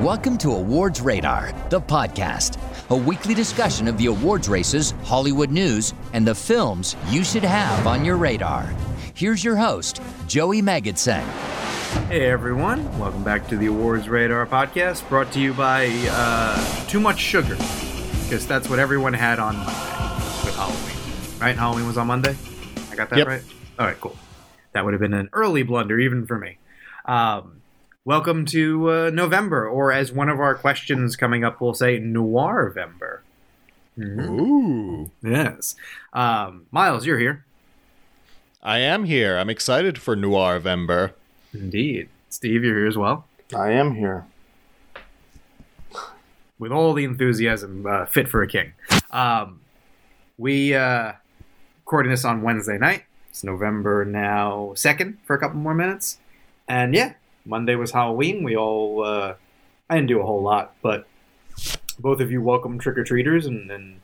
Welcome to Awards Radar, the podcast, a weekly discussion of the awards races, Hollywood news, and the films you should have on your radar. Here's your host, Joey Magidson. Hey everyone, welcome back to the Awards Radar podcast, brought to you by uh, Too Much Sugar, because that's what everyone had on Monday with Halloween. Right? Halloween was on Monday? I got that Yep. right? All right, cool. That would have been an early blunder, even for me. Um, welcome to uh, November, or as one of our questions coming up will say, Noirvember. Mhm. Ooh. Yes. Um, Miles, you're here. I am here. I'm excited for Noirvember. Indeed. Steve, you're here as well. I am here. with all the enthusiasm uh, fit for a king. Um, we uh, recording this on Wednesday night. It's November now second for a couple more minutes, and yeah, Monday was Halloween. We all uh, I didn't do a whole lot, but both of you welcome trick or treaters and, and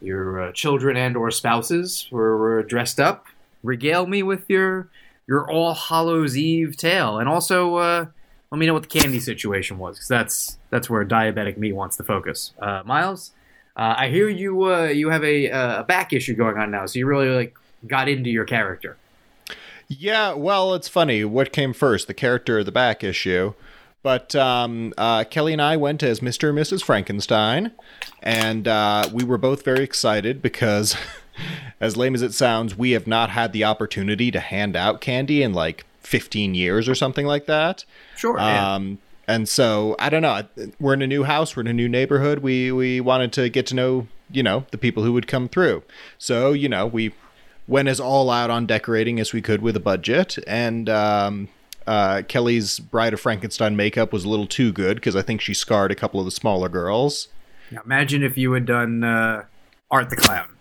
your uh, children and or spouses were, were dressed up. Regale me with your your All Hallows Eve tale, and also uh, let me know what the candy situation was, because that's that's where diabetic me wants to focus. Uh, Miles, uh, I hear you uh, you have a, a back issue going on now, so you really like got into your character. Yeah, well, it's funny. What came first, the character or the back issue? But um, uh, Kelly and I went as Mr. and Mrs. Frankenstein, and uh, we were both very excited because, as lame as it sounds, we have not had the opportunity to hand out candy in like 15 years or something like that. Sure. yeah. Um, and so I don't know. We're in a new house. We're in a new neighborhood. We we wanted to get to know you know the people who would come through. So you know we went as all out on decorating as we could with a budget. And um, uh, Kelly's Bride of Frankenstein makeup was a little too good because I think she scarred a couple of the smaller girls. Now, imagine if you had done uh, Art the Clown.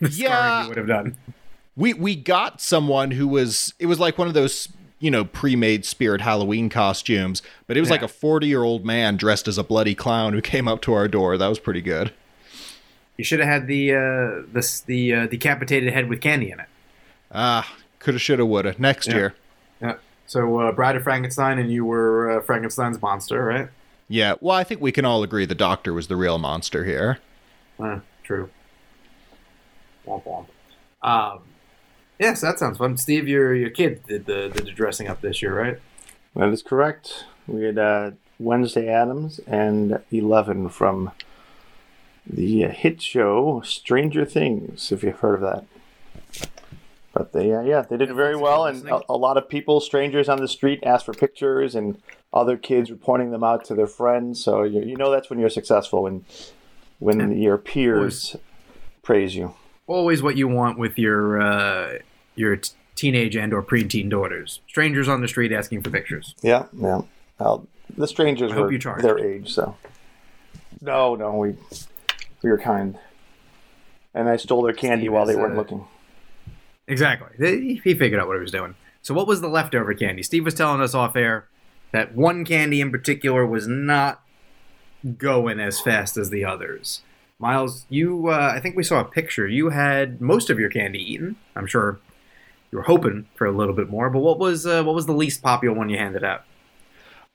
The Yeah. you would have done. We we got someone who was it was like one of those you know pre-made spirit Halloween costumes, but it was like a 40-year-old man dressed as a bloody clown who came up to our door. That was pretty good. You should have had the uh, this the uh, decapitated head with candy in it. Ah, coulda, shoulda, woulda. Next Yeah. year. Yeah. So uh, Bride of Frankenstein, and you were uh, Frankenstein's monster, right? Yeah. Well, I think we can all agree the doctor was the real monster here. Uh, true. Womp womp. Um, yes, that sounds fun. Steve, your your kid did the did the dressing up this year, right? That is correct. We had uh, Wednesday Addams and Eleven from the uh, hit show Stranger Things, if you've heard of that. But they, uh, yeah, they did very well, and a, a lot of people, strangers on the street, asked for pictures, and other kids were pointing them out to their friends. So you, you know that's when you're successful when when your peers praise you. Always what you want with your uh, your t- teenage and or preteen daughters. Strangers on the street asking for pictures. Yeah, yeah. Well, the strangers I hope were you charged. their age, so. No, no, we we were kind, and I stole their candy Steve while they weren't uh, looking. Exactly. He he figured out what he was doing. So what was the leftover candy? Steve was telling us off air that one candy in particular was not going as fast as the others. Miles, you uh, I think we saw a picture. You had most of your candy eaten. I'm sure you were hoping for a little bit more, but what was uh, what was the least popular one you handed out?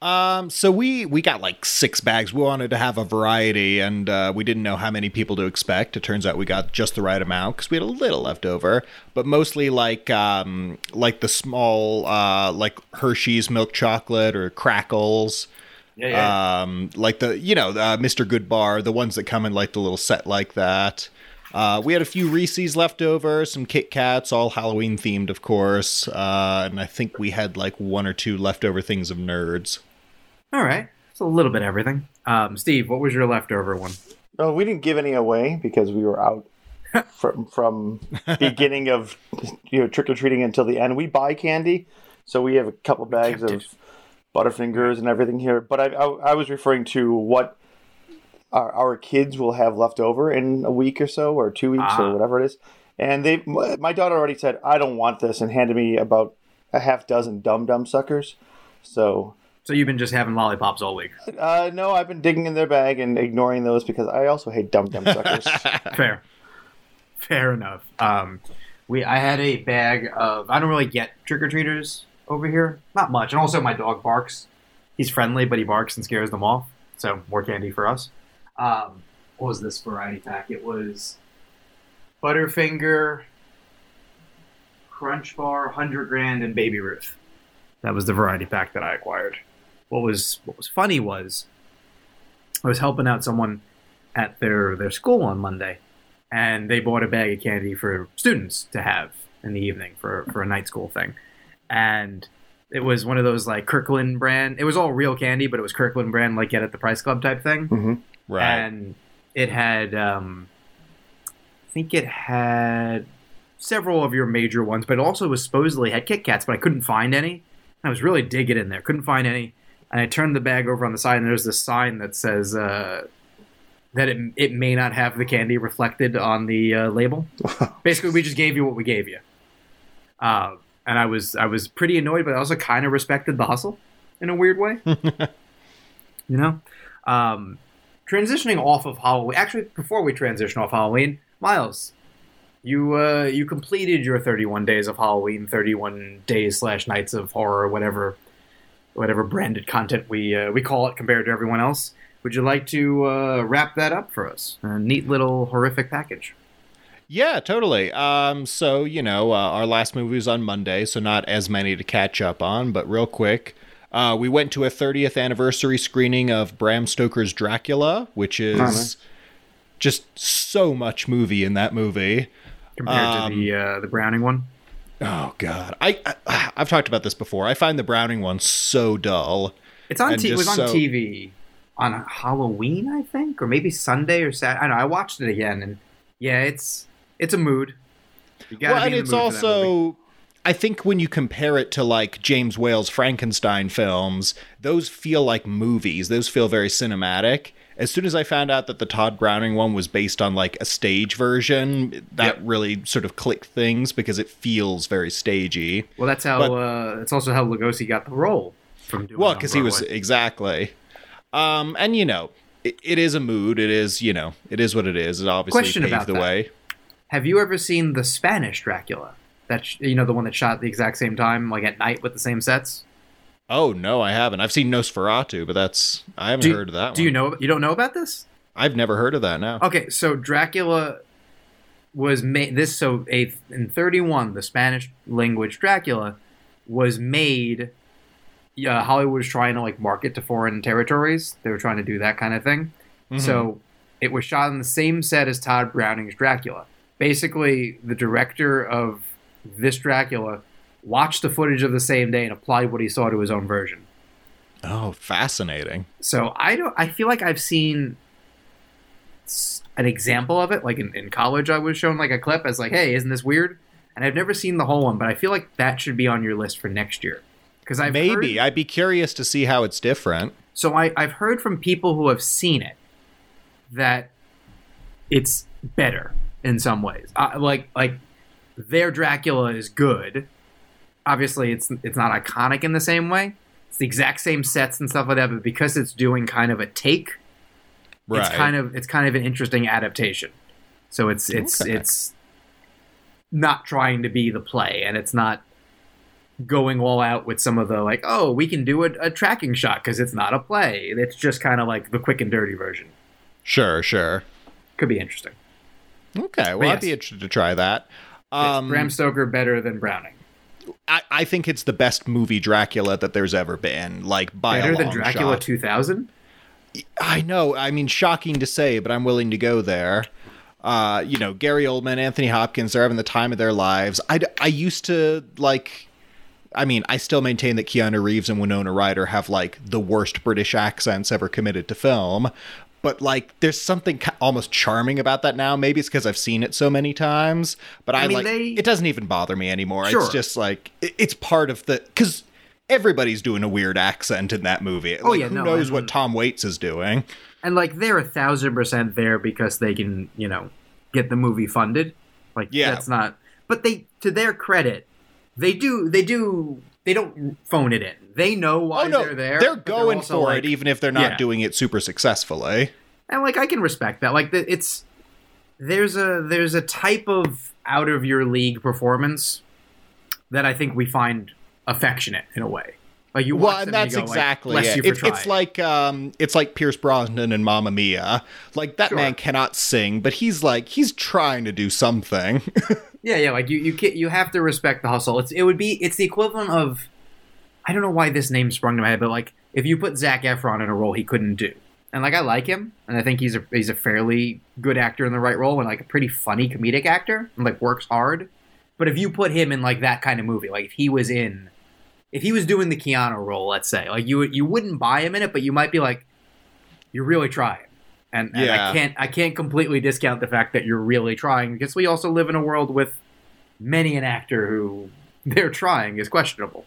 Um, so we we got like six bags. We wanted to have a variety, and uh, we didn't know how many people to expect. It turns out we got just the right amount because we had a little left over, but mostly like um like the small uh like Hershey's milk chocolate or Krackels. Yeah, um, like the you know uh, Mr. Goodbar, the ones that come in like the little set like that. Uh, we had a few Reese's left over, some Kit Kats, all Halloween themed, of course, uh, and I think we had like one or two leftover things of Nerds. All right. It's a little bit of everything. Um, Steve, what was your leftover one? No, we didn't give any away because we were out from from beginning of you know trick or treating until the end. We buy candy, so we have a couple bags of it. Butterfingers and everything here. But I, I, I was referring to what our, our kids will have left over in a week or so, or two weeks, Ah. or whatever it is. And they, my daughter already said, "I don't want this," and handed me about a half dozen dum dum suckers. So So you've been just having lollipops all week. uh, no, I've been digging in their bag and ignoring those because I also hate dumb dum suckers. Fair. Fair enough. Um, we I had a bag of I don't really get trick or treaters over here, not much, and also my dog barks he's friendly, but he barks and scares them off. So more candy for us. Um, what was this variety pack? It was Butterfinger, Crunch Bar, Hundred Grand, and Baby Ruth. That was the variety pack that I acquired. What was what was funny was I was helping out someone at their their school on Monday, and they bought a bag of candy for students to have in the evening for for a night school thing, and it was one of those like Kirkland brand. It was all real candy, but it was Kirkland brand, like get at the Price Club type thing. Mm-hmm. Right. And it had, um, I think it had several of your major ones, but it also was supposedly had Kit Kats, but I couldn't find any. I was really digging in there, couldn't find any, and I turned the bag over on the side, and there's this sign that says uh, that it it may not have the candy reflected on the uh, label. Basically, we just gave you what we gave you. Uh, and I was I was pretty annoyed, but I also kind of respected the hustle in a weird way. you know, um, transitioning off of Halloween. Actually, before we transition off Halloween, Miles, you uh, you completed your 31 days of Halloween, 31 days slash nights of horror, whatever whatever branded content we uh, we call it compared to everyone else. Would you like to uh, wrap that up for us? A neat little horrific package. Yeah, totally. Um, so you know, uh, our last movie was on Monday, so not as many to catch up on, but real quick. Uh, we went to a 30th anniversary screening of Bram Stoker's Dracula, which is nice. just so much movie in that movie. Compared Um, to the uh, the Browning one. Oh God, I, I I've talked about this before. I find the Browning one so dull. It's on. T- it was on so- TV on Halloween, I think, or maybe Sunday or Saturday. I know. I watched it again, and yeah, it's it's a mood. You Well, and it's mood for that movie. also, I think when you compare it to like James Whale's Frankenstein films, those feel like movies. Those feel very cinematic. As soon as I found out that the Tod Browning one was based on like a stage version, that Yep. really sort of clicked things because it feels very stagey. Well, that's how. but- uh, it's also how Lugosi got the role from doing. Well, because he was exactly. Um, and you know, it, it is a mood. It is, you know, it is what it is. It obviously Question paved about the that. way. Have you ever seen the Spanish Dracula? That sh- you know, the one that shot at the exact same time, like at night with the same sets. Oh no, I haven't. I've seen Nosferatu, but that's I haven't Do, heard of that. do one. you know? You don't know about this? I've never heard of that. Now. Okay, so Dracula was made. This so a, in thirty one, the Spanish language Dracula was made. Yeah, Hollywood was trying to like market to foreign territories. They were trying to do that kind of thing. Mm-hmm. So it was shot on the same set as Tod Browning's Dracula. Basically, the director of this Dracula watched the footage of the same day and applied what he saw to his own version. Oh, fascinating. So I don't. I feel like I've seen an example of it. Like in, in college, I was shown like a clip as like, "Hey, isn't this weird?" And I've never seen the whole one, but I feel like that should be on your list for next year. Because I've Maybe heard- I'd be curious to see how it's different. so I, I've heard from people who have seen it that it's better in some ways. Uh, like like their Dracula is good. Obviously, it's it's not iconic in the same way. It's the exact same sets and stuff like that, but because it's doing kind of a take, Right. it's kind of it's kind of an interesting adaptation. So it's it's Okay. it's not trying to be the play, and it's not going all out with some of the like, oh, we can do a, a tracking shot because it's not a play. It's just kind of like the quick and dirty version. sure, sure. Could be interesting. Okay, well, yes. I'd be interested to try that. Yes, Um, Bram Stoker better than Browning. I, I think it's the best movie Dracula that there's ever been. Like by Better than Dracula 2000. I know. I mean, shocking to say, but I'm willing to go there. Uh, you know, Gary Oldman, Anthony Hopkins, they're having the time of their lives. I, I used to like. I mean, I still maintain that Keanu Reeves and Winona Ryder have like the worst British accents ever committed to film. But like, there's something almost charming about that now. Maybe it's because I've seen it so many times. But I, mean, like they- it. Doesn't even bother me anymore. Sure. It's just like it's part of the because everybody's doing a weird accent in that movie. Oh, Like, yeah, who no, knows and- what Tom Waits is doing? And like they're a thousand percent there because they can, you know, get the movie funded. Like Yeah. that's not. But they, to their credit, they do. They do. They don't phone it in. They know why oh no, they're there. They're going also, for like- it, even if they're not Yeah. doing it super successfully. and like I can respect that. Like it's there's a there's a type of out of your league performance that I think we find affectionate in a way. Like you watch Well, them and that's go, like, exactly "Bless it. It- it's like um, it's like Pierce Brosnan and Mamma Mia. Like that Sure. man cannot sing, but he's like he's trying to do something. Yeah, yeah, like you you you have to respect the hustle. It's it would be it's the equivalent of I don't know why this name sprung to my head, but like if you put Zac Efron in a role he couldn't do, and like I like him, and I think he's a he's a fairly good actor in the right role, and like a pretty funny comedic actor, and like works hard. But if you put him in like that kind of movie, like if he was in, if he was doing the Keanu role, let's say, like you you wouldn't buy him in it, but you might be like, you're really trying. And, and Yeah. I can't I can't completely discount the fact that you're really trying because we also live in a world with many an actor who their trying is questionable.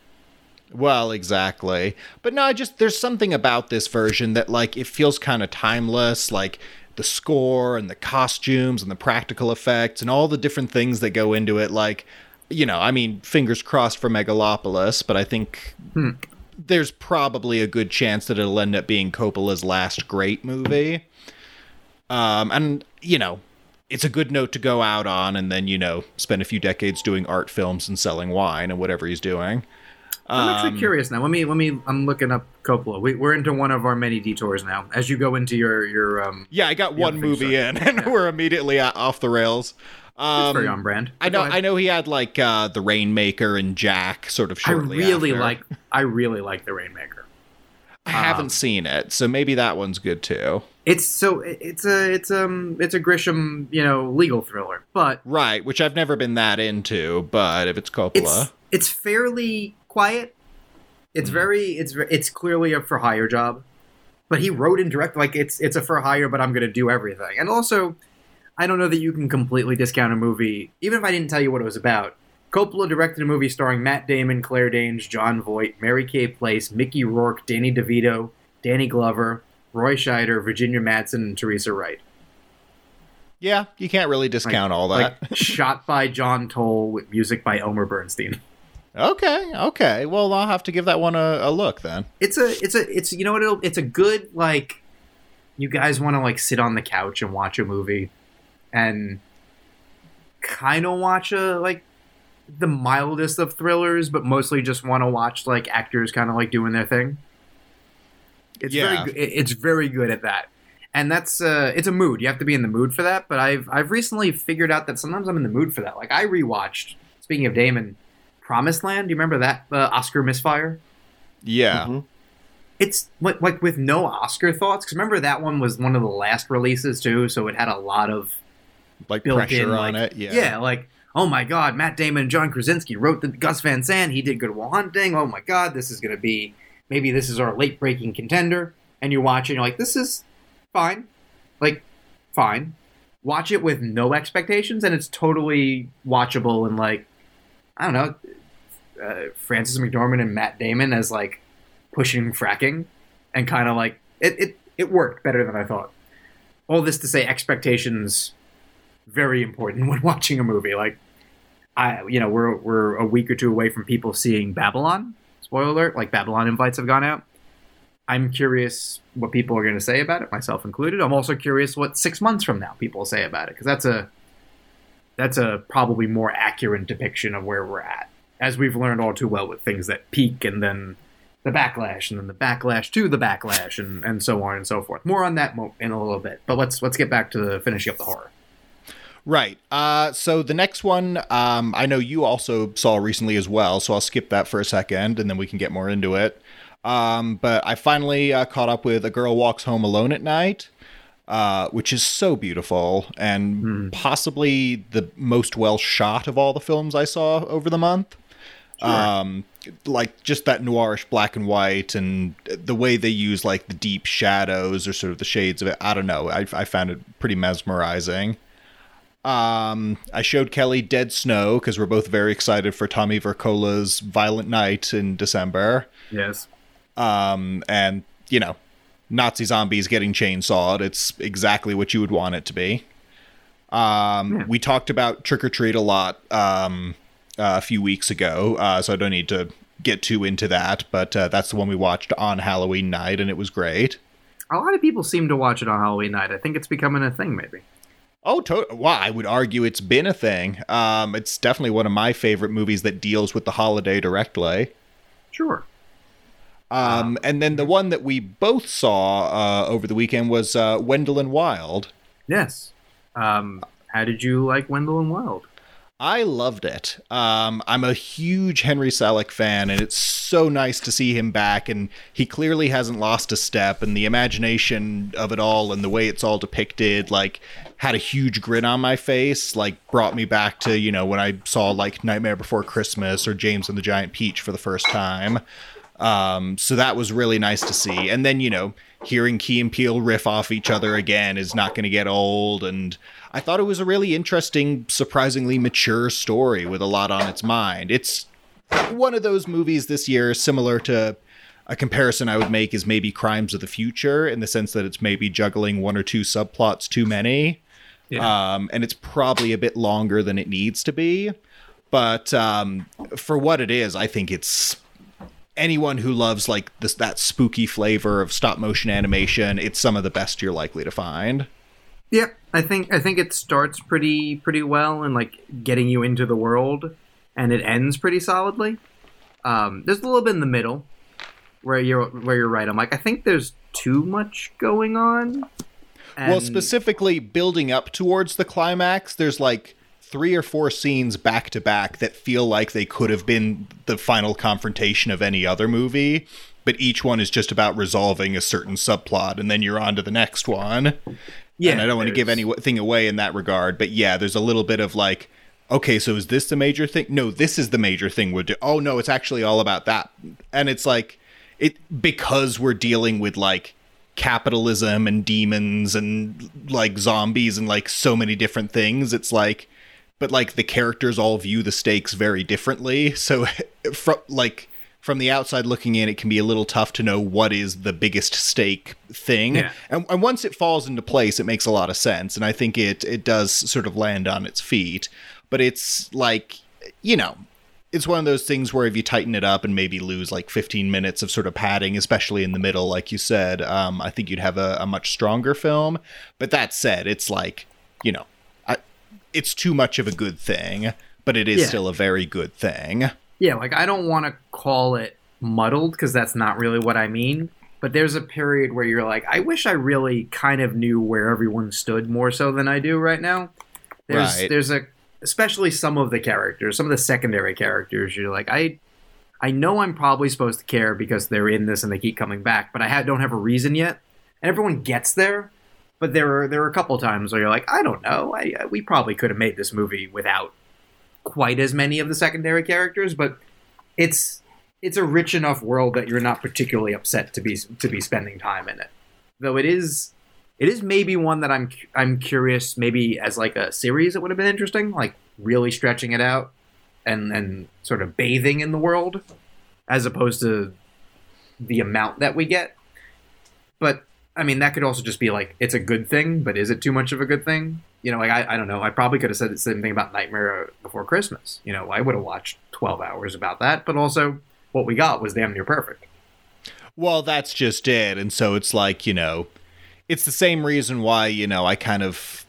Well, exactly. But no, I just there's something about this version that like it feels kind of timeless, like the score and the costumes and the practical effects and all the different things that go into it like you know, I mean, fingers crossed for Megalopolis, but I think there's probably a good chance that it'll end up being Coppola's last great movie. Um and you know, it's a good note to go out on and then, you know, spend a few decades doing art films and selling wine and whatever he's doing. I'm Um, actually curious now. Let me let me. I'm looking up Coppola. We, we're into one of our many detours now. As you go into your your um, Yeah, I got one movie in, and we're immediately off the rails. Um, very on brand. I know, I know, he had like uh, the Rainmaker and Jack, sort of I really after. like. I really like the Rainmaker. I haven't um, seen it, so maybe that one's good too. It's so it's a it's um it's a Grisham you know legal thriller, but Right, which I've never been that into, but if it's Coppola, it's it's fairly quiet. It's mm-hmm. very it's it's clearly a for hire job, but he wrote and directed like it's it's a for hire, but I'm going to do everything. And also, I don't know that you can completely discount a movie, even if I didn't tell you what it was about. Coppola directed a movie starring Matt Damon, Claire Danes, Jon Voight, Mary Kay Place, Mickey Rourke, Danny DeVito, Danny Glover, Roy Scheider, Virginia Madsen, and Teresa Wright. yeah, you can't really discount all that. Like shot by John Toll with music by Elmer Bernstein. Okay, okay. Well, I'll have to give that one a, a look then. it's a it's a it's you know what it'll, it's a good like you guys want to like sit on the couch and watch a movie and kind of watch a like the mildest of thrillers but mostly just want to watch like actors kind of like doing their thing it's Yeah. very good it's very good at that and that's uh it's a mood you have to be in the mood for that but i've i've recently figured out that sometimes i'm in the mood for that like i rewatched speaking of damon promised land do you remember that uh, oscar misfire Yeah, Mhm. it's like, like with no Oscar thoughts. Because remember that one was one of the last releases too, so it had a lot of like pressure in, on like, it. Yeah, yeah, like oh my god, Matt Damon and John Krasinski wrote the Gus Van Sant. He did Good Will Hunting. Oh my god, this is gonna be maybe this is our late breaking contender. And you watch it, and you're like, this is fine, like fine. Watch it with no expectations, and it's totally watchable. And like, I don't know, uh, Frances McDormand and Matt Damon as like pushing fracking, and kind of like it, it it worked better than I thought. All this to say, expectations very important when watching a movie. Like, I you know we're we're a week or two away from people seeing Babylon. Spoiler alert! Like Babylon invites have gone out. I'm curious what people are going to say about it, myself included. I'm also curious what six months from now people will say about it because that's a that's a probably more accurate depiction of where we're at, as we've learned all too well with things that peak and then the backlash and then the backlash to the backlash and, and so on and so forth. More on that mo- in a little bit, but let's let's get back to the finishing up the horror. Right. Uh, so the next one, um, I know you also saw recently as well, so I'll skip that for a second, and then we can get more into it. Um, but I finally uh, caught up with A Girl Walks Home Alone at Night, uh, which is so beautiful and possibly the most well shot of all the films I saw over the month. Um, like just that noirish black and white and the way they use like the deep shadows or sort of the shades of it. I don't know. I, I found it pretty mesmerizing. Um, I showed Kelly Dead Snow because we're both very excited for Tommy Wirkola's Violent Night in December. Yes. Um, and you know, Nazi zombies getting chainsawed. It's exactly what you would want it to be. Um, Yeah. we talked about Trick or Treat a lot um, a few weeks ago, uh, so I don't need to get too into that. But uh, that's the one we watched on Halloween night, and it was great. A lot of people seem to watch it on Halloween night. I think it's becoming a thing, maybe. Oh, to- well, I would argue it's been a thing. Um, it's definitely one of my favorite movies that deals with the holiday directly. Sure. Um, and then the one that we both saw uh, over the weekend was uh, Wendell and Wild. Yes. Um, how did you like Wendell and Wild? I loved it. Um, I'm a huge Henry Selick fan, and it's so nice to see him back. And he clearly hasn't lost a step. And the imagination of it all and the way it's all depicted, like, had a huge grin on my face. Like, brought me back to you know when I saw like Nightmare Before Christmas or James and the Giant Peach for the first time. Um, so that was really nice to see. And then you know hearing Key and Peele riff off each other again is not going to get old and I thought it was a really interesting, surprisingly mature story with a lot on its mind. It's one of those movies this year, similar to a comparison I would make is maybe Crimes of the Future, in the sense that it's maybe juggling one or two subplots too many. Yeah. Um, and it's probably a bit longer than it needs to be. But um, for what it is, I think it's anyone who loves like this that spooky flavor of stop motion animation. It's some of the best you're likely to find. Yeah, I think I think it starts pretty pretty well and like getting you into the world, and it ends pretty solidly. Um, there's a little bit in the middle where you're where you're right. I'm like I think there's too much going on. And... Well, specifically building up towards the climax, there's like three or four scenes back to back that feel like they could have been the final confrontation of any other movie but each one is just about resolving a certain subplot and then you're on to the next one yeah, and I don't want to give anything away in that regard, but yeah, there's a little bit of like, okay, so is this the major thing? No, this is the major thing we're doing. Oh no, it's actually all about that, and it's like it because we're dealing with like capitalism and demons and like zombies and like so many different things. It's like, but like the characters all view the stakes very differently. So, from like from the outside looking in, it can be a little tough to know what is the biggest stake thing. Yeah. And, and once it falls into place, it makes a lot of sense. And I think it it does sort of land on its feet. But it's like, you know, it's one of those things where if you tighten it up and maybe lose like 15 minutes of sort of padding, especially in the middle, like you said, um, I think you'd have a, a, much stronger film. But that said, it's like, you know, I, it's too much of a good thing, but it is yeah. still a very good thing. Yeah, like I don't want to call it muddled because that's not really what I mean. But there's a period where you're like, I wish I really kind of knew where everyone stood more so than I do right now. There's right. there's a especially some of the characters, some of the secondary characters. You're like, I I know I'm probably supposed to care because they're in this and they keep coming back, but I ha- don't have a reason yet. And everyone gets there, but there are there are a couple times where you're like, I don't know, I, we probably could have made this movie without quite as many of the secondary characters, but it's it's a rich enough world that you're not particularly upset to be to be spending time in it. Though it is it is maybe one that I'm I'm curious maybe as like a series it would have been interesting, like really stretching it out and and sort of bathing in the world as opposed to the amount that we get. But I mean that could also just be like it's a good thing, but is it too much of a good thing? you know, like I, I don't know. I probably could have said the same thing about Nightmare Before Christmas. You know, I would have watched 12 hours about that, but also what we got was damn near perfect. Well, that's just it. And so it's like, you know, it's the same reason why, you know, I kind of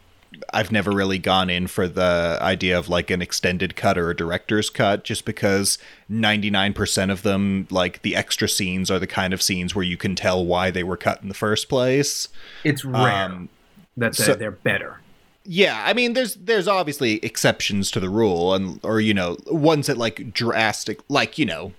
I've never really gone in for the idea of like an extended cut or a director's cut just because 99% of them like the extra scenes are the kind of scenes where you can tell why they were cut in the first place. It's rare um, that so, they're better yeah, I mean, there's there's obviously exceptions to the rule, and or you know ones that like drastic, like you know,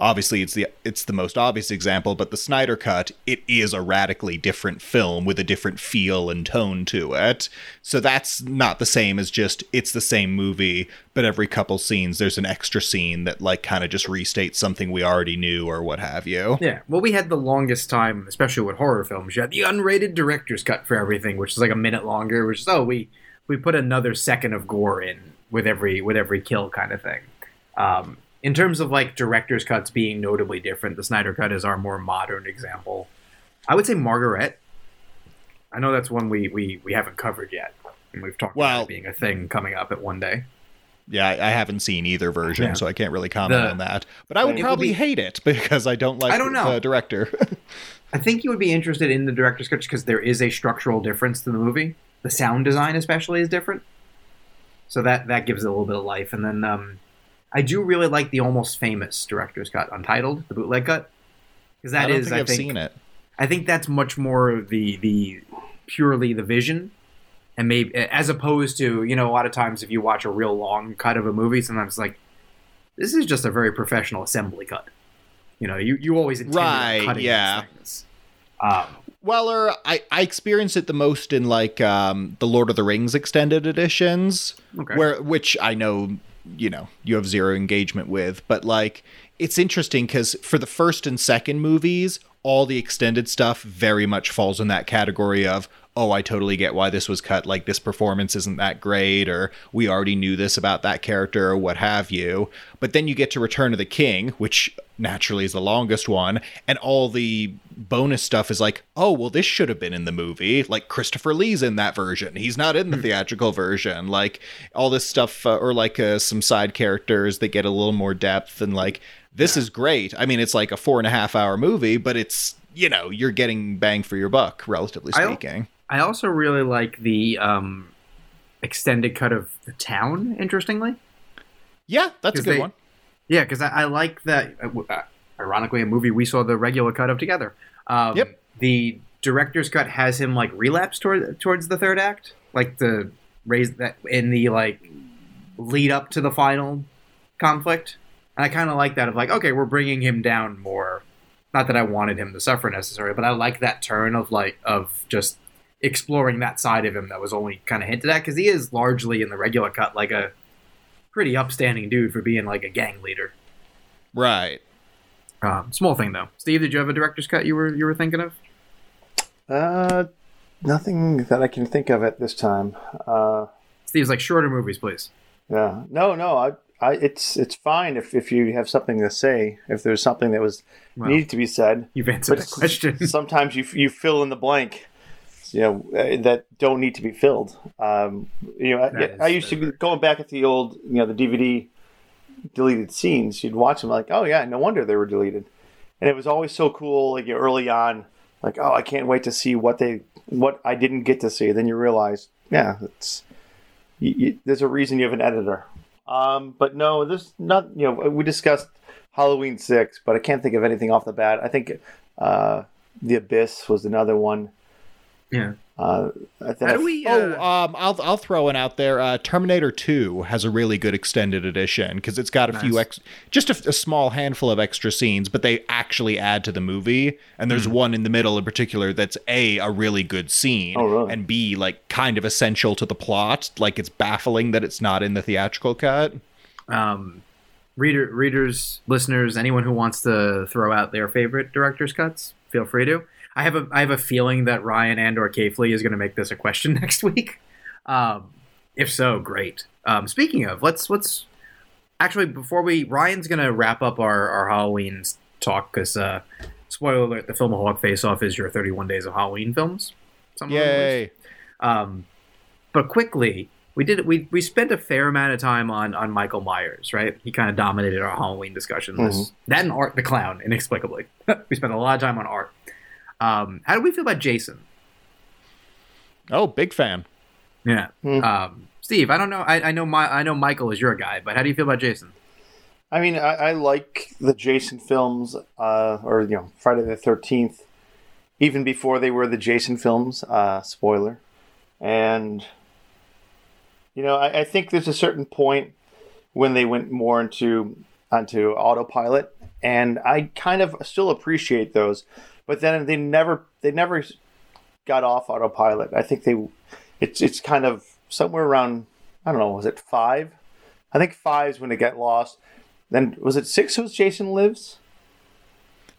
obviously it's the it's the most obvious example but the Snyder cut it is a radically different film with a different feel and tone to it. So that's not the same as just it's the same movie but every couple scenes there's an extra scene that like kind of just restates something we already knew or what have you. Yeah well we had the longest time especially with horror films you had the unrated director's cut for everything which is like a minute longer which is oh we we put another second of gore in with every with every kill kind of thing. Um, in terms of like director's cuts being notably different, the Snyder cut is our more modern example. I would say Margaret. I know that's one we we, we haven't covered yet, and we've talked well, about being a thing coming up at one day. Yeah, I haven't seen either version, yeah. so I can't really comment the, on that. But I would probably be, hate it because I don't like I don't know. the director. I think you would be interested in the director's cut because there is a structural difference to the movie. The sound design, especially, is different, so that that gives it a little bit of life. And then um, I do really like the almost famous director's cut, Untitled, the bootleg cut. because that I is, think I I've think, seen it. I think that's much more the the purely the vision, and maybe as opposed to you know a lot of times if you watch a real long cut of a movie, sometimes it's like this is just a very professional assembly cut. You know, you you always intend Right, cutting yeah. things. Um, I, I experienced it the most in like um, the Lord of the Rings extended editions, Okay. where which I know you know you have zero engagement with, but like it's interesting because for the first and second movies, all the extended stuff very much falls in that category of oh, I totally get why this was cut. Like this performance isn't that great, or we already knew this about that character, or what have you. But then you get to Return of the King, which naturally is the longest one, and all the bonus stuff is like, oh, well, this should have been in the movie. Like Christopher Lee's in that version. He's not in the theatrical version. Like all this stuff, uh, or like uh, some side characters that get a little more depth, and like this is great. I mean, it's like a four and a half hour movie, but it's you know you're getting bang for your buck, relatively speaking. I also really like the um, extended cut of the town. Interestingly, Yeah, that's a good they- one. yeah, because I, I like that. Uh, uh, ironically, a movie we saw the regular cut of together. Um, Yep. The director's cut has him like relapse toward towards the third act, like the raise that in the like lead up to the final conflict. And I kind of like that of like, okay, we're bringing him down more. Not that I wanted him to suffer necessarily, but I like that turn of like of just exploring that side of him that was only kind of hinted at because he is largely in the regular cut like a pretty upstanding dude for being like a gang leader. Right. Um, small thing though. Steve, did you have a director's cut you were you were thinking of? Uh, nothing that I can think of at this time. Uh, Steve's like shorter movies, please. yeah, no, no. I, I, it's it's fine if if you have something to say. If there's something that was Well, needed to be said, You've answered but the question. sometimes you you fill in the blank. You know uh, that don't need to be filled. Um, you know, I, I used that's to going back at the old, you know, the DVD deleted scenes. You'd watch them like, oh yeah, no wonder they were deleted, and it was always so cool. Like you know, early on, like oh, I can't wait to see what they what I didn't get to see. Then you realize, yeah, it's you, you, there's a reason you have an editor. Um, but no, there's not. You know, we discussed Halloween six, but I can't think of anything off the bat. I think uh, the Abyss was another one. Yeah. Uh, I think How do we? Uh, Oh, um, I'll I'll throw one out there. Uh, Terminator Two has a really good extended edition because it's got a few ex, just a, a small handful of extra scenes, but they actually add to the movie. And there's Hmm. one in the middle in particular that's a a really good scene, Oh, really? and b like kind of essential to the plot. Like it's baffling that it's not in the theatrical cut. um, reader, readers, listeners, anyone who wants to throw out their favorite director's cuts, feel free to. I have a I have a feeling that Ryan and or Kayfley is going to make this a question next week. Um, if so, great. Um, speaking of, let's let's actually before we Ryan's going to wrap up our our Halloween talk because uh, spoiler alert: the film Filmaholic Face Off is your 31 Days of Halloween films. Some of them, at least. Yay! Um, but quickly, we did we we spent a fair amount of time on on Michael Myers, right? He kind of dominated our Halloween discussion. This- That and Art the Clown, inexplicably. we spent a lot of time on Art. Um, how do we feel about Jason? Oh, big fan. Yeah, Hmm. um, Steve. I don't know. I, I know my I know Michael is your guy, but how do you feel about Jason? I mean, I, I like the Jason films, uh, or you know, Friday the Thirteenth, even before they were the Jason films. Uh, spoiler, and you know, I, I think there's a certain point when they went more into onto autopilot, and I kind of still appreciate those, but then they never they never got off autopilot. I think they it's it's kind of somewhere around I don't know was it five? I think five's when it got lost. Then was it six? Was Jason Lives?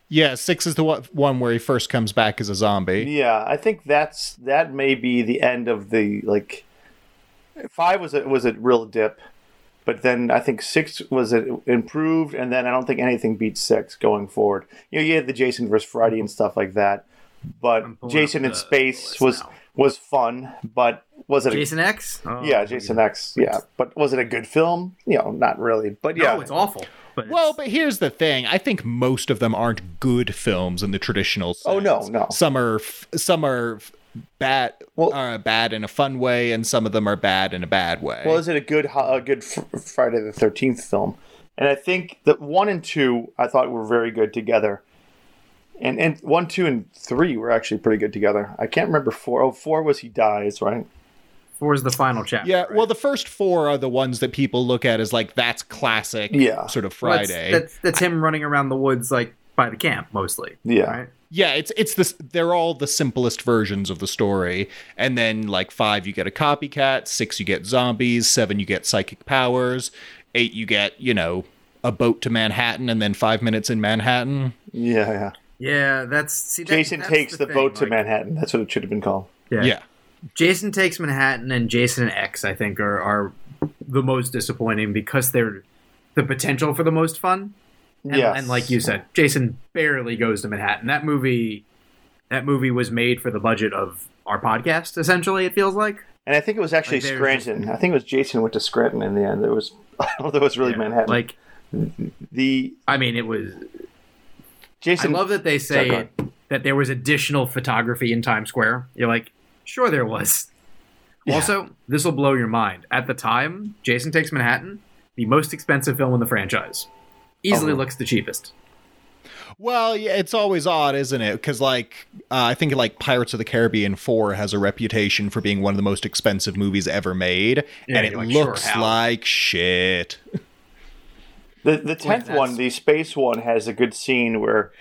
Yeah, six is the one- one where he first comes back as a zombie. Yeah, I think that's that may be the end of the like. Five was a was a real dip, but then I think six was improved, and then I don't think anything beats six going forward. You know, you had the Jason vs Friday and stuff like that, but Jason in space was now. was fun, but was it? Jason X. Oh, a, yeah, Jason X. Yeah, but was it a good film? You know, not really. But yeah, No, it's awful. But Well, it's- but here's the thing. I think most of them aren't good films in the traditional sense. Oh, no, no. Some are some are f- bad Well- are bad in a fun way and some of them are bad in a bad way. Well, is it a good a good Friday the Thirteenth film? And I think that one and two I thought were very good together, And and one, two, and three were actually pretty good together. I can't remember four. Oh, four was he dies, right? Four is the final chapter. Yeah, right? well, the first four are the ones that people look at as like that's classic. Yeah. sort of Well, that's- Friday. That's, that's him running around the woods like by the camp mostly. Yeah. Right. Yeah, it's it's this. They're all the simplest versions of the story, and then like five, you get a copycat. Six, you get zombies. Seven, you get psychic powers. Eight, you get you know a boat to Manhattan, and then five minutes in Manhattan. Yeah, yeah. Yeah, that's see. That, Jason that's takes the, thing, boat to like- Manhattan. That's what it should have been called. Yeah. yeah. Jason takes Manhattan and Jason X. I think are are the most disappointing because they're the potential for the most fun. And, Yeah. and like you said, Jason barely goes to Manhattan. That movie, that movie was made for the budget of our podcast. Essentially, it feels like. And I think it was actually Like, Scranton. I think it was Jason went to Scranton in the end. It was I don't know it was really Yeah. Manhattan. Like, the I mean, it was. Jason I love that they say that there was additional photography in Times Square. You're like, sure, there was. Also, this will blow your mind. At the time, Jason Takes Manhattan, the most expensive film in the franchise, easily Oh. looks the cheapest. Well, yeah, it's always odd, isn't it? Because like uh, I think like Pirates of the Caribbean Four has a reputation for being one of the most expensive movies ever made, Yeah, and it like, looks how? like shit. The the tenth that's- one, the space one, has a good scene where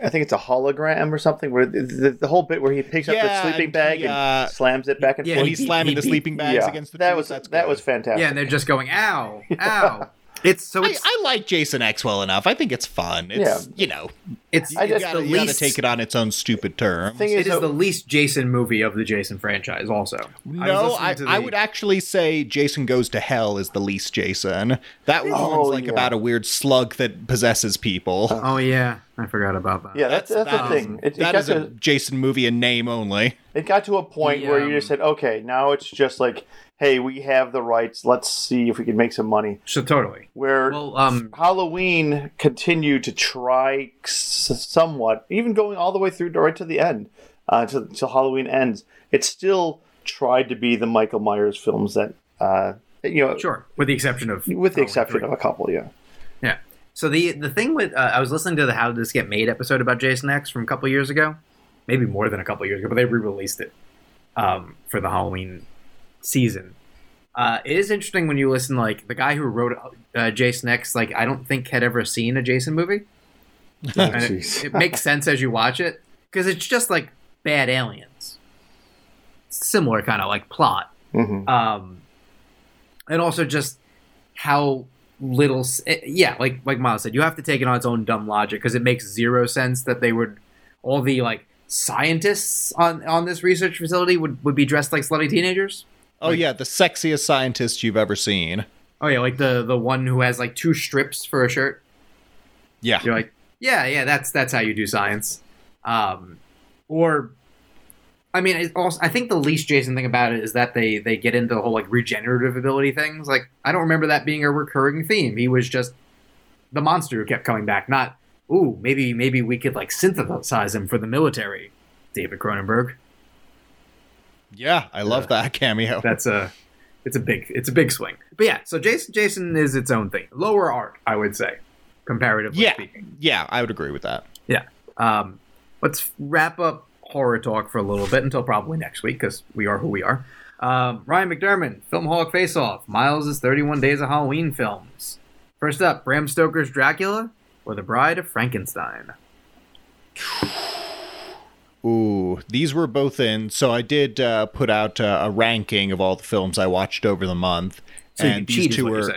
I think it's a hologram or something. Where the, the, the whole bit where he picks up the sleeping bag he, uh, and slams it back and yeah, When forth. he's he- slamming he- the sleeping bags yeah, against the that trees, was that's that good. was fantastic. Yeah, and they're just going, ow, ow. It's so I, it's I like Jason X well enough. I think it's fun. It's Yeah. you know it's you, I just- gotta, the you gotta take it on its own stupid terms. Thing it is, is the least Jason movie of the Jason franchise. Also, no, was I, listening to I would actually say Jason Goes to Hell is the least Jason. That Oh, one's like yeah. about a weird slug that possesses people. Uh-huh. Oh yeah, I forgot about that. yeah, that's that's, that the thing. It, it that got is a Jason movie in name only. it got to a point The, where you just said, okay, now it's just like, hey, we have the rights. Let's see if we can make some money. So totally. Where Well, um, Halloween continued to try somewhat, even going all the way through to right to the end, uh, till, till Halloween ends. It still tried to be the Michael Myers films that, uh, you know, sure, with the exception of with the Halloween exception three. of a couple, yeah. Yeah. So the the thing with uh, I was listening to the How Did This Get Made episode about Jason X from a couple years ago, maybe more than a couple years ago, but they re-released it um, for the Halloween season. Uh, it is interesting when you listen, like the guy who wrote uh, Jason X, like I don't think had ever seen a Jason movie, and it, it makes sense as you watch it because it's just like bad aliens, similar kind of like plot. Hmm um, and also just how little s- eh, yeah like like miles said you have to take it on its own dumb logic because it makes zero sense that they would all the like scientists on on this research facility would would be dressed like slutty teenagers Oh yeah, the sexiest scientist you've ever seen. oh yeah like the the one who has like two strips for a shirt? Yeah. you're like yeah yeah that's that's how you do science. Um or i mean it also i think the least jason thing about it is that they they get into the whole like regenerative ability things. Like i don't remember that being a recurring theme. He was just the monster who kept coming back not ooh maybe maybe we could like synthesize him for the military david cronenberg Yeah, I love that cameo. that's a it's a big it's a big swing but yeah so jason jason is its own thing lower art i would say comparatively Yeah. speaking Yeah, I would agree with that. Yeah. Um, let's wrap up horror talk for a little bit until probably next week because we are who we are. Um, Ryan McDermott, Film Filmaholic Face Off, Miles' 31 Days of Halloween films. First up, Bram Stoker's Dracula or The Bride of Frankenstein. Ooh, these were both in. So I did uh, put out uh, a ranking of all the films I watched over the month, So and these two were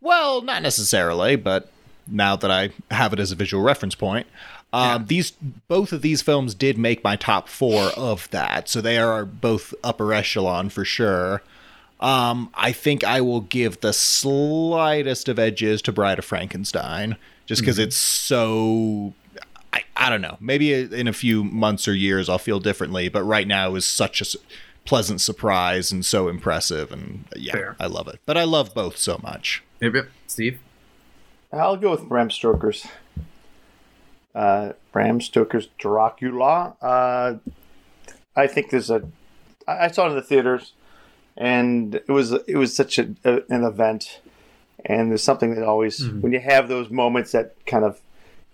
well, not necessarily, but now that I have it as a visual reference point, um, Yeah. these both of these films did make my top four of that, so they are both upper echelon for sure. Um, I think I will give the slightest of edges to Bride of Frankenstein, just because it's so. I, I don't know. Maybe in a few months or years I'll feel differently, but right now it was such a pleasant surprise and so impressive, and yeah, Fair. I love it. But I love both so much. Yep, yep. Steve? I'll go with Bram Stoker's. Uh, Bram Stoker's Dracula. Uh, I think there's a. I saw it in the theaters, and it was it was such a, a, an event, and there's something that always when you have those moments that kind of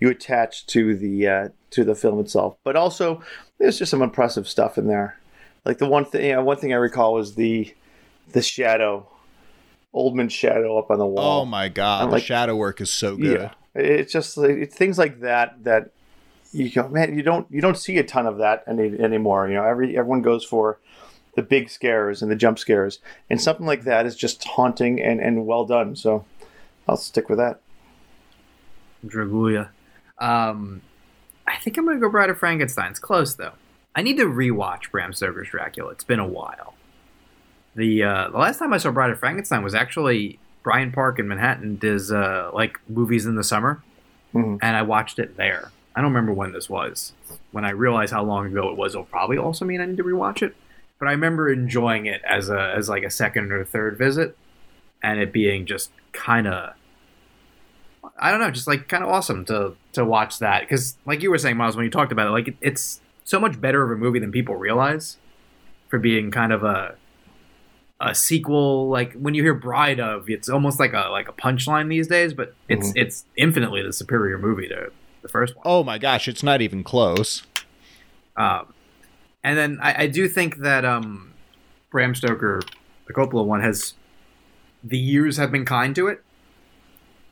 you attach to the uh, to the film itself. But also, there's just some impressive stuff in there. Like the one thing, you know, one thing I recall was the the shadow, Oldman's shadow up on the wall. Oh my god, I'm the like- shadow work is so good. Yeah, it's just it's things like that that you go, man. You don't you don't see a ton of that any anymore. You know, every everyone goes for the big scares and the jump scares, and something like that is just haunting and and well done. So I'll stick with that. Dragulia. Um, I think I'm gonna go Bride of Frankenstein. It's close though. I need to rewatch Bram Stoker's Dracula. It's been a while. The uh, the last time I saw Bride of Frankenstein was actually Bryant Park in Manhattan does uh, like movies in the summer, Mhm. and I watched it there. I don't remember when this was. When I realized how long ago it was, it'll probably also mean I need to rewatch it. But I remember enjoying it as a as like a second or third visit, and it being just kind of I don't know, just like kind of awesome to to watch that because, like you were saying, Miles, when you talked about it, like it, it's so much better of a movie than people realize for being kind of a a sequel. Like when you hear Bride of, it's almost like a like a punchline these days, but it's it's infinitely the superior movie to the first one. Oh my gosh, it's not even close. Um, and then I, I do think that um, Bram Stoker, the Coppola one, has the years have been kind to it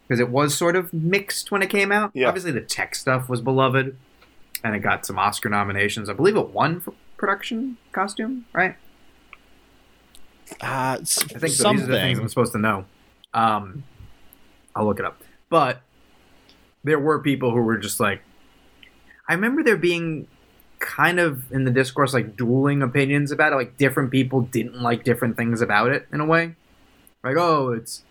because it was sort of mixed when it came out. Yeah. Obviously, the tech stuff was beloved, and it got some Oscar nominations. I believe it won for production costume, right? Uh, s- I think so. something. these are the things I'm supposed to know. Um, I'll look it up. But there were people who were just like, I remember there being kind of in the discourse like dueling opinions about it. Like different people didn't like different things about it in a way. Like, oh, it's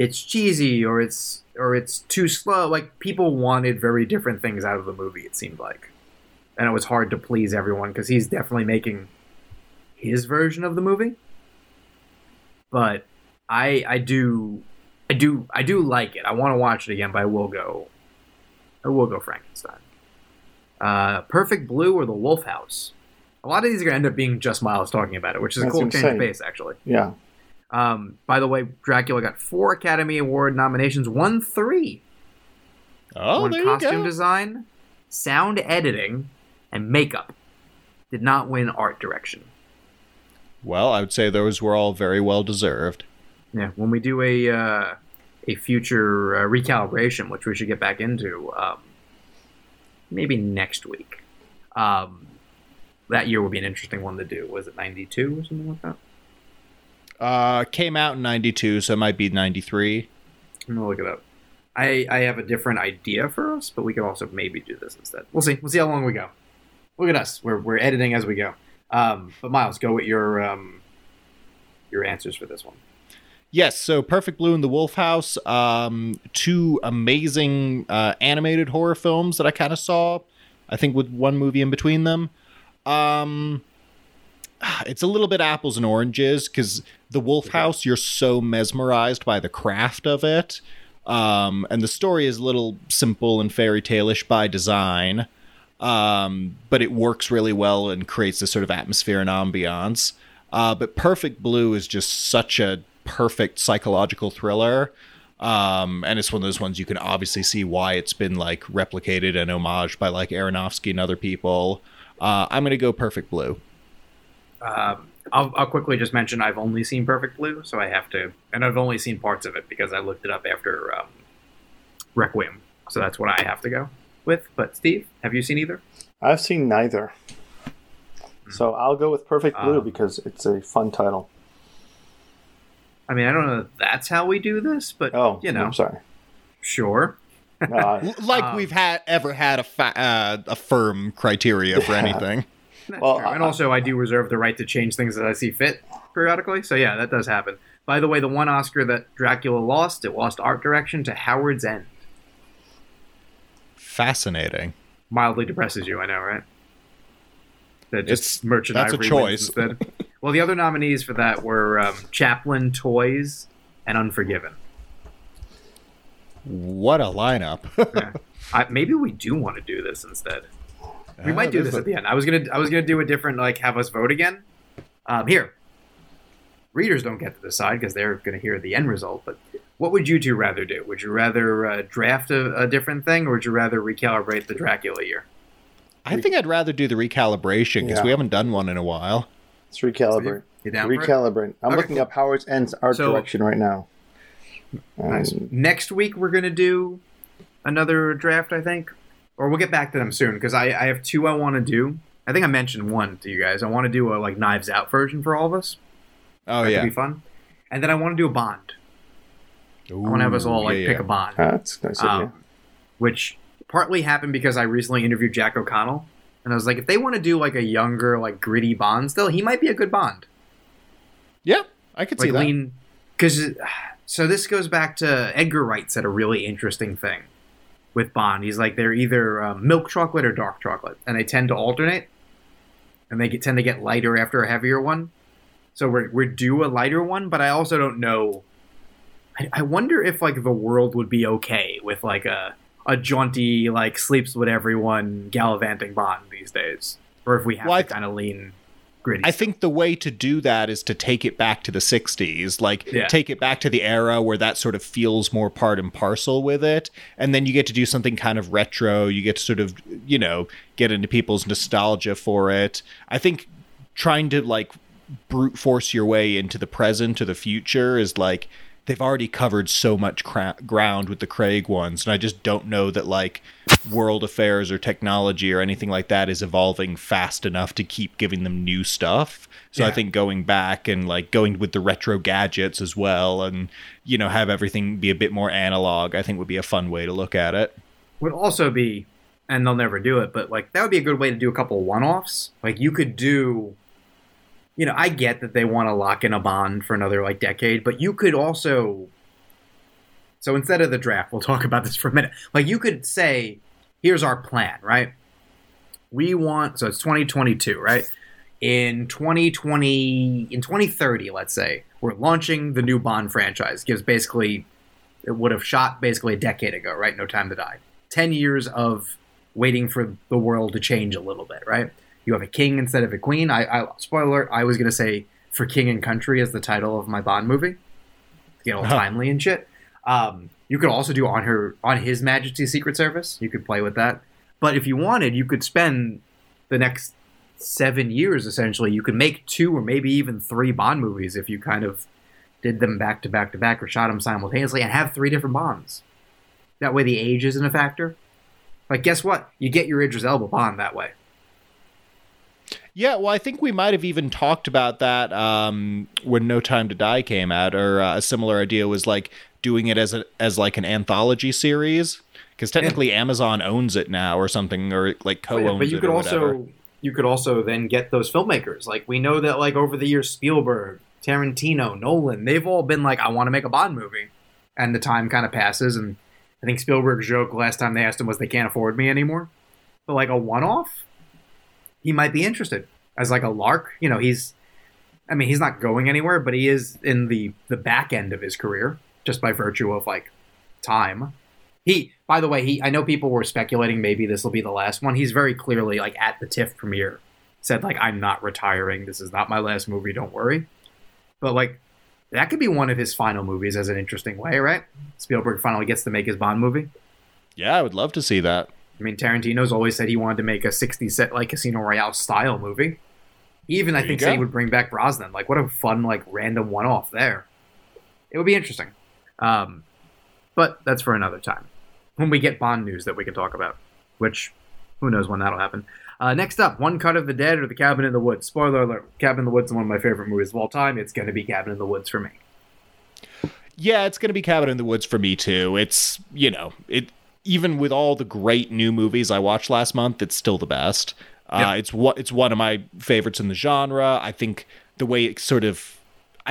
it's cheesy or it's or it's too slow. Like people wanted very different things out of the movie. It seemed like, and it was hard to please everyone because he's definitely making his version of the movie but I I do I do I do like it. I want to watch it again, but I will go I will go Frankenstein. Uh, Perfect Blue or The Wolf House. A lot of these are gonna end up being just Miles talking about it, which is That's a cool change of pace, actually. Yeah. Um, by the way, Dracula got four Academy Award nominations, won three. Oh, won there you costume go. design, sound editing, and makeup. Did not win art direction. Well, I would say those were all very well deserved. Yeah, when we do a uh, a future uh, recalibration, which we should get back into, um, maybe next week. Um, that year would be an interesting one to do. Was it ninety two or something like that? Uh, came out in '92, so it might be '93. I'm gonna look it up. I I have a different idea for us, but we could also maybe do this instead. We'll see. We'll see how long we go. Look at us. We're we're editing as we go. Um, but Miles, go with your um, your answers for this one. Yes, so Perfect Blue and The Wolf House, um, two amazing uh, animated horror films that I kind of saw. I think with one movie in between them. Um, it's a little bit apples and oranges because The Wolf House, you're so mesmerized by the craft of it, um, and the story is a little simple and fairy tale-ish by design, um, but it works really well and creates this sort of atmosphere and ambiance. Uh, but Perfect Blue is just such a perfect psychological thriller. Um, and it's one of those ones you can obviously see why it's been like replicated and homaged by like Aronofsky and other people. Uh, I'm gonna go Perfect Blue. Um, I'll, I'll quickly just mention I've only seen Perfect Blue, so I have to, and I've only seen parts of it because I looked it up after um, Requiem. So that's what I have to go with. But Steve, have you seen either? I've seen neither. So I'll go with Perfect Blue Um, because it's a fun title. I mean, I don't know if that's how we do this, but Oh, you know, I'm sorry. sure. No, I- L- Like Um, we've had ever had a fa- uh, a firm criteria for Yeah. anything. That's Well, fair. and I- also, I do reserve the right to change things as I see fit periodically. So yeah, that does happen. By the way, the one Oscar that Dracula lost, it lost art direction to Howards End. Fascinating. Mildly depresses you, I know, right? That just It's- merchant that's a choice. Instead. well, the other nominees for that were um, Chaplin, Toys, and Unforgiven. What a lineup. Yeah. I, maybe we do want to do this instead. We Ah, might do this at the end. I was gonna I was gonna do a different like have us vote again. Um, here, readers don't get to decide because they're gonna hear the end result. But what would you two rather do? Would you rather uh, draft a, a different thing, or would you rather recalibrate the Dracula year? I think I'd rather do the recalibration because Yeah. we haven't done one in a while. Let's recalibrate. You down for it? Recalibrate. I'm Okay, looking up Howards End's art So- direction right now. Nice. Um, Next week we're gonna do another draft, I think, or we'll get back to them soon because I, I have two I want to do. I think I mentioned one to you guys. I want to do a like Knives Out version for all of us. Oh That yeah. could be fun. And then I want to do a Bond. I want to have us all like yeah, pick yeah. a Bond, That's a nice idea. um, which partly happened because I recently interviewed Jack O'Connell, and I was like, if they want to do like a younger, like gritty Bond, still he might be a good Bond. Yeah, I could see like that. lean because so this goes back to Edgar Wright said a really interesting thing with Bond. He's like they're either um, milk chocolate or dark chocolate, and they tend to alternate, and they get, tend to get lighter after a heavier one. So we're we're due a lighter one, but I also don't know. I, I wonder if like the world would be okay with like a a jaunty like sleeps with everyone gallivanting Bond these days, or if we have Well, to kind of lean gritty. I think the way to do that is to take it back to the 60s, like Yeah. take it back to the era where that sort of feels more part and parcel with it. And then you get to do something kind of retro. You get to sort of, you know, get into people's nostalgia for it. I think trying to like brute force your way into the present or the future is like they've already covered so much cra- ground with the Craig ones, and I just don't know that like world affairs or technology or anything like that is evolving fast enough to keep giving them new stuff. So I think going back and like going with the retro gadgets as well, and you know have everything be a bit more analog, I think would be a fun way to look at it. would also be, and they'll never do it, but like that would be a good way to do a couple one offs. Like you could do, you know, I get that they want to lock in a bond for another like decade, but you could also. So instead of the draft, we'll talk about this for a minute. Like you could say, here's our plan, right? We want, so it's 2022, right? In 2020, in 2030, let's say, we're launching the new Bond franchise. Gives basically, it would have shot basically a decade ago, right? No Time to Die. 10 years of waiting for the world to change a little bit, right? You have a king instead of a queen. I, I spoiler, alert, I was going to say for King and Country as the title of my Bond movie. You know, timely and shit. Um, you could also do on her on His Majesty's Secret Service. You could play with that. But if you wanted, you could spend the next seven years essentially. You could make two or maybe even three Bond movies if you kind of did them back to back to back or shot them simultaneously and have three different Bonds. That way the age isn't a factor. Like, guess what? You get your Idris Elba Bond that way. Yeah, well, I think we might have even talked about that um, when No Time to Die came out, or uh, a similar idea was like doing it as a as like an anthology series, because technically Amazon owns it now, or something, or like Oh, co-owns it. but you could also you could also then get those filmmakers. Like we know that like over the years Spielberg, Tarantino, Nolan, they've all been like, I want to make a Bond movie. And the time kind of passes and I think Spielberg's joke last time they asked him was they can't afford me anymore. But like a one off, he might be interested. As like a lark, you know, he's I mean, he's not going anywhere, but he is in the the back end of his career, just by virtue of like time. He, by the way, he. I know people were speculating maybe this will be the last one. He's very clearly like at the TIFF premiere said like I'm not retiring. This is not my last movie. Don't worry. But like that could be one of his final movies as an interesting way, right? Spielberg finally gets to make his Bond movie. Yeah, I would love to see that. I mean, Tarantino's always said he wanted to make a 60s set like Casino Royale style movie. Even, I There you think, said he would bring back Brosnan. Like, what a fun, like, random one off there. It would be interesting. Um, but that's for another time. When we get Bond news that we can talk about, which who knows when that'll happen. Uh, next up, One Cut of the Dead or The Cabin in the Woods. Spoiler alert Cabin in the Woods is one of my favorite movies of all time. It's going to be Cabin in the Woods for me. Yeah, it's going to be Cabin in the Woods for me too. It's you know it even with all the great new movies I watched last month, it's still the best. Uh, Yep. It's what it's one of my favorites in the genre. I think the way it sort of,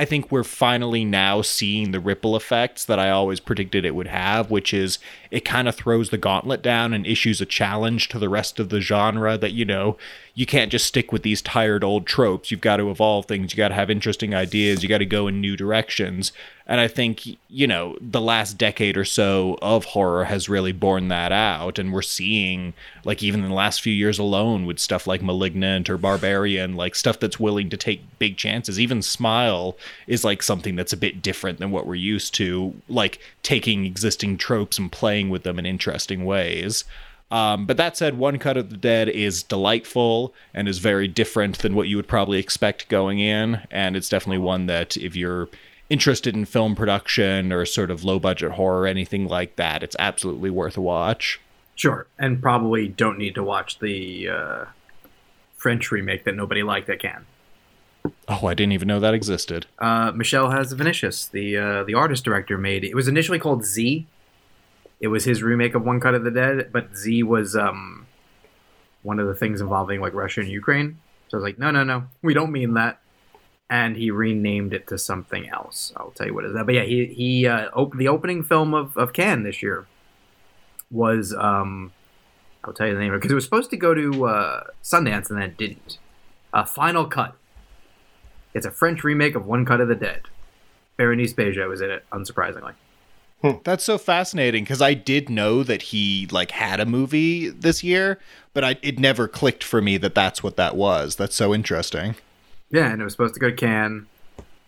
I think we're finally now seeing the ripple effects that I always predicted it would have, which is it kind of throws the gauntlet down and issues a challenge to the rest of the genre that you know you can't just stick with these tired old tropes. You've got to evolve things. You got to have interesting ideas. You got to go in new directions. And I think, you know, the last decade or so of horror has really borne that out. And we're seeing, like, even in the last few years alone, with stuff like Malignant or Barbarian, like stuff that's willing to take big chances. Even Smile is like something that's a bit different than what we're used to, like taking existing tropes and playing with them in interesting ways. Um, but that said, One Cut of the Dead is delightful and is very different than what you would probably expect going in. And it's definitely one that, if you're interested in film production or sort of low budget horror, anything like that, it's absolutely worth a watch. Sure, and probably don't need to watch the uh, French remake that nobody liked that can. Oh, I didn't even know that existed. Uh, Michel Hazanavicius, the uh, the artist director, made it was initially called Z. It was his remake of One Cut of the Dead, but Z was um, one of the things involving like Russia and Ukraine. So I was like, no, no, no, we don't mean that. And he renamed it to something else. I'll tell you what it is. But yeah, he he uh, op- the opening film of of Cannes this year was um, I'll tell you the name because it was supposed to go to uh, Sundance and then it didn't. Uh, Final Cut. It's a French remake of One Cut of the Dead. Berenice Bejo was in it, unsurprisingly. That's so fascinating because I did know that he like had a movie this year, but I it never clicked for me that that's what that was. That's so interesting. Yeah, and it was supposed to go to Cannes.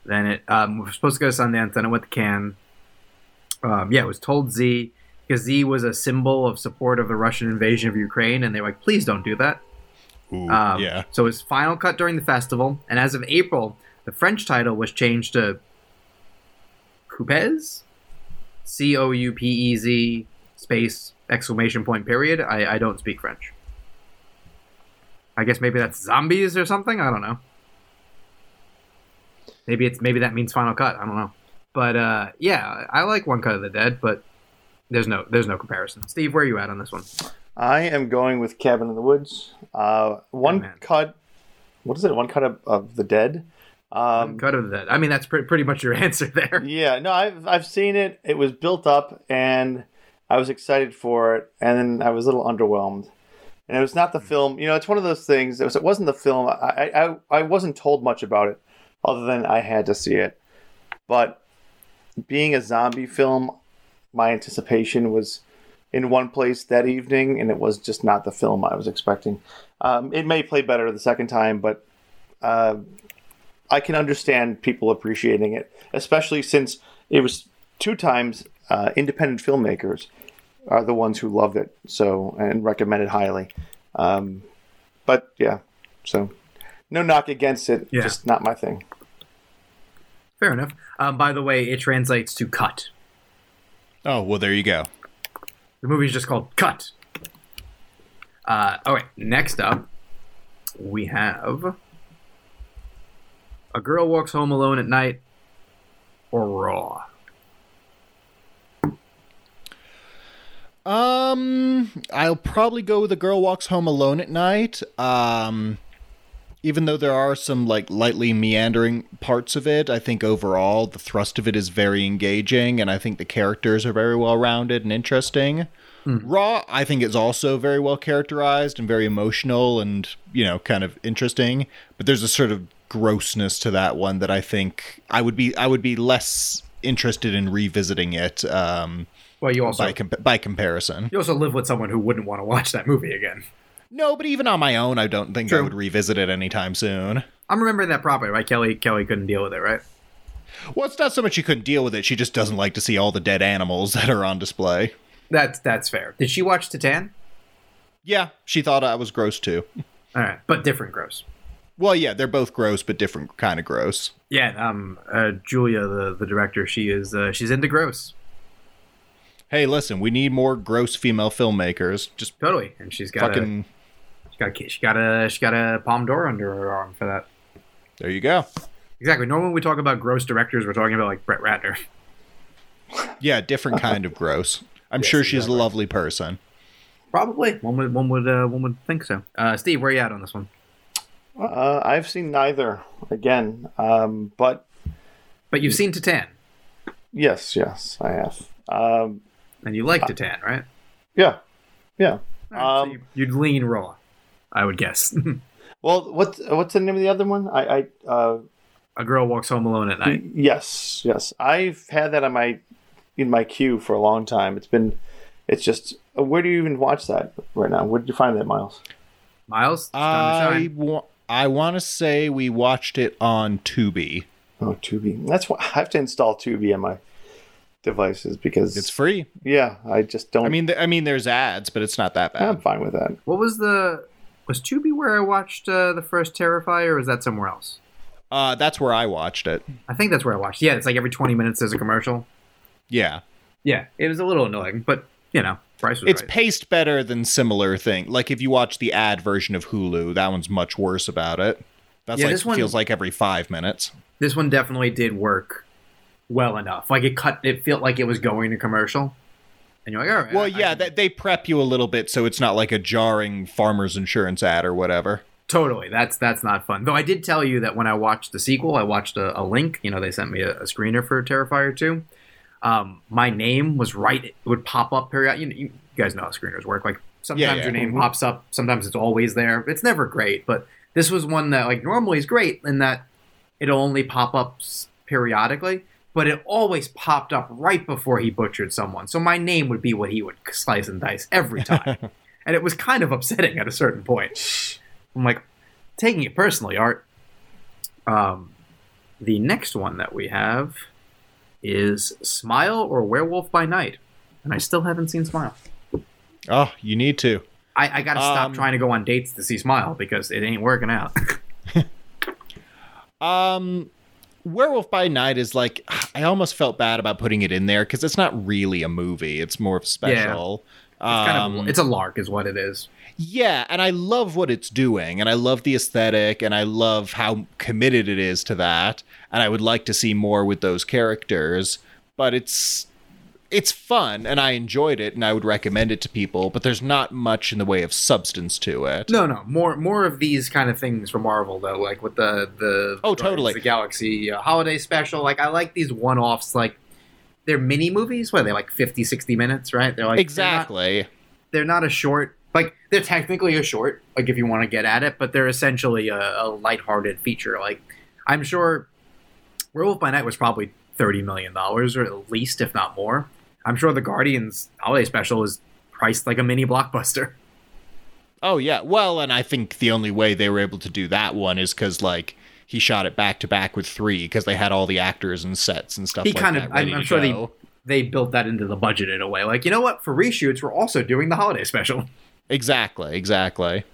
Then it um, was supposed to go to Sundance. Then it went to Cannes. Um, yeah, it was told Z because Z was a symbol of support of the Russian invasion of Ukraine, and they were like, "Please don't do that." Ooh, Um, yeah. So it was final cut during the festival, and as of April, the French title was changed to Coupez, C O U P E Z space exclamation point period. I, I don't speak French. I guess maybe that's zombies or something. I don't know. Maybe it's maybe that means final cut. I don't know. But uh, yeah, I like One Cut of the Dead, but there's no there's no comparison. Steve, where are you at on this one? I am going with Cabin in the Woods. Uh, one man. cut. What is it? One cut of, of the dead. Um, Cut of Dead. I mean, that's pre- pretty much your answer there. yeah, no, I've I've seen it. It was built up, and I was excited for it, and then I was a little underwhelmed. And it was not the film. You know, it's one of those things. It, was, it wasn't the film. I, I I wasn't told much about it, other than I had to see it. But being a zombie film, my anticipation was in one place that evening, and it was just not the film I was expecting. Um, it may play better the second time, but uh, I can understand people appreciating it, especially since it was two times uh, independent filmmakers are the ones who loved it so and recommended highly. Um, but yeah, so no knock against it, Yeah. just not my thing. Fair enough. Um, by the way, it translates to cut. Oh well, there you go. The movie's just called Cut. Uh, all right, next up, we have A Girl Walks Home Alone at Night or Raw. Um, I'll probably go with a girl walks home alone at night. Um, even though there are some like lightly meandering parts of it, I think overall the thrust of it is very engaging, and I think the characters are very well rounded and interesting. Raw, I think, is also very well characterized and very emotional and you know kind of interesting. But there's a sort of grossness to that one that I think I would be I would be less interested in revisiting it. Um, Well, you also by com- by comparison. you also live with someone who wouldn't want to watch that movie again. No, but even on my own, I don't think I would revisit it anytime soon. I'm remembering that properly, right? Kelly Kelly couldn't deal with it, right? Well, it's not so much she couldn't deal with it; she just doesn't like to see all the dead animals that are on display. That's that's fair. Did she watch Titane? Yeah, she thought I was gross too. All right, but different gross. Well, yeah, they're both gross, but different kind of gross. Yeah, um, uh, Julia, the the director, she is uh, she's into gross, Hey, listen, we need more gross female filmmakers. Just totally, and she's got fucking. a she got a, she got a she got a Palme d'Or under her arm for that. There you go. Exactly. Normally, when we talk about gross directors, we're talking about like Brett Ratner. Yeah, different kind of gross. I'm Yes, sure she's exactly. a lovely person. Probably one would one would uh, one would think so. Uh, Steve, where are you at on this one? Uh, I've seen neither again, um, but But you've seen Titane, yes, yes, I have. Um, and you like Titane, right? yeah, yeah. All right, so Um, you, you'd lean raw, I would guess. Well, what's what's the name of the other one? I, I uh, A girl walks home alone at night. yes, yes. I've had that on my in my queue for a long time. It's been, it's just. uh, Where do you even watch that right now? Where did you find that, Miles? Miles, it's time to I wa- I want to say we watched it on Tubi. Oh, Tubi. That's why I have to install Tubi on my devices because It's free. yeah, I just don't. I mean, th- I mean, there's ads, but it's not that bad. I'm fine with that. What was the was Tubi where I watched uh, the first Terrifier, or was that somewhere else? Uh, that's where I watched it. I think that's where I watched. Yeah, it's like every twenty minutes there's a commercial. Yeah, Yeah, it was a little annoying, but you know, price was it's right. paced better than similar thing. Like if you watch the ad version of Hulu, that one's much worse about it. That's Yeah, like this one- feels like every five minutes. this one definitely did work well enough. Like it cut, it felt like it was going to commercial, and you're like, all right. Well, I- I yeah, can- they, they prep you a little bit so it's not like a jarring farmer's insurance ad or whatever. totally. That's that's not fun. Though I did tell you that when I watched the sequel, I watched a, a link. You know, they sent me a, a screener for Terrifier two. Um, my name was right. It would pop up period. You, know, you guys know how screeners work. Like sometimes Yeah, yeah. your name Mhm. pops up. Sometimes it's always there. It's never great, but this was one that like normally is great in that it'll only pop up periodically. But it always popped up right before he butchered someone. So my name would be what he would slice and dice every time. and it was kind of upsetting at a certain point. I'm like, taking it personally, Art. Um, the next one that we have is Smile or Werewolf by Night, and I still haven't seen Smile. Oh, you need to. I, I got to stop Um, trying to go on dates to see Smile because it ain't working out. Um, Werewolf by Night is like I almost felt bad about putting it in there because it's not really a movie; it's more of a special. it's kind Um, of it's a lark, is what it is. Yeah, and I love what it's doing, and I love the aesthetic, and I love how committed it is to that. And I would like to see more with those characters, but it's it's fun, and I enjoyed it, and I would recommend it to people. But there's not much in the way of substance to it. No, no, more more of these kind of things from Marvel though, like with the the Oh, Guardians totally. the Galaxy uh, holiday special. Like I like these one offs, like they're mini movies. What are they like 50, 60 minutes, right? They're like they're not- exactly. they're not a short like they're technically a short like if you want to get at it but they're essentially a, a lighthearted feature. Like i'm sure werewolf by night was probably 30 million dollars or at least if not more. I'm sure the guardians holiday special is priced like a mini blockbuster. Oh yeah. Well, and I think the only way they were able to do that one is because like he shot it back to back with three because they had all the actors and sets and stuff. he like kind that of I'm, I'm sure they they built that into the budget in a way. Like you know what? For reshoots we're also doing the holiday special exactly, exactly.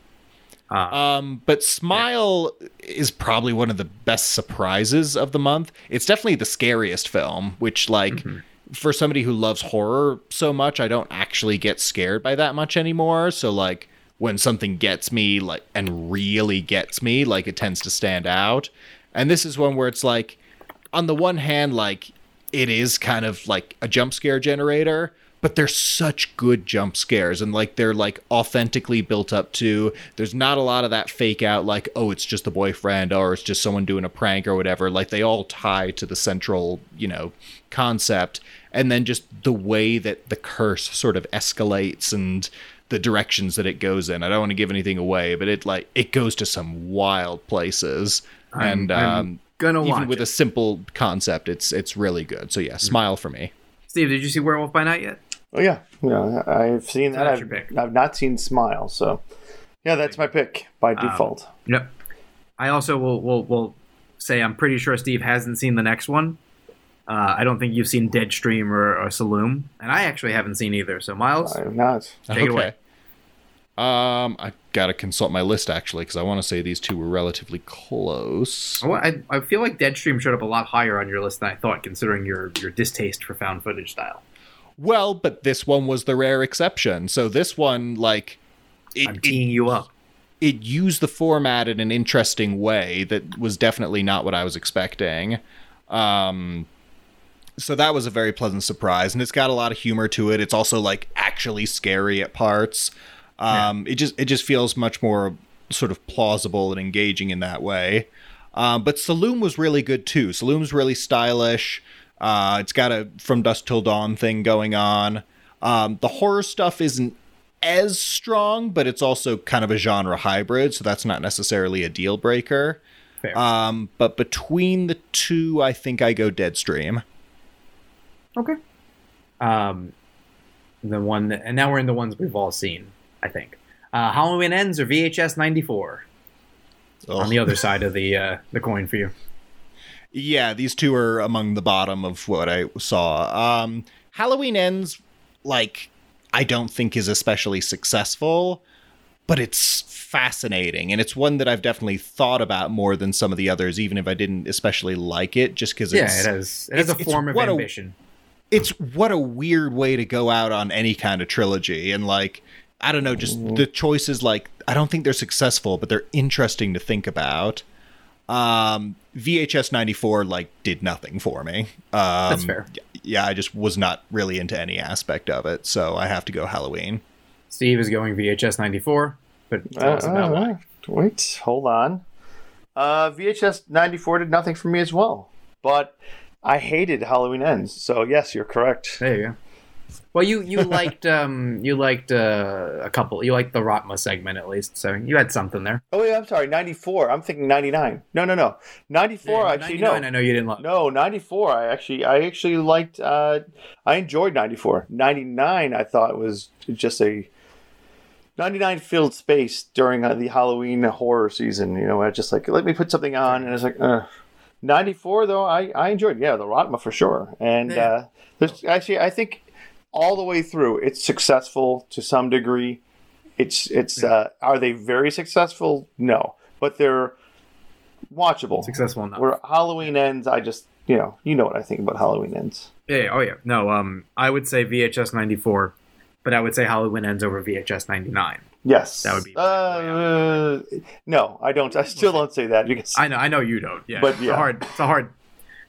uh, Um, but Smile is probably one of the best surprises of the month. It's definitely the scariest film, which like Mm-hmm. for somebody who loves horror so much, I don't actually get scared by that much anymore. So like when something gets me like and really gets me, like it tends to stand out. And this is one where it's like on the one hand like it is kind of like a jump scare generator but they're such good jump scares and like they're like authentically built up to there's not a lot of that fake out like oh it's just the boyfriend or it's just someone doing a prank or whatever. Like they all tie to the central you know concept. And then just the way that the curse sort of escalates and the directions that it goes in. I don't want to give anything away but it like it goes to some wild places. I'm- and I'm um gonna even with it. a simple concept it's it's really good. So yeah smile for me. Steve did you see werewolf by night yet Oh yeah, yeah. I've seen So that. that's I've, your pick. I've not seen Smile, so yeah, that's my pick by Um, default. Yep. I also will will will say I'm pretty sure Steve hasn't seen the next one. Uh, I don't think you've seen Deadstream or, or Saloon, and I actually haven't seen either. So Miles, I have not. take it away. Um, I gotta consult my list actually because I want to say these two were relatively close. Well, I, I feel like Deadstream showed up a lot higher on your list than I thought, considering your your distaste for found footage style. Well, but this one was the rare exception. So this one, like, it, I'm teeing you up. it used the format in an interesting way that was definitely not what I was expecting. Um, so that was a very pleasant surprise, and it's got a lot of humor to it. It's also like actually scary at parts. Um, It just it just feels much more sort of plausible and engaging in that way. Um, but Saloon was really good too. Saloon's really stylish. Uh, it's got a From Dusk Till Dawn thing going on. Um, the horror stuff isn't as strong, but it's also kind of a genre hybrid, so that's not necessarily a deal breaker. Fair. Um, but between the two, I think I go Deadstream. Okay. Um, the one, that, and now we're in the ones we've all seen. I think uh, Halloween Ends or VHS ninety four on the other side of the uh, the coin for you. Yeah, these two are among the bottom of what I saw. Um, Halloween Ends, like, I don't think is especially successful, but it's fascinating. And it's one that I've definitely thought about more than some of the others, even if I didn't especially like it, just because Yeah, it's, it has it has a form of what a- ambition. it's what a weird way to go out on any kind of trilogy. And, like, I don't know, just the choices, like, I don't think they're successful, but they're interesting to think about. Um, VHS 94 like did nothing for me. Um, That's fair. Yeah, I just was not really into any aspect of it, so I have to go Halloween. Steve is going VHS ninety four, but tell about Uh, uh, wait, hold on. Uh, VHS 94 did nothing for me as well, but I hated Halloween Ends. So yes, you're correct. There you go. Well, you you liked um you liked uh, a couple. You liked the Raatma segment at least, so you had something there. Oh wait, I'm sorry, 94. I'm thinking 99. No, no, no. 94 Yeah, actually 99, no. I know you didn't like. No, 94 I actually I actually liked uh I enjoyed 94. 99 I thought was just a 99 filled space during uh, the Halloween horror season, you know, I just like let me put something on and it's like uh 94 though I I enjoyed yeah, the Raatma for sure. And Yeah. uh there's actually I think all the way through it's successful to some degree. It's it's uh are they very successful? No. But they're watchable. Successful enough. Where Halloween ends, I just you know you know what I think about Halloween ends. Yeah. Oh yeah. No. Um. I would say VHS ninety four, but I would say Halloween ends over VHS ninety nine. Yes, That would be- Uh, no, I don't. I still don't say that because I know. I know you don't. Yeah. But, It's a hard. It's a hard.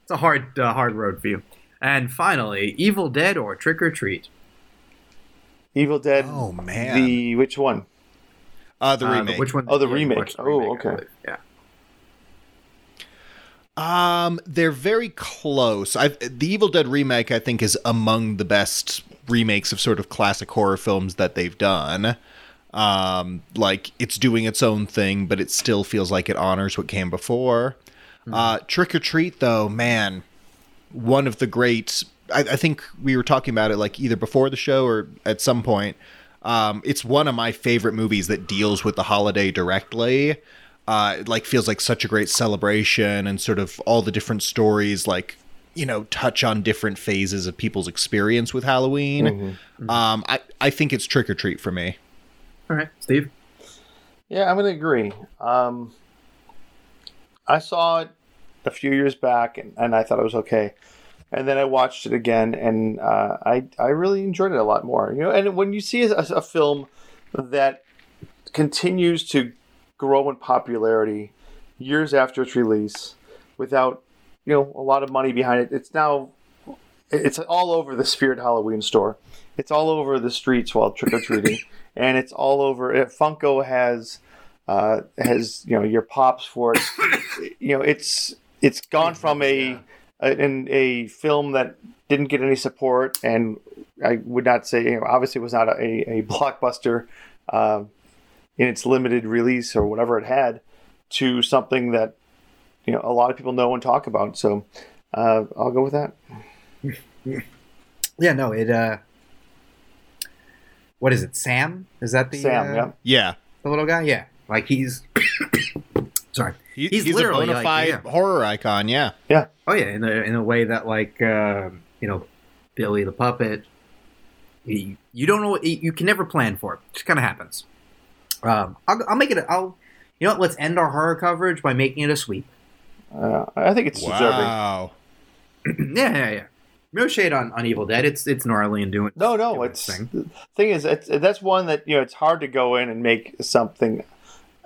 It's a hard. Uh, hard road for you. And finally, Evil Dead or Trick or Treat. Evil Dead. Oh, man. the which one? Uh, the Uh, remake. which one? Oh, the yeah, you remake. the Oh, remake, I okay. Yeah. Um, they're very close. I the Evil Dead remake, I think, is among the best remakes of sort of classic horror films that they've done. Um, like it's doing its own thing, but it still feels like it honors what came before. Uh, Trick or Treat, though, man, one of the great. I, I think we were talking about it like either before the show or at some point. Um, it's one of my favorite movies that deals with the holiday directly. Uh, it like feels like such a great celebration and sort of all the different stories like you know touch on different phases of people's experience with Halloween. Um, I I think it's Trick or Treat for me. All right, Steve. Yeah, I'm gonna agree. Um, I saw it a few years back, and, and I thought it was okay. And then I watched it again, and uh, I I really enjoyed it a lot more. You know, and when you see a, a film that continues to grow in popularity years after its release, without you know a lot of money behind it, it's now it's all over the Spirit Halloween store. It's all over the streets while trick or treating, and it's all over. uh, Funko has uh, has you know your pops for it. you know it's it's gone from a, a in a film that didn't get any support, and I would not say you know, obviously it was not a, a blockbuster uh, in its limited release or whatever it had, to something that you know a lot of people know and talk about. So uh, I'll go with that. Yeah. No. It. uh What is it? Sam? Is that the Sam, uh, yeah. Yeah, the little guy? Yeah. Like he's. Sorry. He- He's he's, literally a bona like, fide yeah. horror icon. Yeah, Yeah. Oh yeah, in a in a way that like uh, you know, Billy the puppet. You, you don't know. You can never plan for it. it just kind of happens. Um, I'll, I'll make it. A, I'll. You know what? Let's end our horror coverage by making it a sweep. Uh, I think it's deserving. wow. yeah, yeah, yeah. No shade on, on Evil Dead. It's it's gnarly and doing. No, no, doing it's its thing. the thing is it's, that's one that you know it's hard to go in and make something,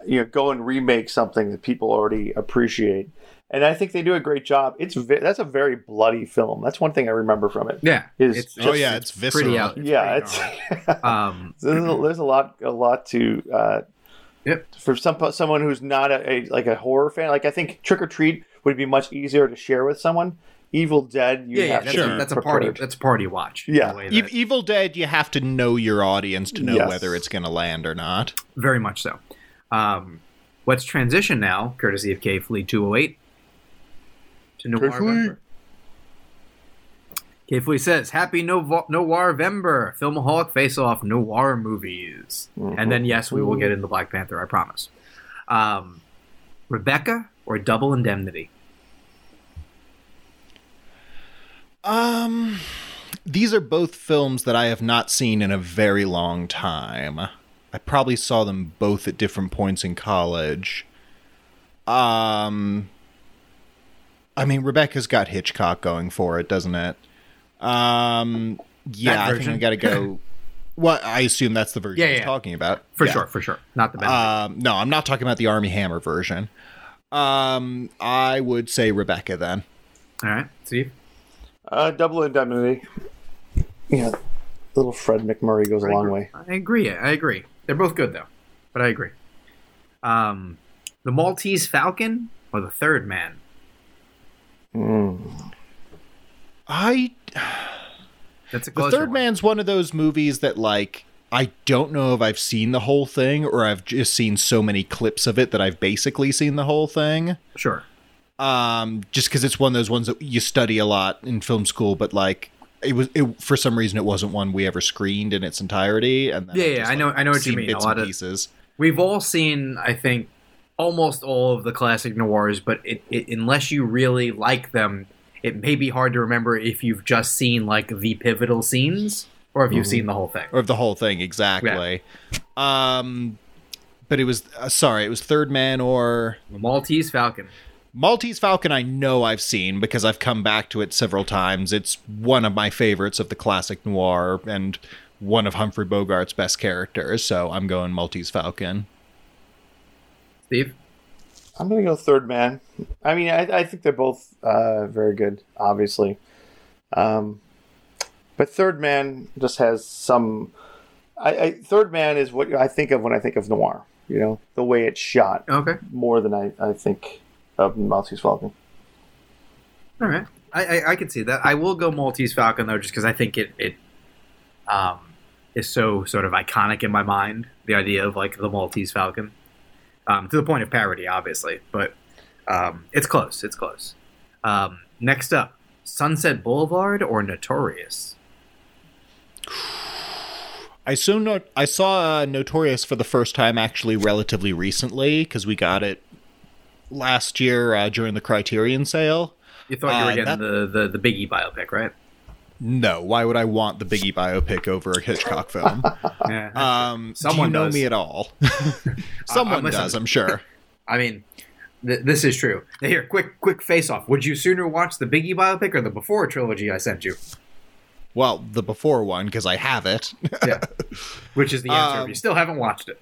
you know, go and remake something that people already appreciate, and I think they do a great job. It's ve- that's a very bloody film. That's one thing I remember from it. Yeah, Is- it's Oh, yeah, it's pretty visceral. out. It's yeah, pretty it's um, there's, a, there's a lot a lot to uh, Yep. for some someone who's not a, a like a horror fan. Like I think Trick or Treat would be much easier to share with someone. Evil Dead, you Yeah, yeah, that's, to a, that's a party. That's a party watch. Yeah. a way E- that- Evil Dead, you have to know your audience to know Yes. whether it's going to land or not. very much so. Um, let's transition now, courtesy of K Fleet 208, to Noir. K Fleet says, Happy Novo- Noirvember, Filmaholic Face Off Noir movies. And then, yes, we will get into Black Panther, I promise. Um, Rebecca or Double Indemnity? Um, these are both films that I have not seen in a very long time. I probably saw them both at different points in college. Um, I mean, Rebecca's got Hitchcock going for it, doesn't it? Um, yeah, I think version? I got to go. well, I assume that's the version Yeah, he's yeah. talking about. For Yeah. sure, for sure. Not the best. Um, no, I'm not talking about the Armie Hammer version. Um, I would say Rebecca then. All right, Steve? Uh, double indemnity. Yeah, little Fred MacMurray goes a long way. I agree. I agree. They're both good though, but I agree. Um, the Maltese Falcon or the Third Man? Mm. I That's a The Third one. Man's one of those movies that like I don't know if I've seen the whole thing or I've just seen so many clips of it that I've basically seen the whole thing. Sure. Um, just because it's one of those ones that you study a lot in film school, but like it was it, for some reason it wasn't one we ever screened in its entirety. And then Yeah, yeah, just, I know- like, I know what you mean. A lot of- pieces. We've all seen, I think, almost all of the classic noirs, but it, it, unless you really like them, it may be hard to remember if you've just seen like the pivotal scenes or if you've seen the whole thing. or the whole thing exactly. Um, but it was uh, sorry, it was Third Man or The Maltese Falcon. Maltese Falcon, I know I've seen because I've come back to it several times. It's one of my favorites of the classic noir and one of Humphrey Bogart's best characters, so I'm going Maltese Falcon. Steve? I'm gonna go Third Man. I mean, I, I think they're both uh, very good, obviously. Um, but Third Man just has some. I, I Third Man is what I think of when I think of noir. You know, the way it's shot Okay. more than I, I think of Maltese Falcon. All right. I, I, I can see that. I will go Maltese Falcon though, just because I think it it um, is so sort of iconic in my mind. The idea of like the Maltese Falcon, um, to the point of parody, obviously, but um, it's close. It's close. Um, next up, Sunset Boulevard or Notorious. I so not I saw uh, Notorious for the first time actually relatively recently because we got it last year uh, during the Criterion sale. You thought you were Uh, getting that- the, the the Biggie biopic, right? No, why would I want the Biggie biopic over a Hitchcock film? Yeah. Um, Someone do you know does. me at all? Someone listen. does, I'm sure. I mean, th- this is true. Now Here, quick quick face off. Would you sooner watch the Biggie biopic or the Before trilogy I sent you? Well, the before one because I have it. Yeah. Which is the answer if Um, you still haven't watched it.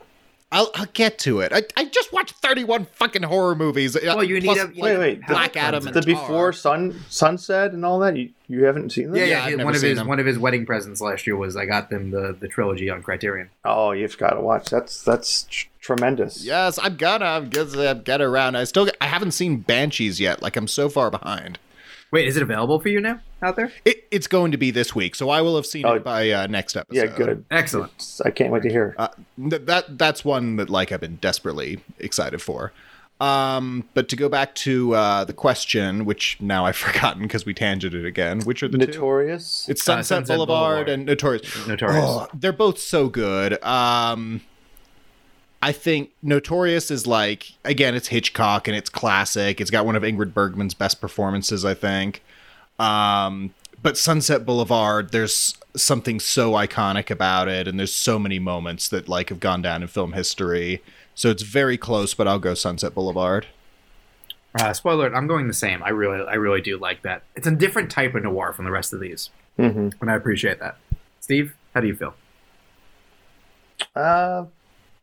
I'll, I'll get to it. I, I just watched 31 fucking horror movies. Uh, well, you need Plus, a- like, Wait, wait, the- Black Adam and The Tar. before sun sunset and all that. You you haven't seen them? Yeah, Yeah, yeah. I've he- never one of his them. one of his wedding presents last year was I got them the, the trilogy on Criterion. Oh, you've got to watch. That's that's tr- tremendous. Yes, I'm gonna. I'm gonna get around. I still. I haven't seen Banshees yet. Like I'm so far behind. Wait, is it available for you now out there? It, it's going to be this week, so I will have seen Oh. it by uh, next episode. Yeah, good. Excellent. It's- I can't wait to hear. Uh, th- that that's one that like I've been desperately excited for. Um, but to go back to uh, the question, which now I've forgotten because we tangented again. Which are the two? Notorious. It's Uh, Sunset, Sunset Boulevard, Boulevard. and Notorious. Notorious. Oh, they're both so good. Um, I think Notorious is like again, it's Hitchcock and it's classic. It's got one of Ingrid Bergman's best performances, I think. Um, but Sunset Boulevard, there's something so iconic about it, and there's so many moments that like have gone down in film history. So it's very close, but I'll go Sunset Boulevard. Uh, spoiler: alert, I'm going the same. I really, I really do like that. It's a different type of noir from the rest of these, hmm and I appreciate that. Steve, how do you feel? Uh,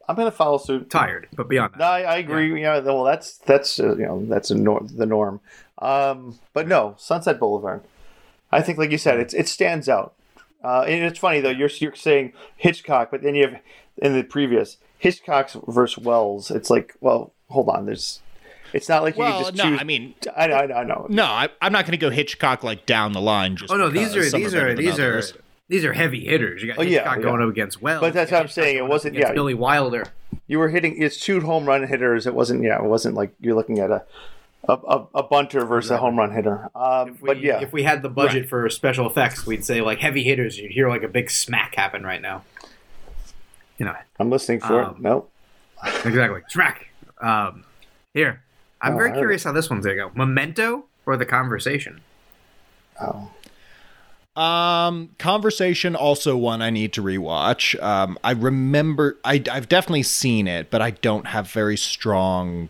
I'm gonna follow suit. Tired, but beyond No, that, I, I agree. Yeah. well, that's that's uh, you know that's a nor- the norm. Um, but no, Sunset Boulevard. I think, like you said, it's it stands out. Uh, and it's funny though. You're you're saying Hitchcock, but then you have in the previous Hitchcock's versus Welles. It's like, well, hold on. There's It's not like you Well, can just no, choose. I mean, I know, I know, I know. no, I, I'm not going to go Hitchcock like down the line. Just Oh no, these are these are than these are others. These are heavy hitters. You got Oh, yeah, yeah. going up against Welles. But that's what I'm saying, it wasn't- yeah. Billy Wilder. You were hitting. It's two home run hitters. It wasn't. Yeah, it wasn't like you're looking at a a, a, a bunter versus a home run hitter. Um, If we, but yeah, if we had the budget for special effects, we'd say like heavy hitters. You'd hear like a big smack happen right now. You know, I'm listening for um, it. No, exactly smack. Um, here, I'm Oh, very curious how this one's gonna go. Memento or the conversation? oh, Um, conversation also one I need to rewatch. Um, I remember I I've definitely seen it, but I don't have very strong.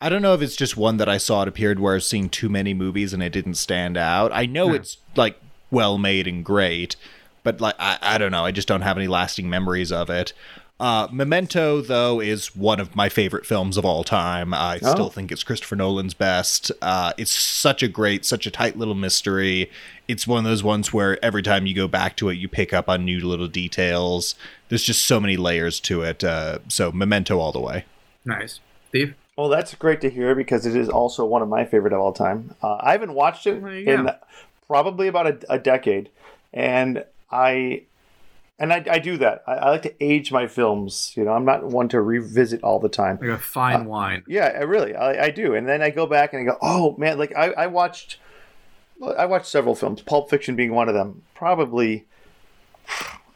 I don't know if it's just one that I saw it appeared where I've seen too many movies and it didn't stand out. I know it's like well made and great, but like I, I don't know, I just don't have any lasting memories of it. Uh, Memento, though, is one of my favorite films of all time. I Oh. still think it's Christopher Nolan's best. Uh, it's such a great, such a tight little mystery. It's one of those ones where every time you go back to it, you pick up on new little details. There's just so many layers to it. Uh, so, Memento all the way. Nice, Steve. well, that's great to hear because it is also one of my favorite of all time. Uh, I haven't watched it in probably about a, a decade, and I. And I, I do that. I, I like to age my films. You know, I'm not one to revisit all the time. Like a fine uh, wine. Yeah, I really, I, I do. And then I go back and I go, oh man, like I, I watched, I watched several films, Pulp Fiction being one of them, probably,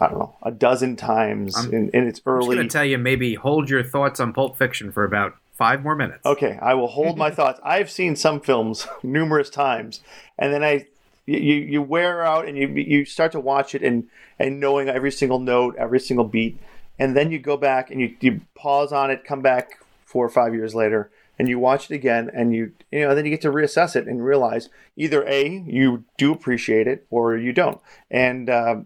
I don't know, a dozen times I'm- in, in its I'm just early. gonna tell you, maybe hold your thoughts on Pulp Fiction for about five more minutes. okay, I will hold my thoughts. I've seen some films numerous times, and then I, you, you wear out and you you start to watch it and and knowing every single note, every single beat, and then you go back and you you pause on it, come back four or five years later, and you watch it again, and you you know then you get to reassess it and realize either a you do appreciate it or you don't, and. Uh,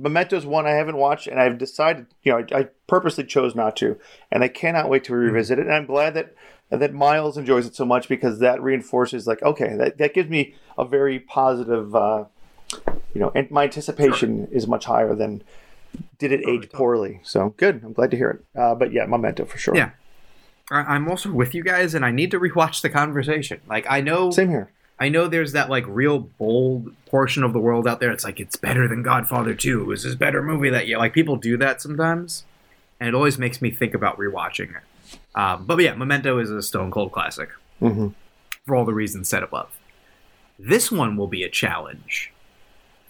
Memento's one I haven't watched, and I've decided, you know, I, I purposely chose not to, and I cannot wait to revisit it. And I'm glad that that Miles enjoys it so much because that reinforces, like, okay, that, that gives me a very positive, uh, you know, and my anticipation is much higher than did it age poorly. So good, I'm glad to hear it. Uh, but yeah, Memento for sure. Yeah. I- I'm also with you guys, and I need to rewatch the conversation. Like I know, same here. I know there's that like real bold portion of the world out there. It's like it's better than Godfather Two. Is this better movie that you like? People do that sometimes, and it always makes me think about rewatching it. Um, but yeah, Memento is a stone cold classic hmm for all the reasons said above. This one will be a challenge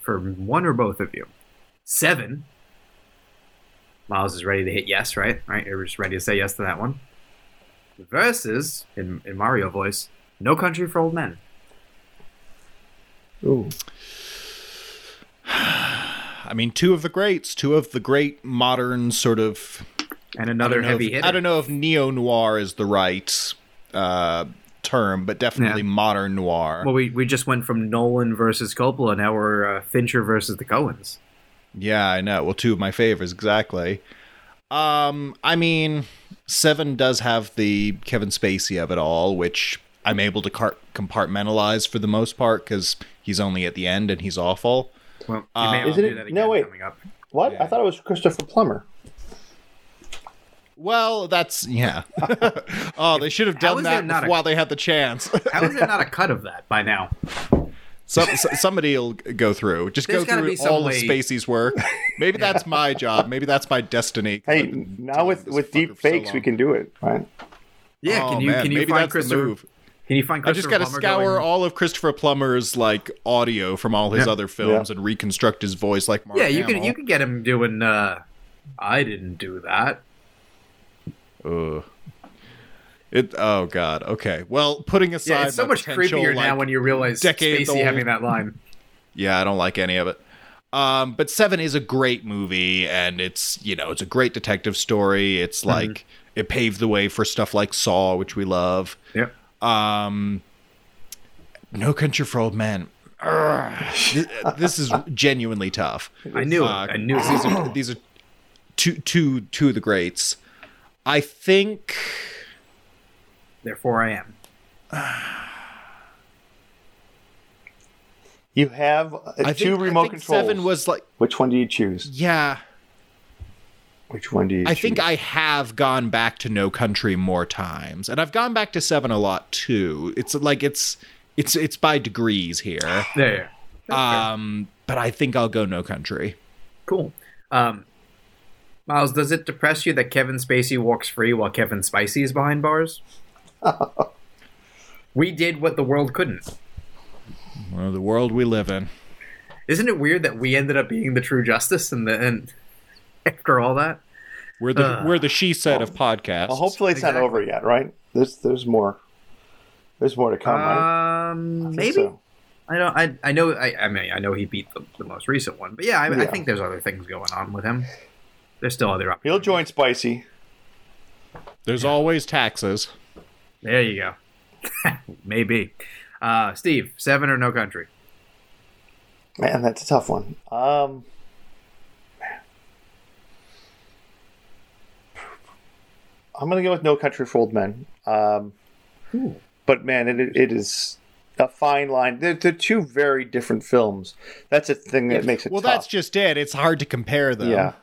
for one or both of you. Seven. Miles is ready to hit yes, right? Right, you're just ready to say yes to that one. Versus, in, in Mario voice, No Country for Old Men. Ooh, I mean, two of the greats, two of the great modern sort of. And another heavy if, hitter. I don't know if neo noir is the right uh, term, but definitely Yeah. modern noir. Well, we, we just went from Nolan versus Coppola. Now we're uh, Fincher versus the Coens. Yeah, I know. Well, two of my favorites exactly. Um, I mean, Seven does have the Kevin Spacey of it all, which I'm able to car- compartmentalize for the most part because he's only at the end and he's awful. Well, you may have Isn't do it- that again no, wait. coming up. what? Yeah. I thought it was Christopher Plummer. Well, that's yeah. oh, they should have done that there not a- while they had the chance. How is there not a cut of that by now? Some, s- somebody will go through. Just There's go through all way- of Spacey's work. Maybe that's my job. Maybe that's my destiny. Hey, now with with deep for so fakes, we can do it, right? Yeah, Oh, can you man, can you maybe find Christopher? Can you find I just got to scour going- all of Christopher Plummer's like audio from all his Yeah. other films and reconstruct his voice like Mark Yeah, you Hamill. can you can get him doing. uh I didn't do that. Ugh. It. Oh God. Okay. Well, putting aside Yeah, it's so much creepier now when you realize Spacey old- having that line. Yeah, I don't like any of it. Um, but Seven is a great movie, and it's you know it's a great detective story. Mm-hmm. It's like it paved the way for stuff like Saw, which we love. Yep. Um, No Country for Old Men. This is genuinely tough. I knew it. Uh, I knew it. these are these are two two two of the greats. I think Therefore, I am. You have uh, I two think, remote I think controls. Seven was like Which one do you choose? yeah. Which one do you? I think? I have gone back to No Country more times, and I've gone back to Seven a lot too. It's like it's it's it's by degrees here. There. Um, but I think I'll go No Country. Cool. Um, Miles, does it depress you that Kevin Spacey walks free while Kevin Spacey is behind bars? we did what the world couldn't. Well, the world we live in. Isn't it weird that we ended up being the true justice and the and after all that? We're the Ugh. we're the she said of podcasts. Well, hopefully it's Exactly. not over yet, right? There's there's more. There's more to come, right? I Um, think maybe. so. I don't. I, I know. I, I mean, I know he beat the, the most recent one, but yeah, I, I think there's other things going on with him. There's still other. Options. He'll join Spicy. There's always taxes. There you go. maybe. Uh, Steve, seven or no country? Man, that's a tough one. Um, I'm gonna go with No Country for Old Men. Um, but man, it it is a fine line. They're, they're two very different films. That's a thing that makes it Well, tough. that's just it. It's hard to compare them. yeah.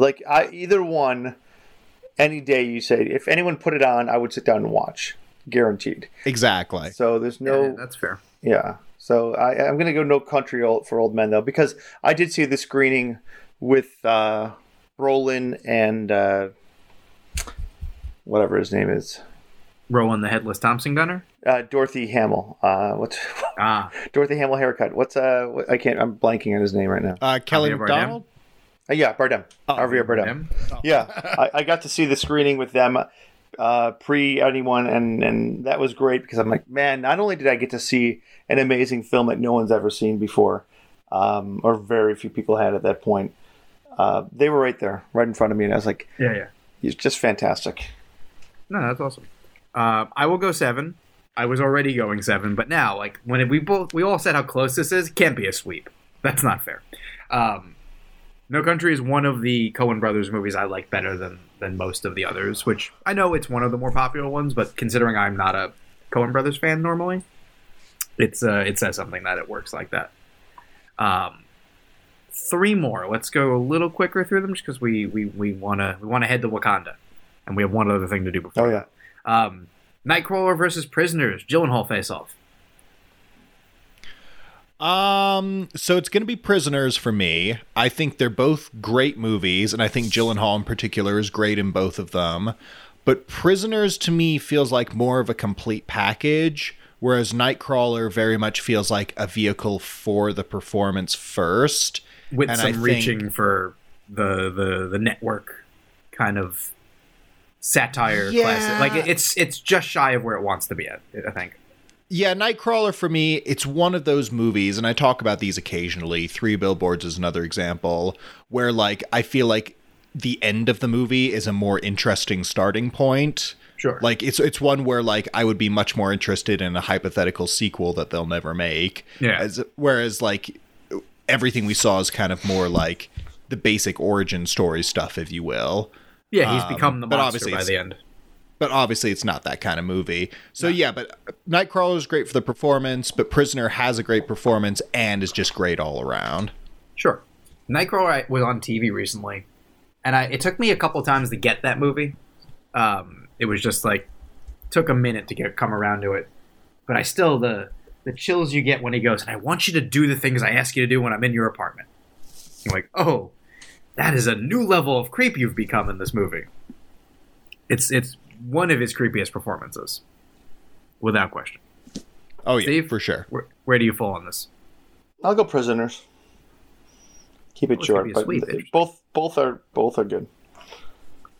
Like I either one, any day you say if anyone put it on, I would sit down and watch, guaranteed. Exactly. So there's no Yeah, that's fair. yeah. So I, I'm going to go No Country Old, for Old Men though because I did see the screening with uh, Roland and uh, whatever his name is, Rowan the headless Thompson gunner. uh, Dorothy Hamill. Uh, what's Ah, Dorothy Hamill haircut? What's uh? What, I can't. I'm blanking on his name right now. Uh, Kelly Javier McDonald. Uh, yeah, Bardem. Javier Bardem. him. Yeah, I, I got to see the screening with them uh, pre anyone, and and that was great because I'm like, man, not only did I get to see an amazing film that no one's ever seen before, um, or very few people had at that point, uh, they were right there, right in front of me, and I was like, Yeah, yeah. it's just fantastic. No, that's awesome. Uh, I will go seven. I was already going seven, but now, like when we both we all said how close this is, can't be a sweep. That's not fair. Um, no Country is one of the Coen Brothers movies I like better than than most of the others. Which I know it's one of the more popular ones, but considering I'm not a Coen Brothers fan normally, it's uh, it says something that it works like that. Um, three more. Let's go a little quicker through them, just because we we we wanna we wanna head to Wakanda, and we have one other thing to do before. Oh yeah, Um, Nightcrawler versus Prisoners. Gyllenhaal face off. Um, so it's going to be Prisoners for me. I think they're both great movies, and I think Gyllenhaal in particular is great in both of them. But Prisoners to me feels like more of a complete package, whereas Nightcrawler very much feels like a vehicle for the performance first. with And some I think- reaching for the the the network kind of satire Yeah. classic. Like it's it's just shy of where it wants to be at. I think. Yeah, Nightcrawler for me, it's one of those movies, and I talk about these occasionally. Three Billboards is another example, where like I feel like the end of the movie is a more interesting starting point. Sure. Like it's it's one where like I would be much more interested in a hypothetical sequel that they'll never make. Yeah. As, whereas like everything we saw is kind of more like the basic origin story stuff, if you will. yeah, he's um, become the monster by the end. But obviously, it's not that kind of movie. So yeah, but Nightcrawler is great for the performance, but Prisoner has a great performance and is just great all around. Sure. Nightcrawler was on TV recently, and I it took me a couple times to get that movie. Um, it was just like took a minute to get come around to it, but I still the the chills you get when he goes, and I want you to do the things I ask you to do when I'm in your apartment. You're like, oh, that is a new level of creep you've become in this movie. It's it's one of his creepiest performances, without question. Oh yeah, Steve? for sure. Where, where do you fall on this? I'll go Prisoners. Keep it Well, short, be a but sweep, both both are both are good.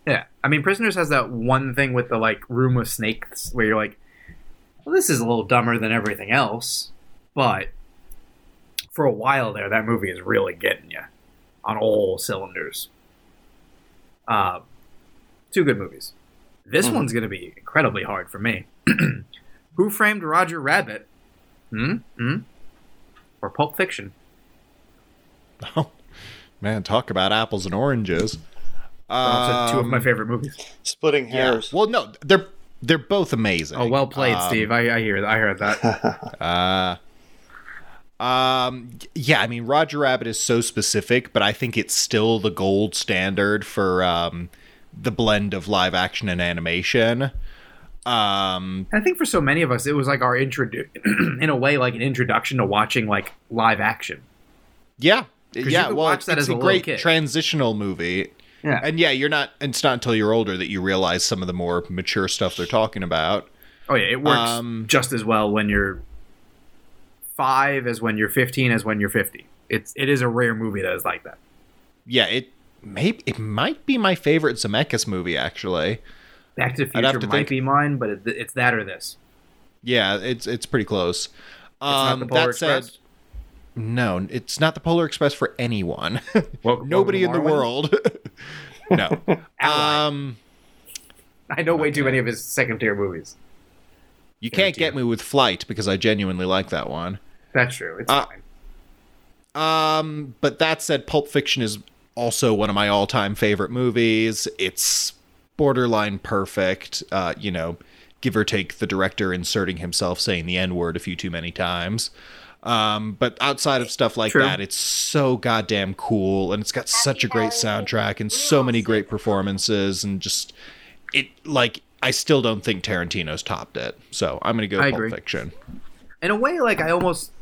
Yeah, I mean, Prisoners has that one thing with the like room of snakes where you're like, well, this is a little dumber than everything else, but for a while there, that movie is really getting you on all cylinders. Uh, two good movies. This Mhm. one's going to be incredibly hard for me. Who Framed Roger Rabbit? Hmm? Hmm? Or Pulp Fiction? Oh man, talk about apples and oranges. Also, two of my Um, favorite movies. Splitting yeah. hairs. Well, no, they're they're both amazing. Oh, well played, Um, Steve. I, I hear. I heard that. Uh, Um, yeah, I mean, Roger Rabbit is so specific, but I think it's still the gold standard for um, the blend of live action and animation. Um, I think for so many of us, it was like our intro, in a way, like an introduction to watching like live action. yeah, yeah. Well, watch it's, that it's as a a great kid. transitional movie. Yeah, And yeah, you're not. It's not until you're older that you realize some of the more mature stuff they're talking about. oh yeah, it works Um, just as well when you're five as when you're fifteen as when you're fifty. It's it is a rare movie that is like that. Yeah, it maybe it might be my favorite Zemeckis movie actually. Back to the Future to might think. be mine, but it, it's that or this. Yeah, it's it's pretty close. Um, the Polar that said, no, it's not the Polar Express for anyone. Welcome- Nobody in the world. no. Um, I know way too many of his second tier movies. you can't get me with Flight because I genuinely like that one. That's true. It's Uh, fine. Um, but that said, Pulp Fiction is also one of my all-time favorite movies. It's borderline perfect. Uh, you know, give or take the director inserting himself saying the N-word a few too many times. Um, but outside of stuff like True. that, it's so goddamn cool, and it's got such a great soundtrack and so many great performances, and just it like I still don't think Tarantino's topped it. So I'm gonna go I Pulp agree. Fiction. in a way, like I almost,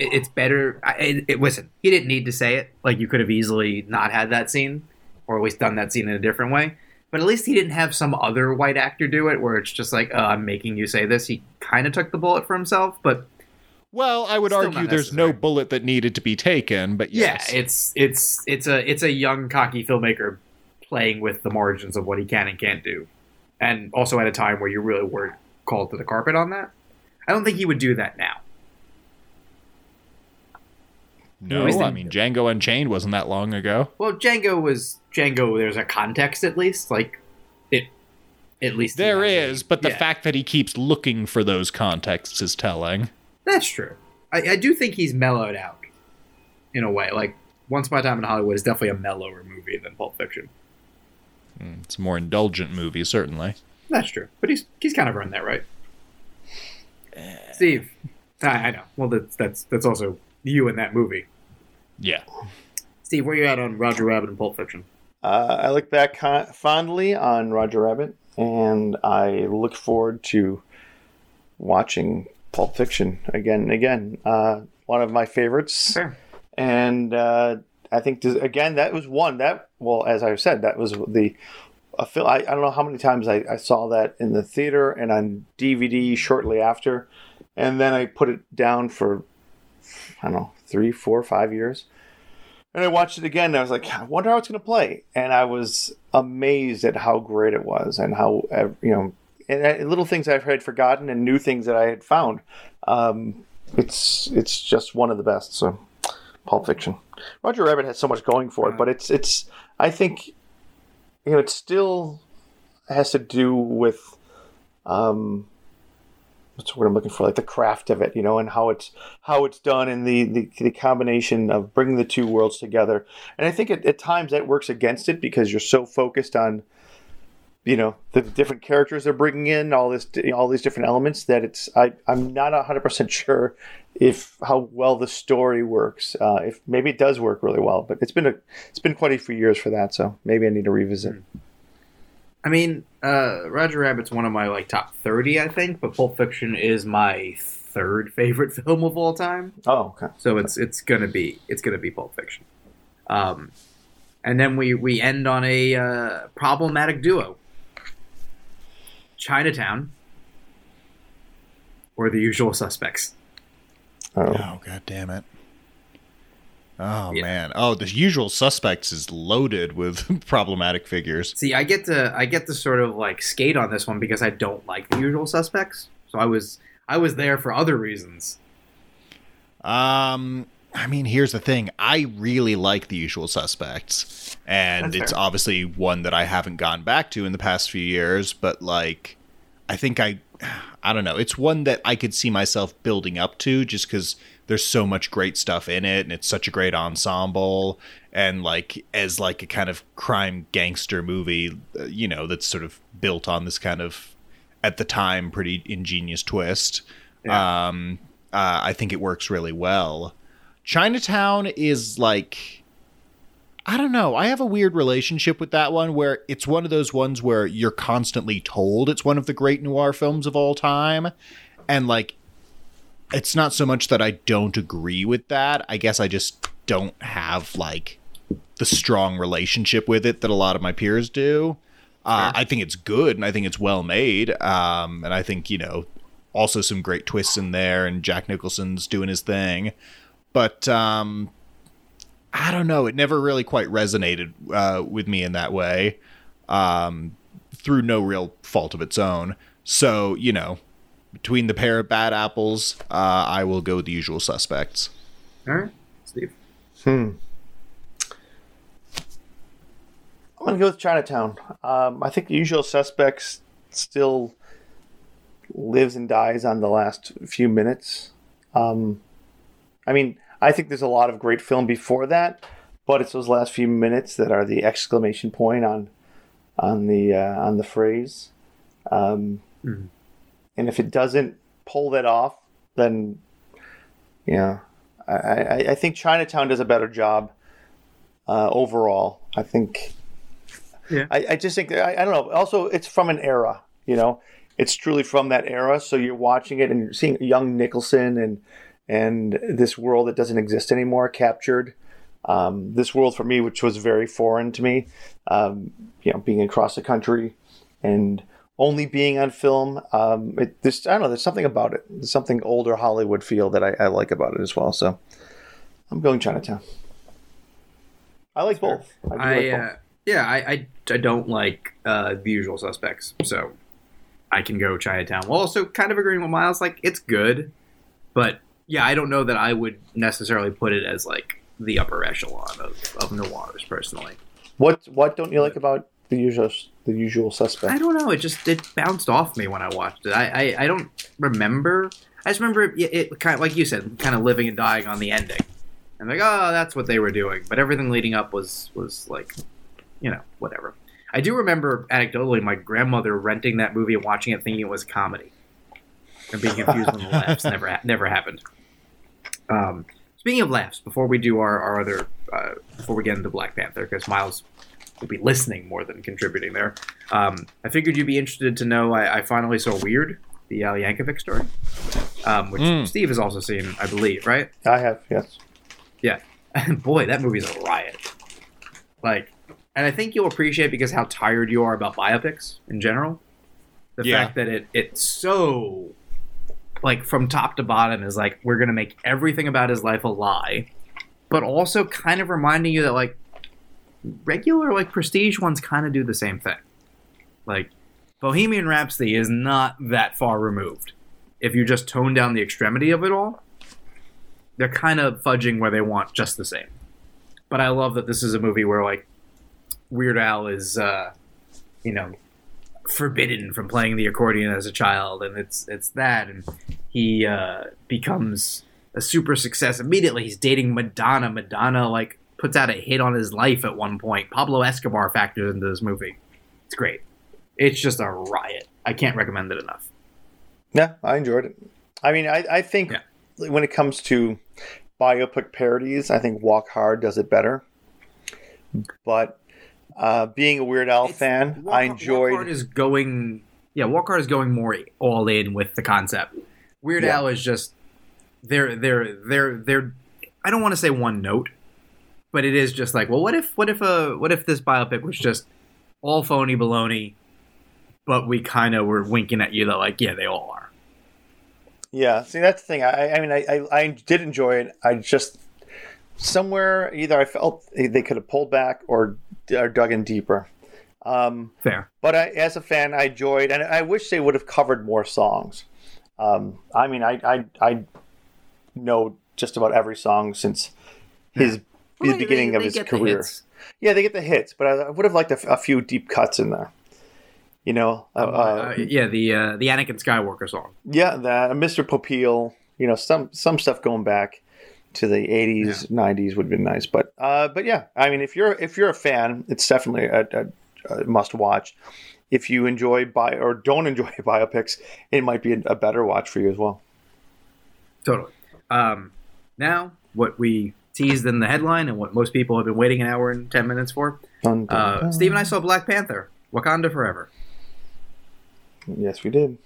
it, it's better. I, it, it, listen, he didn't need to say it. Like you could have easily not had that scene, or at least done that scene in a different way. But at least he didn't have some other white actor do it, where it's just like, oh, I'm making you say this. He kind of took the bullet for himself, but Well, I would Still argue there's no bullet that needed to be taken, but yes. yeah, it's it's it's a it's a young cocky filmmaker playing with the margins of what he can and can't do, and also at a time where you really weren't called to the carpet on that. I don't think he would do that now. No, Always I think- mean Django Unchained wasn't that long ago. Well, Django was Django. There's a context at least, like it. At least he There has a- is, but the yeah, fact that he keeps looking for those contexts is telling. that's true. I, I do think he's mellowed out in a way. Like Once Upon a Time in Hollywood is definitely a mellower movie than Pulp Fiction. Hmm, it's a more indulgent movie, certainly. That's true, but he's he's kind of earned that, right? Steve, I, I know. Well, that's that's that's also you in that movie. Yeah. Steve, where you at on Roger Rabbit and Pulp Fiction? Uh, I look back con- fondly on Roger Rabbit, and I look forward to watching Pulp Fiction again and again. Uh, one of my favorites, Fair. and uh, I think this, again that was one that well, as I said, that was the a fil- I, I don't know how many times I, I saw that in the theater and on DVD shortly after, and then I put it down for I don't know three, four, five years. And I watched it again, and I was like, I wonder how it's going to play. And I was amazed at how great it was, and how you know, and, uh, little things I've had forgotten, and new things that I had found. Um, it's it's just one of the best. So, Pulp Fiction. Roger Rabbit has so much going for it, but it's it's. I think, you know, it still has to do with, um, what's what I'm looking for, like the craft of it, you know, and how it's how it's done and the, the, the combination of bringing the two worlds together. And I think at, times that works against it because you're so focused on, you know, the different characters they're bringing in, all this, all these different elements that it's, I, I'm not hundred percent sure if how well the story works. Uh, if maybe it does work really well, but it's been a, it's been quite a few years for that. So maybe I need to revisit. I mean, uh, Roger Rabbit's one of my like top thirty, I think, but Pulp Fiction is my third favorite film of all time. Oh, okay. So it's it's gonna be it's gonna be Pulp Fiction. Um, and then we we end on a uh, problematic duo: Chinatown or The Usual Suspects. Oh. Oh god damn it. Oh Yeah. man. Oh, the usual suspects is loaded with problematic figures. See, I get to I get to sort of like skate on this one because I don't like The Usual Suspects. So I was I was there for other reasons. Um I mean, here's the thing. I really like the usual suspects. And That's it's fair. obviously one that I haven't gone back to in the past few years, but like I think I I don't know. It's one that I could see myself building up to just cuz there's so much great stuff in it and it's such a great ensemble and like as like a kind of crime gangster movie, uh, you know, that's sort of built on this kind of at the time pretty ingenious twist. Yeah. Um uh, I think it works really well. Chinatown is like I don't know. I have a weird relationship with that one where it's one of those ones where you're constantly told it's one of the great noir films of all time. And like it's not so much that I don't agree with that. I guess I just don't have like the strong relationship with it that a lot of my peers do. Uh, I think it's good and I think it's well made. Um, and I think, you know, also some great twists in there and Jack Nicholson's doing his thing. But um, I don't know. It never really quite resonated uh, with me in that way um, through no real fault of its own. So, you know, between the pair of bad apples, uh, I will go with the usual suspects. All right, Steve. Hmm. I'm gonna go with Chinatown. Um, I think the usual suspects still lives and dies on the last few minutes. Um, I mean, I think there's a lot of great film before that, but it's those last few minutes that are the exclamation point on on the uh, on the phrase. Um, Mhm. And if it doesn't pull that off, then yeah, I, I, I think Chinatown does a better job uh, overall. I think. Yeah. I, I just think I, I don't know. Also, it's from an era. You know, it's truly from that era. So you're watching it and you're seeing young Nicholson and and this world that doesn't exist anymore captured. Um, this world for me, which was very foreign to me, um, you know, being across the country and only being on film. Um, it, this I don't know. There's something about it. There's something older Hollywood feel that I, I like about it as well. So I'm going Chinatown. I like both. I, I like both. uh, yeah, I, I I don't like uh, the usual suspects, so I can go Chinatown. Well, also kind of agreeing with Miles, like it's good, but yeah, I don't know that I would necessarily put it as like the upper echelon of, of noirs personally. What what don't you like about the usual the usual suspect? I don't know. It just it bounced off me when I watched it. I I, I don't remember. I just remember it, it kind of like you said, kind of living and dying on the ending, and like oh, that's what they were doing. But everything leading up was was like, you know, whatever. I do remember anecdotally my grandmother renting that movie and watching it thinking it was comedy, and being confused when the laughs never never happened. Um, speaking of laughs, before we do our our other uh, before we get into Black Panther, because Miles will be listening more than contributing there. Um, I figured you'd be interested to know I, I finally saw Weird, the Al Yankovic story, um, which Mm. Steve has also seen, I believe, right? I have yes. Yeah. And boy, that movie's a riot. Like, and I think you'll appreciate because how tired you are about biopics in general. The Yeah. fact that it it's so like from top to bottom is like we're gonna make everything about his life a lie, but also kind of reminding you that like regular like prestige ones kind of do the same thing. Like Bohemian Rhapsody is not that far removed. If you just tone down the extremity of it all, they're kind of fudging where they want just the same. But I love that this is a movie where like Weird Al is, uh, you know, forbidden from playing the accordion as a child, and it's it's that, and he uh, becomes a super success immediately. He's dating Madonna. Madonna like puts out a hit on his life at one point. Pablo Escobar factors into this movie. It's great. It's just a riot. I can't recommend it enough. Yeah, I enjoyed it. I mean, I, I think Yeah. when it comes to biopic parodies, I think Walk Hard does it better. But uh, being a Weird Al It's- fan, Walk- I enjoyed. Walk Hard is going. Yeah, Walk Hard is going more all in with the concept. Weird Yeah. Al is just they're they're they're they're. I don't want to say one note, but it is just like, well, what if what if a what if this biopic was just all phony baloney, but we kind of were winking at you that like, yeah, they all are. Yeah, see that's the thing. I, I mean, I, I, I did enjoy it. I just somewhere either I felt they could have pulled back or, or dug in deeper. Um, Fair. but I, as a fan, I enjoyed, and I wish they would have covered more songs. Um, I mean, I, I I know just about every song since his Well, his they- beginning they- of they his get the career. Yeah, they get the hits, but I, I would have liked a few deep cuts in there. You know, uh, Uh, uh, yeah, the uh, the Anakin Skywalker song. yeah, that Mr. Popeil. You know, some some stuff going back to the '80s, '90s would have been nice. But uh, but yeah, I mean, if you're if you're a fan, it's definitely a, a, a must watch. If you enjoy bi or don't enjoy biopics, it might be a, a better watch for you as well. Totally. Um, now, what we teased in the headline and what most people have been waiting an hour and 10 minutes for. Dun, dun, Uh, dun. Steve and I saw Black Panther, Wakanda Forever. Yes, we did.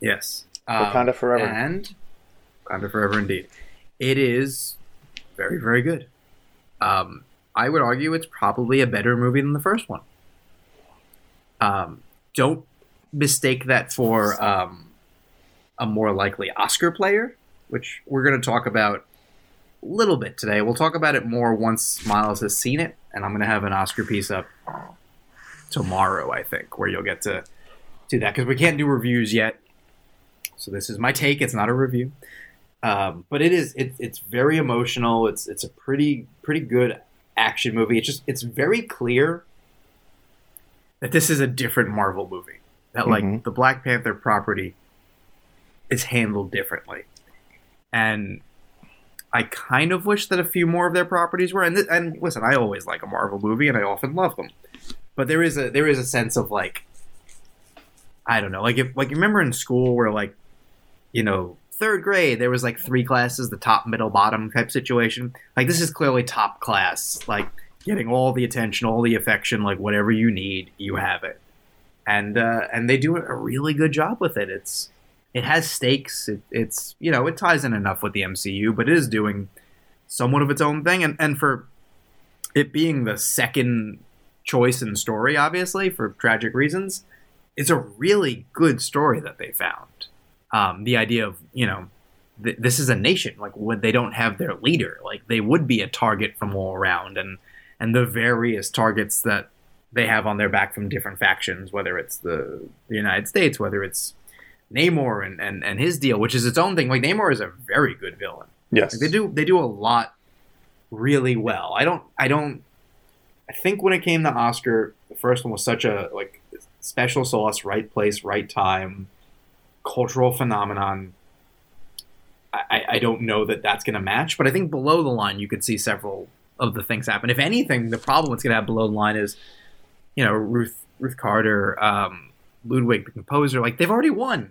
Yes. Um, Wakanda Forever. And Wakanda Forever, indeed. It is very, very good. Um, I would argue it's probably a better movie than the first one. Um, don't mistake that for um, a more likely Oscar player, which we're going to talk about little bit today. We'll talk about it more once Miles has seen it, and I'm going to have an Oscar piece up tomorrow, I think, where you'll get to do that because we can't do reviews yet. So this is my take. It's not a review, um, but it is. It, it's very emotional. It's it's a pretty pretty good action movie. It's just it's very clear that this is a different Marvel movie. That like Mhm. the Black Panther property is handled differently, and I kind of wish that a few more of their properties were. And th- and listen, I always like a Marvel movie, and I often love them, but there is a there is a sense of like I don't know, like if like you remember in school where like you know third grade there was like three classes, the top, middle, bottom type situation. Like this is clearly top class, like getting all the attention, all the affection, like whatever you need, you have it, and uh, and they do a really good job with it. It's it has stakes. It, it's you know it ties in enough with the MCU, but it is doing somewhat of its own thing, and and for it being the second choice in story, obviously for tragic reasons, it's a really good story that they found. Um, the idea of you know th- this is a nation like when they don't have their leader, like they would be a target from all around, and and the various targets that they have on their back from different factions, whether it's the, the United States, whether it's Namor and, and, and his deal, which is its own thing. Like Namor is a very good villain. Yes. Like, they do they do a lot really well. I don't I don't I think when it came to Oscar, the first one was such a like special sauce, right place, right time, cultural phenomenon. I, I- don't know that that's going to match, but I think below the line you could see several of the things happen. If anything, the problem it's going to have below the line is, you know, Ruth Ruth Carter, um, Ludwig the composer, like they've already won.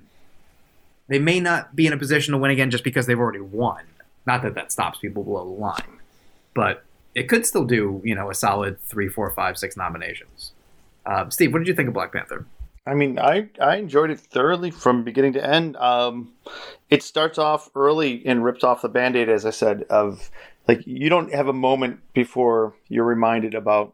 They may not be in a position to win again just because they've already won. Not that that stops people below the line, but it could still do you know a solid three, four, five, six nominations. Uh, Steve, what did you think of Black Panther? I mean, I, I enjoyed it thoroughly from beginning to end. Um, it starts off early and rips off the band aid, as I said, of like you don't have a moment before you're reminded about,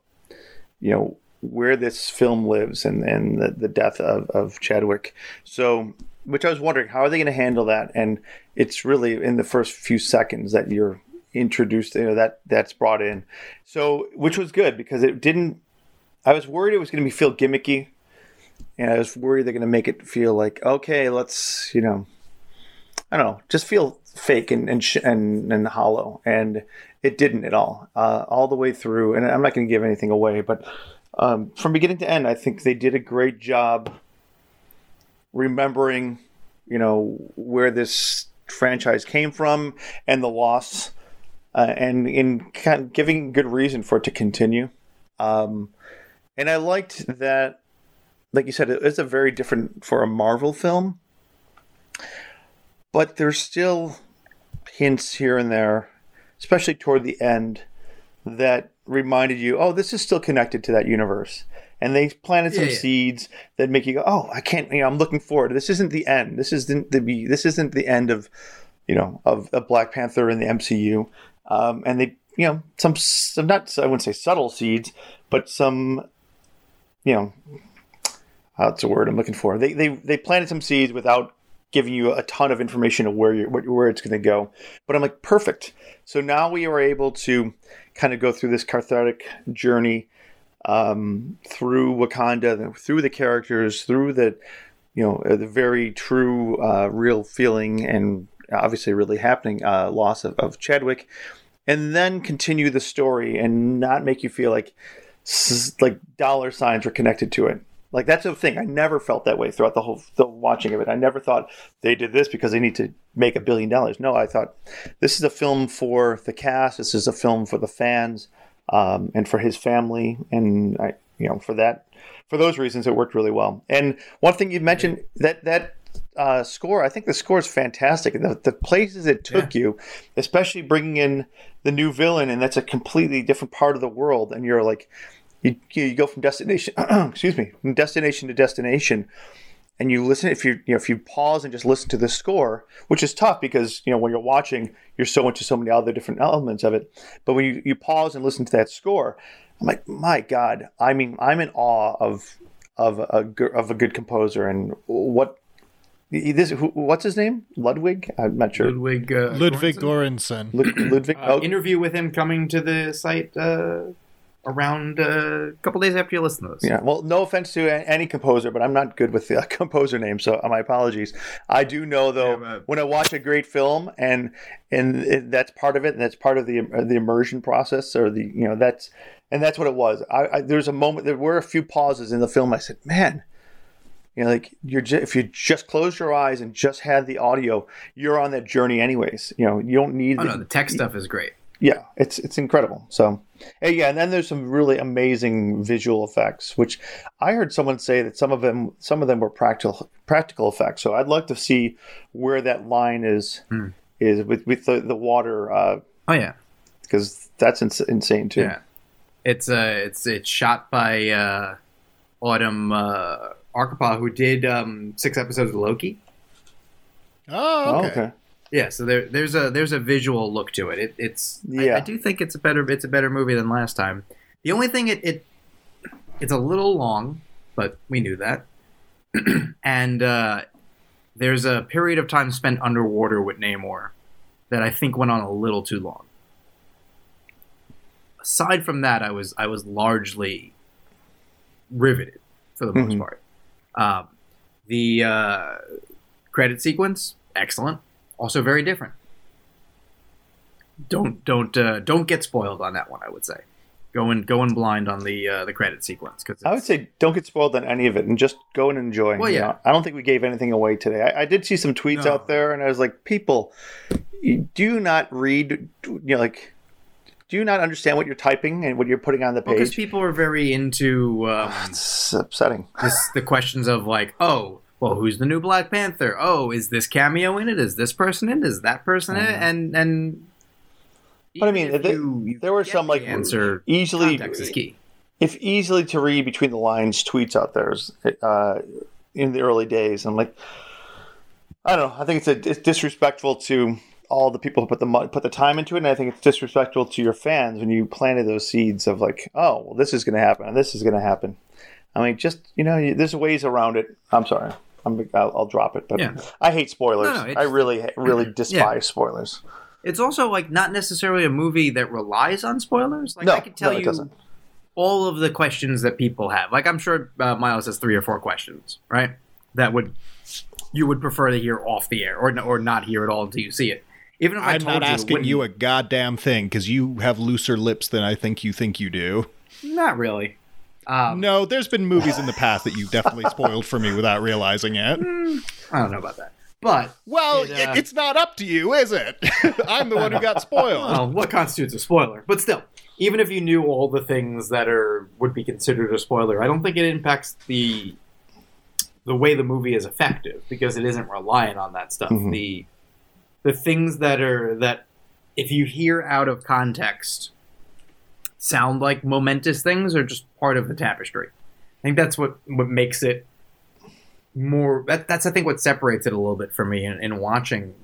you know, where this film lives and, and the, the death of, of Chadwick. So, which I was wondering, how are they going to handle that? And it's really in the first few seconds that you're introduced, you know, that that's brought in. So, which was good because it didn't, I was worried it was going to be feel gimmicky and I was worried they're going to make it feel like okay, let's you know, I don't know, just feel fake and and and, and hollow, and it didn't at all, uh, all the way through. And I'm not going to give anything away, but um, from beginning to end, I think they did a great job remembering, you know, where this franchise came from and the loss, uh, and in kind of giving good reason for it to continue. Um, and I liked that like you said, it is a very different for a Marvel film, but there's still hints here and there, especially toward the end, that reminded you, oh, this is still connected to that universe. And they planted some Yeah, yeah. seeds that make you go, oh, I can't. You know, I'm looking forward. This isn't the end. This isn't the be. This isn't the end of, you know, of, of Black Panther in the MCU. Um, and they, you know, some some not I wouldn't say subtle seeds, but some, you know, that's a word I'm looking for. They they they planted some seeds without giving you a ton of information of where you where, where it's going to go. But I'm like perfect. So now we are able to kind of go through this cathartic journey um, through Wakanda, through the characters, through the you know the very true, uh, real feeling and obviously really happening uh, loss of, of Chadwick, and then continue the story and not make you feel like like dollar signs are connected to it. Like that's the thing. I never felt that way throughout the whole the watching of it. I never thought they did this because they need to make a billion dollars. No, I thought this is a film for the cast. This is a film for the fans um, and for his family. And I, you know, for that, for those reasons, it worked really well. And one thing you mentioned that that uh, score. I think the score is fantastic. The, the places it took you, especially bringing in the new villain, and that's a completely different part of the world, and you're like, you, you go from destination, excuse me, from destination to destination, and you listen. If you you know if you pause and just listen to the score, which is tough because you know when you're watching, you're so into so many other different elements of it. But when you, you pause and listen to that score, I'm like, my God! I mean, I'm in awe of of a of a good composer and what this who, what's his name ludwig i'm not sure Ludwig uh, Ludwig Göransson? Göransson. Lud- ludwig Uh, oh, Interview with him coming to the site uh, around uh, a couple days after you listen to this. yeah well no offense to any composer but i'm not good with the uh, composer name so uh, my apologies i do know though Yeah, but- when i watch a great film and and it, that's part of it and that's part of the uh, the immersion process or the you know that's and that's what it was I, I there's a moment there were a few pauses in the film i said man you know, like you're just, if you just close your eyes and just had the audio, you're on that journey anyways. You know, you don't need. Oh the, no, the tech stuff is great. Yeah, it's it's incredible. So, and yeah, and then there's some really amazing visual effects, which I heard someone say that some of them some of them were practical practical effects. So I'd like to see where that line is Hmm. is with with the the water uh, Oh yeah, because that's ins- insane too. yeah. It's uh, it's it's shot by uh, Autumn uh, Arkapaw, who did um, six episodes of Loki. Oh, Oh, okay. Yeah, so there, there's a there's a visual look to it. it it's I- Yeah. I, do think it's a better it's a better movie than last time. The only thing it, it it's a little long, but we knew that. and uh, there's a period of time spent underwater with Namor that I think went on a little too long. Aside from that, I was I was largely riveted for the most Mhm. part. Um, the uh, credit sequence excellent also very different. Don't don't uh, don't get spoiled on that one. I would say, go in go in blind on the uh, the credit sequence because I would say don't get spoiled on any of it and just go and enjoy. Well, you yeah. know. I don't think we gave anything away today. I, I did see some tweets No. out there, and I was like, people, do not read, you know, like, do you not understand what you're typing and what you're putting on the page? because page? people are very into um, it's upsetting. this, the questions of like, oh, well, who's the new Black Panther? Oh, is this cameo in it? Is this person in? it? Is that person in? it? And and But I mean, even if th- you- you there were some like answer. easily, Context is key. if easily to read between the lines tweets out there uh, in the early days. I'm like, I don't know. I think it's a, it's disrespectful to all the people who put the put the time into it, and I think it's disrespectful to your fans when you planted those seeds of like, oh, well, this is going to happen, and this is going to happen. I mean, just you know, there's ways around it. I'm sorry. I'm, I'll, I'll drop it, but Yeah. I hate spoilers. No, no, I really, really despise spoilers. It's also like not necessarily a movie that relies on spoilers. Like No, I could tell no, it you doesn't. all of the questions that people have. Like I'm sure uh, Miles has three or four questions, right? That would you would prefer to hear off the air or or not hear at all until you see it. Even if I I'm told not you, asking wouldn't- you a goddamn thing because you have looser lips than I think you think you do. not really. Um, No, there's been movies in the past that you've definitely spoiled for me without realizing it. I don't know about that, but Well, It, uh, it's not up to you, is it? I'm the one who got spoiled. well, what constitutes a spoiler? But still, even if you knew all the things that are would be considered a spoiler, I don't think it impacts the the way the movie is effective because it isn't reliant on that stuff. Mhm. The the things that are that if you hear out of context sound like momentous things are just part of the tapestry. I think that's what what makes it more that, that's I think what separates it a little bit for me in, in watching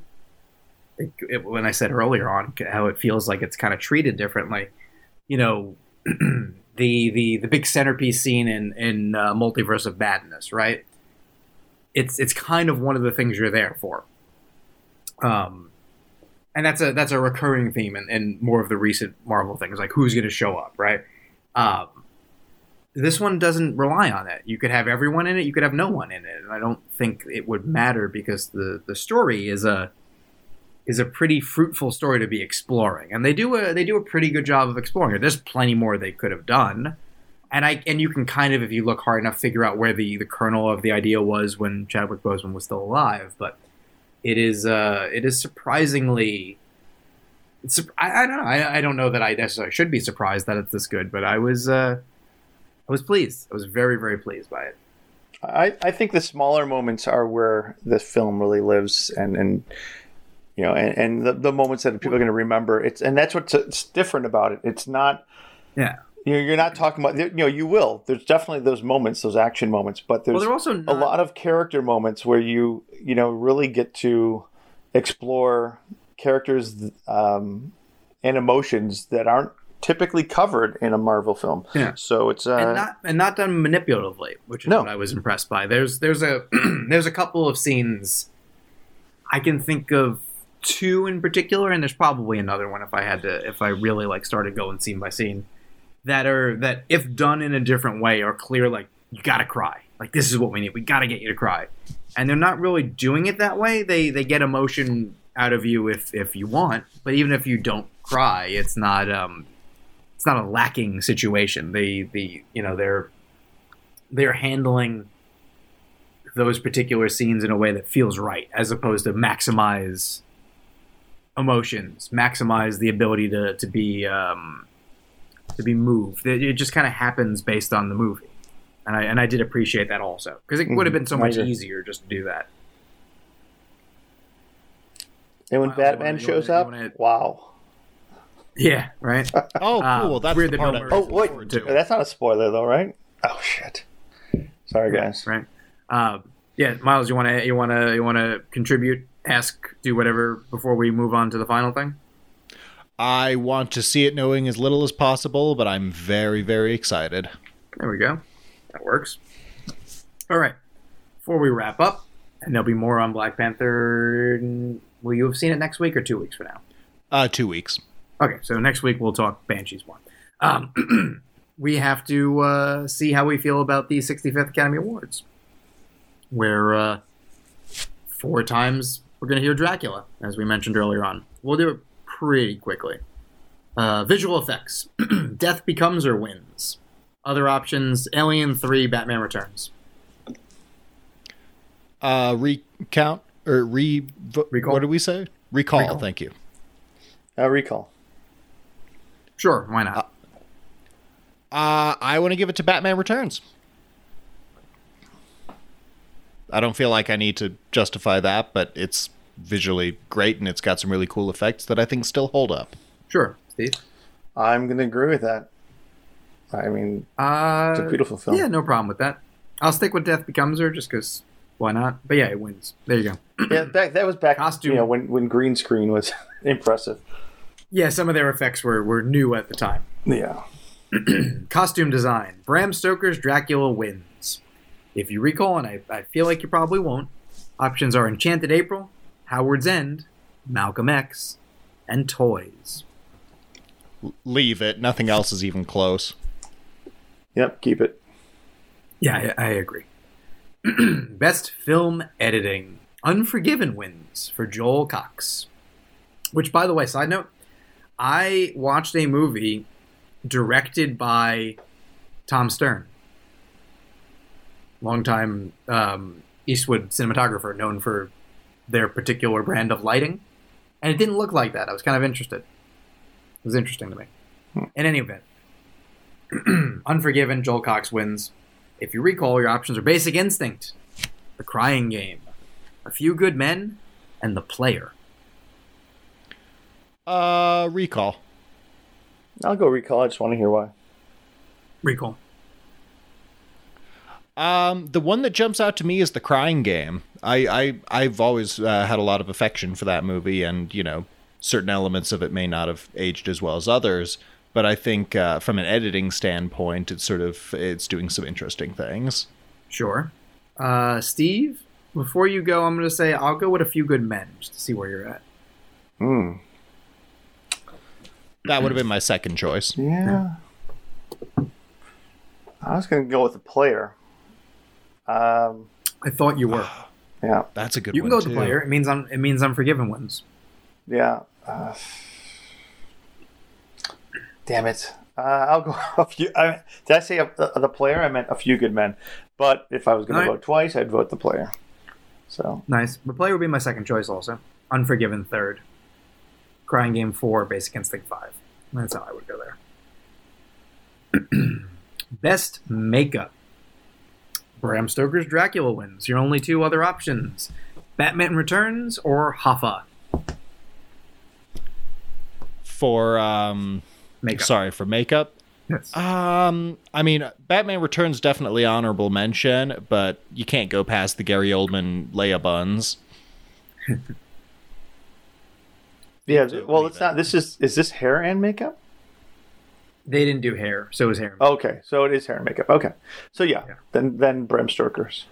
it, it- when I said earlier on how it feels like it's kind of treated differently. You know, the the the big centerpiece scene in in uh, Multiverse of Madness, right? It's it's kind of one of the things you're there for. Um, and that's a that's a recurring theme in, in more of the recent Marvel things, like who's going to show up, right? Um, this one doesn't rely on that. You could have everyone in it, you could have no one in it, and I don't think it would matter because the the story is a is a pretty fruitful story to be exploring, and they do a they do a pretty good job of exploring it. There's plenty more they could have done, and I and you can kind of, if you look hard enough, figure out where the the kernel of the idea was when Chadwick Boseman was still alive. But it is uh it is surprisingly. It's, I, I don't know. I, I don't know that I necessarily should be surprised that it's this good, but I was uh, I was pleased. I was very very pleased by it. I, I think the smaller moments are where the film really lives and, and you know and, and the, the moments that people are going to remember it's and that's what's different about it it's not Yeah. You know, you're not talking about you know you will there's definitely those moments those action moments but there's Well, they're also a lot of character moments where you you know really get to explore characters um, and emotions that aren't typically covered in a Marvel film. Yeah. So it's uh, and not and not done manipulatively, which is No. what I was impressed by. There's there's a there's a couple of scenes I can think of two in particular, and there's probably another one if I had to if I really like started going scene by scene that are that if done in a different way are clear like you gotta cry. Like this is what we need. We gotta get you to cry. And they're not really doing it that way. They they get emotion out of you if if you want, but even if you don't cry, it's not um it's not a lacking situation. They the you know they're they're handling those particular scenes in a way that feels right, as opposed to maximize emotions, maximize the ability to to be um, to be moved. It, it just kind of happens based on the movie, and I and I did appreciate that also because it would have been so. Much easier just to do that. and when Myles, you Batman wanna- shows wanna- up, wanna- wow. Yeah, right. Oh, Uh, cool. That's weird the part no I one- was Oh wait, that's not a spoiler though, right? Oh shit. Sorry guys. right? Uh, yeah, Myles, you want to you want to you want to contribute, ask, do whatever before we move on to the final thing. I want to see it knowing as little as possible, but I'm very, very excited. There we go. That works. All right. Before we wrap up, and there'll be more on Black Panther. Will you have seen it next week or two weeks from now? Uh, two weeks. Okay, so next week we'll talk Banshees one. Um, we have to uh, see how we feel about the 65th Academy Awards, where uh, four times we're going to hear Dracula, as we mentioned earlier on. We'll do it pretty quickly. Uh, visual effects: Death Becomes Her wins. Other options: Alien Three, Batman Returns. Uh, recount or re. Recall? What did we say? Recall. Recall. Thank you. Uh, recall. Sure, why not? Uh, I want to give it to Batman Returns. I don't feel like I need to justify that, but it's visually great and it's got some really cool effects that I think still hold up. Sure, Steve. I'm gonna agree with that. I mean, Uh, it's a beautiful film. Yeah, no problem with that. I'll stick with Death Becomes Her just because why not? But yeah, it wins. There you go. Yeah, back, that was back. Costume. You know, when when green screen was impressive. Yeah, some of their effects were, were new at the time. Yeah. Costume design. Bram Stoker's Dracula wins. If you recall, and I, I feel like you probably won't, options are Enchanted April, Howards End, Malcolm X, and Toys. Leave it. Nothing else is even close. Yep. Keep it. Yeah, I, I agree. Best film editing. Unforgiven wins for Joel Cox. Which, by the way, side note, I watched a movie directed by Tom Stern, longtime um, Eastwood cinematographer known for their particular brand of lighting. And it didn't look like that. I was kind of interested. It was interesting to me. In any event, Unforgiven, Joel Cox wins. If you recall, your options are Basic Instinct, The Crying Game, A Few Good Men, and The Player. Uh, recall. I'll go recall. I just want to hear why. Recall. Um, the one that jumps out to me is the Crying Game. I, I I've always uh, had a lot of affection for that movie, and you know, certain elements of it may not have aged as well as others. But I think uh, from an editing standpoint, it's sort of it's doing some interesting things. Sure. Uh, Steve, before you go, I'm going to say I'll go with A Few Good Men just to see where you're at. Hmm. That would have been my second choice. Yeah. I was gonna go with the player. Um. I thought you were. Yeah. That's a good one. You can one go with too. The Player. It means, un- it means Unforgiven wins. Yeah. Uh, damn it. Uh, I'll go a few. I, did I say a, a, the player? I meant a few good men. But if I was going All to vote twice, I'd vote the player. So Nice. The Player would be my second choice also. Unforgiven third. Crying Game four. Basic Instinct five. That's how I would go there. Best makeup. Bram Stoker's Dracula wins. Your only two other options Batman Returns or Hoffa. For um, Makeup. sorry for makeup. Yes. Um, I mean, Batman Returns definitely honorable mention, but you can't go past the Gary Oldman Leia buns. Yeah. Well, it's not. This is is this hair and makeup? They didn't do hair, so it was hair. Okay, so it is hair and makeup. Okay, so yeah, Yeah. then then Bram Stoker's.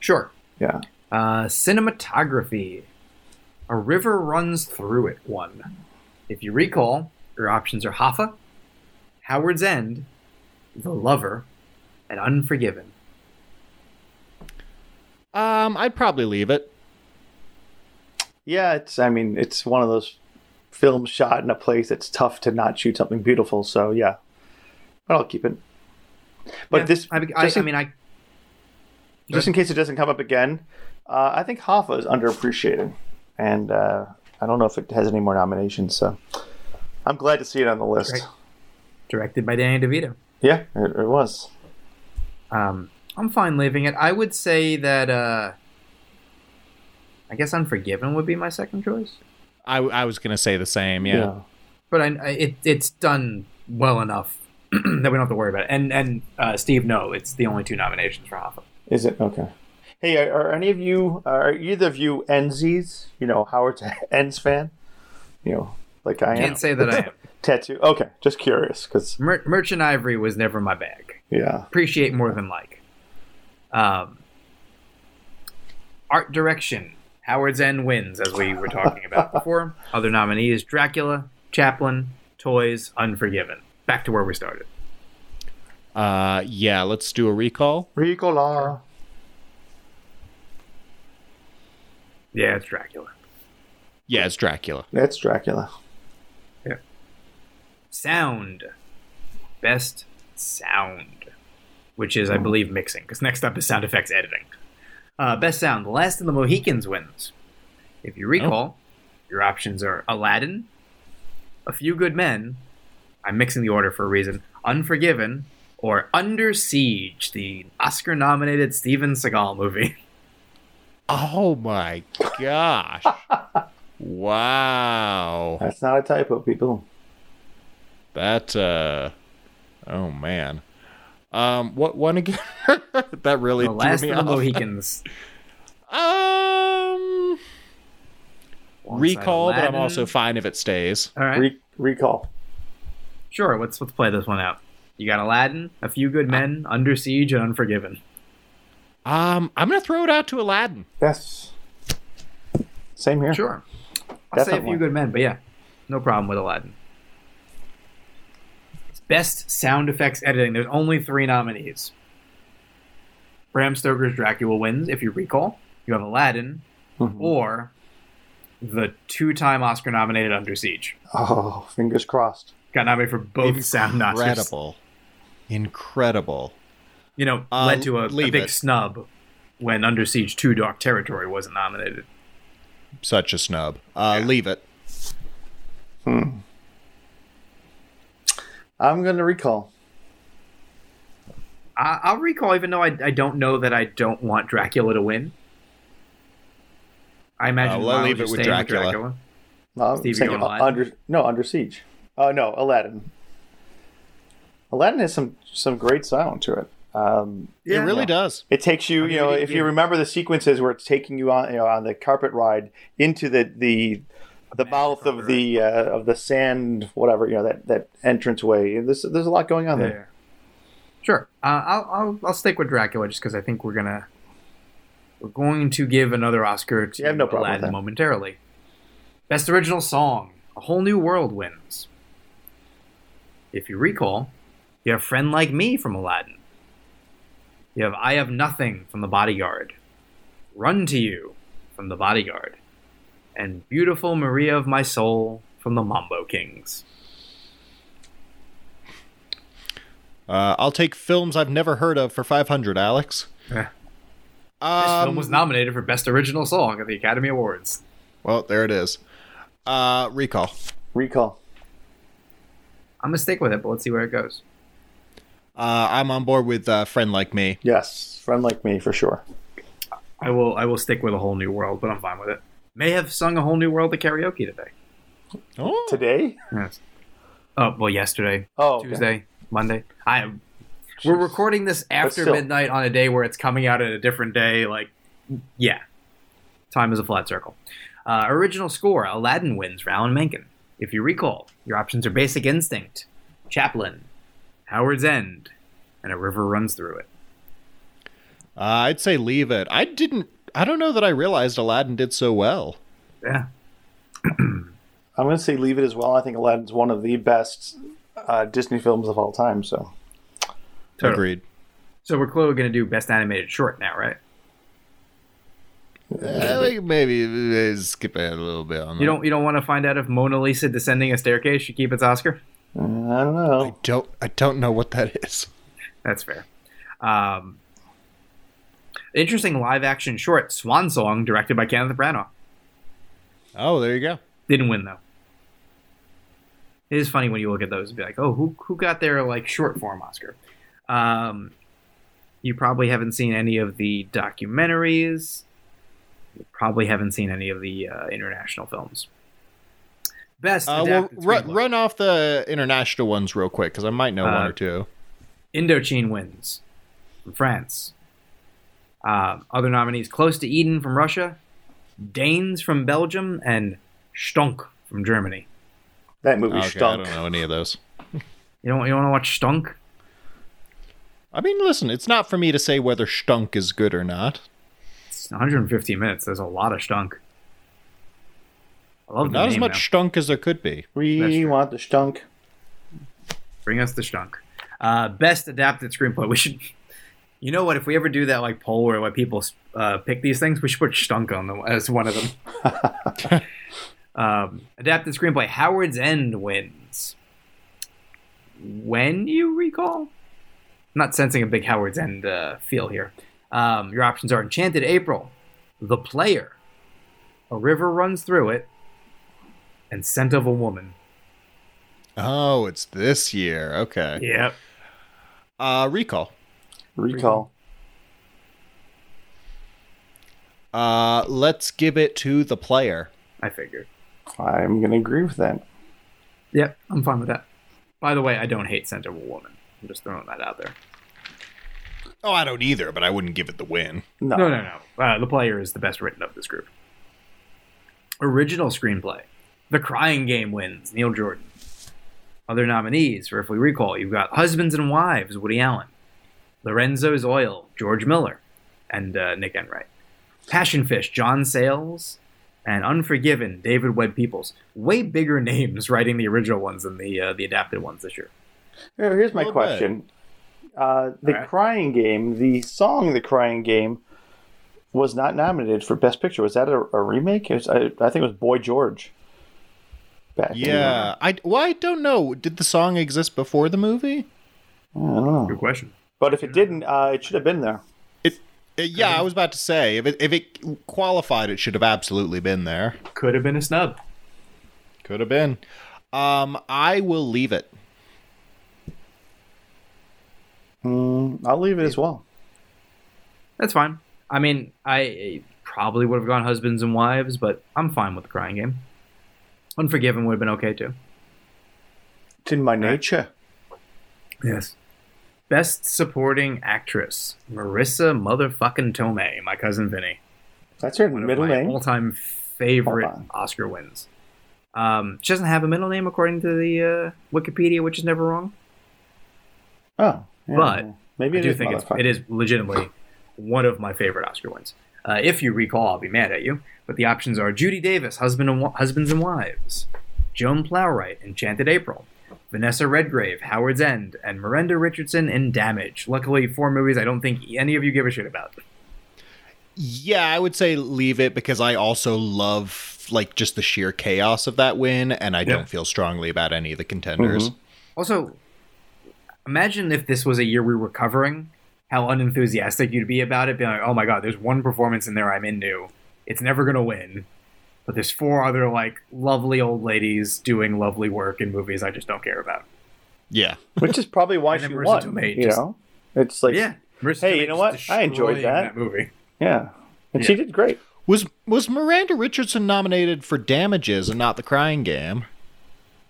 Sure. Yeah. Uh, cinematography. A river runs through it. One. If you recall, your options are Hoffa, Howards End, The Lover, and Unforgiven. Um, I'd probably leave it. Yeah, it's. I mean, it's one of those films shot in a place that's tough to not shoot something beautiful. So yeah, but I'll keep it. But Yeah, this, I, I, just, I mean, I just in case it doesn't come up again, uh, I think Hoffa is underappreciated, and uh, I don't know if it has any more nominations. So I'm glad to see it on the list. Directed by Danny DeVito. Yeah, it, it was. Um, I'm fine leaving it. I would say that. Uh, I guess Unforgiven would be my second choice, I, I was gonna say the same. Yeah. but I, I it, it's done well enough that we don't have to worry about it. And and uh, Steve, no, it's the only two nominations for Hoffa. Is it okay? Hey, are, are any of you, are either of you Enzies? You know, Howard's Ends fan? You know, like I am. Can't say that I am. Tattoo. Okay, just curious, because Mer- Merchant Ivory was never my bag. yeah, Appreciate more than like. Um, art direction. Howards End wins, as we were talking about before. Other nominees: Dracula, Chaplin, Toys, Unforgiven. Back to where we started. Uh, yeah. Let's do a recall. Ricola. Yeah, it's Dracula. Yeah, it's Dracula. That's Dracula. Yeah. Sound. Best sound. Which is, I believe, mixing, because next up is sound effects editing. Uh, best sound. The Last of the Mohicans wins. If you recall, your options are Aladdin, A Few Good Men, I'm mixing the order for a reason, Unforgiven, or Under Siege, the Oscar nominated Steven Seagal movie. Oh my gosh! wow. That's not a typo, people. That uh oh man. Um what one again? that really the threw Last me of the off. Mohicans. Um Alongside recall, but I'm also fine if it stays. All right. Re- recall. Sure, let's let's play this one out. You got Aladdin, A Few Good Men, Under Siege, and Unforgiven. Um I'm gonna throw it out to Aladdin. Yes. Same here. Sure. I'll say A Few Good Men, but yeah, no problem with Aladdin. Best sound effects editing. There's only three nominees. Bram Stoker's Dracula wins, if you recall. You have Aladdin, Mhm. or the two-time Oscar-nominated Under Siege. Oh, fingers crossed. Got nominated for both sound Oscars. Incredible. Incredible. You know, Uh, led to a, a big it. snub when Under Siege 2 Dark Territory wasn't nominated. Such a snub. Uh Yeah. leave it. I'm going to recall. I, I'll recall, even though I, I don't know that I don't want Dracula to win. I imagine Uh, well, Lyle leave it with staying Dracula. No, Steve, saying uh, under no under siege. Oh no, Aladdin. Aladdin has some some great sound to it. Um, it really Yeah. does. it takes you, I mean, you know, it- if you remember the sequences where it's taking you on, you know, on the carpet ride into the the the mouth of the uh, of the sand, whatever, you know, that that entrance way. There's there's a lot going on Yeah. there. Sure. Uh, I'll, I'll I'll stick with Dracula just because I think we're gonna we're going to give another Oscar to I have no problem Aladdin momentarily. Best original song, A Whole New World wins. If you recall, you have Friend Like Me from Aladdin. You have I Have Nothing from The Bodyguard. Run to You from The Bodyguard. And Beautiful Maria of My Soul from The Mambo Kings. Uh, I'll take films I've never heard of for 500, Alex. This Um, film was nominated for Best Original Song at the Academy Awards. well, there it is. Uh, recall. Recall. I'm gonna stick with it, but let's see where it goes. Uh, I'm on board with uh, friend like me. Yes, friend like me for sure. I will I will stick with a whole new world, but I'm fine with it. May have sung a whole new world at karaoke today. Oh, Today? Yes. Oh well, yesterday, Oh, okay. Tuesday, Monday. I we're recording this after still. midnight on a day where it's coming out at a different day. Like, yeah, time is a flat circle. Uh, original score: Aladdin wins for Alan Menken. If you recall, your options are Basic Instinct, Chaplin, Howards End, and A River Runs Through It. uh, I'd say leave it. I didn't. I don't know that I realized Aladdin did so well. Yeah, I'm going to say leave it as well. I think Aladdin's one of the best uh, Disney films of all time. So Totally. Agreed. So we're clearly going to do Best Animated Short now, right? Uh, like maybe uh, skip ahead a little bit on that. You don't you don't want to find out if Mona Lisa descending a staircase should keep its Oscar? I don't know. I don't. I don't know what that is. That's fair. Um, interesting live action short, Swan Song, directed by Kenneth Branagh. Oh, there you go. Didn't win though. It is funny when you look at those and be like, oh, who who got their like short form Oscar? Um, you probably haven't seen any of the documentaries. You probably haven't seen any of the uh, international films. Best Uh, well, run, run off the international ones real quick because I might know one Uh, or two. Indochine wins from France. Um, other nominees: Close to Eden from Russia, Daens from Belgium, and Stunk from Germany. That movie Okay, I don't know any of those. You don't you want to watch Stunk? I mean, listen, it's not for me to say whether Stunk is good or not. It's 115 minutes. There's a lot of Stunk. I love the Not as much now. Stunk as there could be. We want the stunk. Bring us the Stunk. Uh, best adapted screenplay. We should. You know what? If we ever do that like poll where like people uh, pick these things, we should put Stunk on them as one of them. um, adapted screenplay. Howards End wins. When you recall, I'm not sensing a big Howards End uh, feel here. Um, your options are Enchanted April, The Player, A River Runs Through It, and Scent of a Woman. Oh, it's this year. Okay. Yep. Uh, recall. Recall. Uh, let's give it to the player. I figured. I'm going to agree with that. Yep, I'm fine with that. By the way, I don't hate Scent of a Woman. I'm just throwing that out there. Oh, I don't either, but I wouldn't give it the win. No. No, no, no. Uh, the player is the best written of this group. Original screenplay. The Crying Game wins. Neil Jordan. Other nominees for If We Recall, you've got Husbands and Wives, Woody Allen. Lorenzo's Oil, George Miller, and uh, Nick Enright. Passion Fish, John Sayles, and Unforgiven, David Webb Peoples. Way bigger names writing the original ones than the uh, the adapted ones this year. Here's my question. Uh, the Alright. Crying Game, the song The Crying Game, was not nominated for Best Picture. Was that a, a remake? It was, I, I think it was Boy George. Back Yeah, I well, I don't know. Did the song exist before the movie? I don't know. Good question. But if it didn't, uh, it should have been there. It, uh, yeah, I was about to say if it if it qualified, it should have absolutely been there. Could have been a snub. Could have been. Um, I will leave it. Mm, I'll leave it as well. That's fine. I mean, I probably would have gone husbands and wives, but I'm fine with the crying game. Unforgiven would have been okay too. It's in my nature. Yes. Best supporting actress, Marisa motherfucking Tomei, my cousin Vinny. That's her One middle of my name. all-time favorite Oscar wins. Um, she doesn't have a middle name according to the uh, Wikipedia, which is never wrong. Oh, yeah. But maybe I do is think it's, it is legitimately one of my favorite Oscar wins. Uh, if you recall, I'll be mad at you. But the options are Judy Davis, Husband and Husbands and Wives, Joan Plowright, Enchanted April, Vanessa Redgrave, Howards End, and Miranda Richardson in Damage. Luckily, four movies I don't think any of you give a shit about. Yeah, I would say leave it because I also love like just the sheer chaos of that win, and I Yeah. don't feel strongly about any of the contenders. Mhm. Also, imagine if this was a year we were covering, how unenthusiastic you'd be about it. Being like, oh my god, there's one performance in there I'm into. It's never going to win. But there's four other, like, lovely old ladies doing lovely work in movies I just don't care about. Yeah. which is probably why she Marisa won. Tomei You just- know, it's like yeah. Marisa Hey, Tomei you know what? I enjoyed destroying that. movie. yeah, and she did great. Was was Miranda Richardson nominated for Damages and not The Crying Game?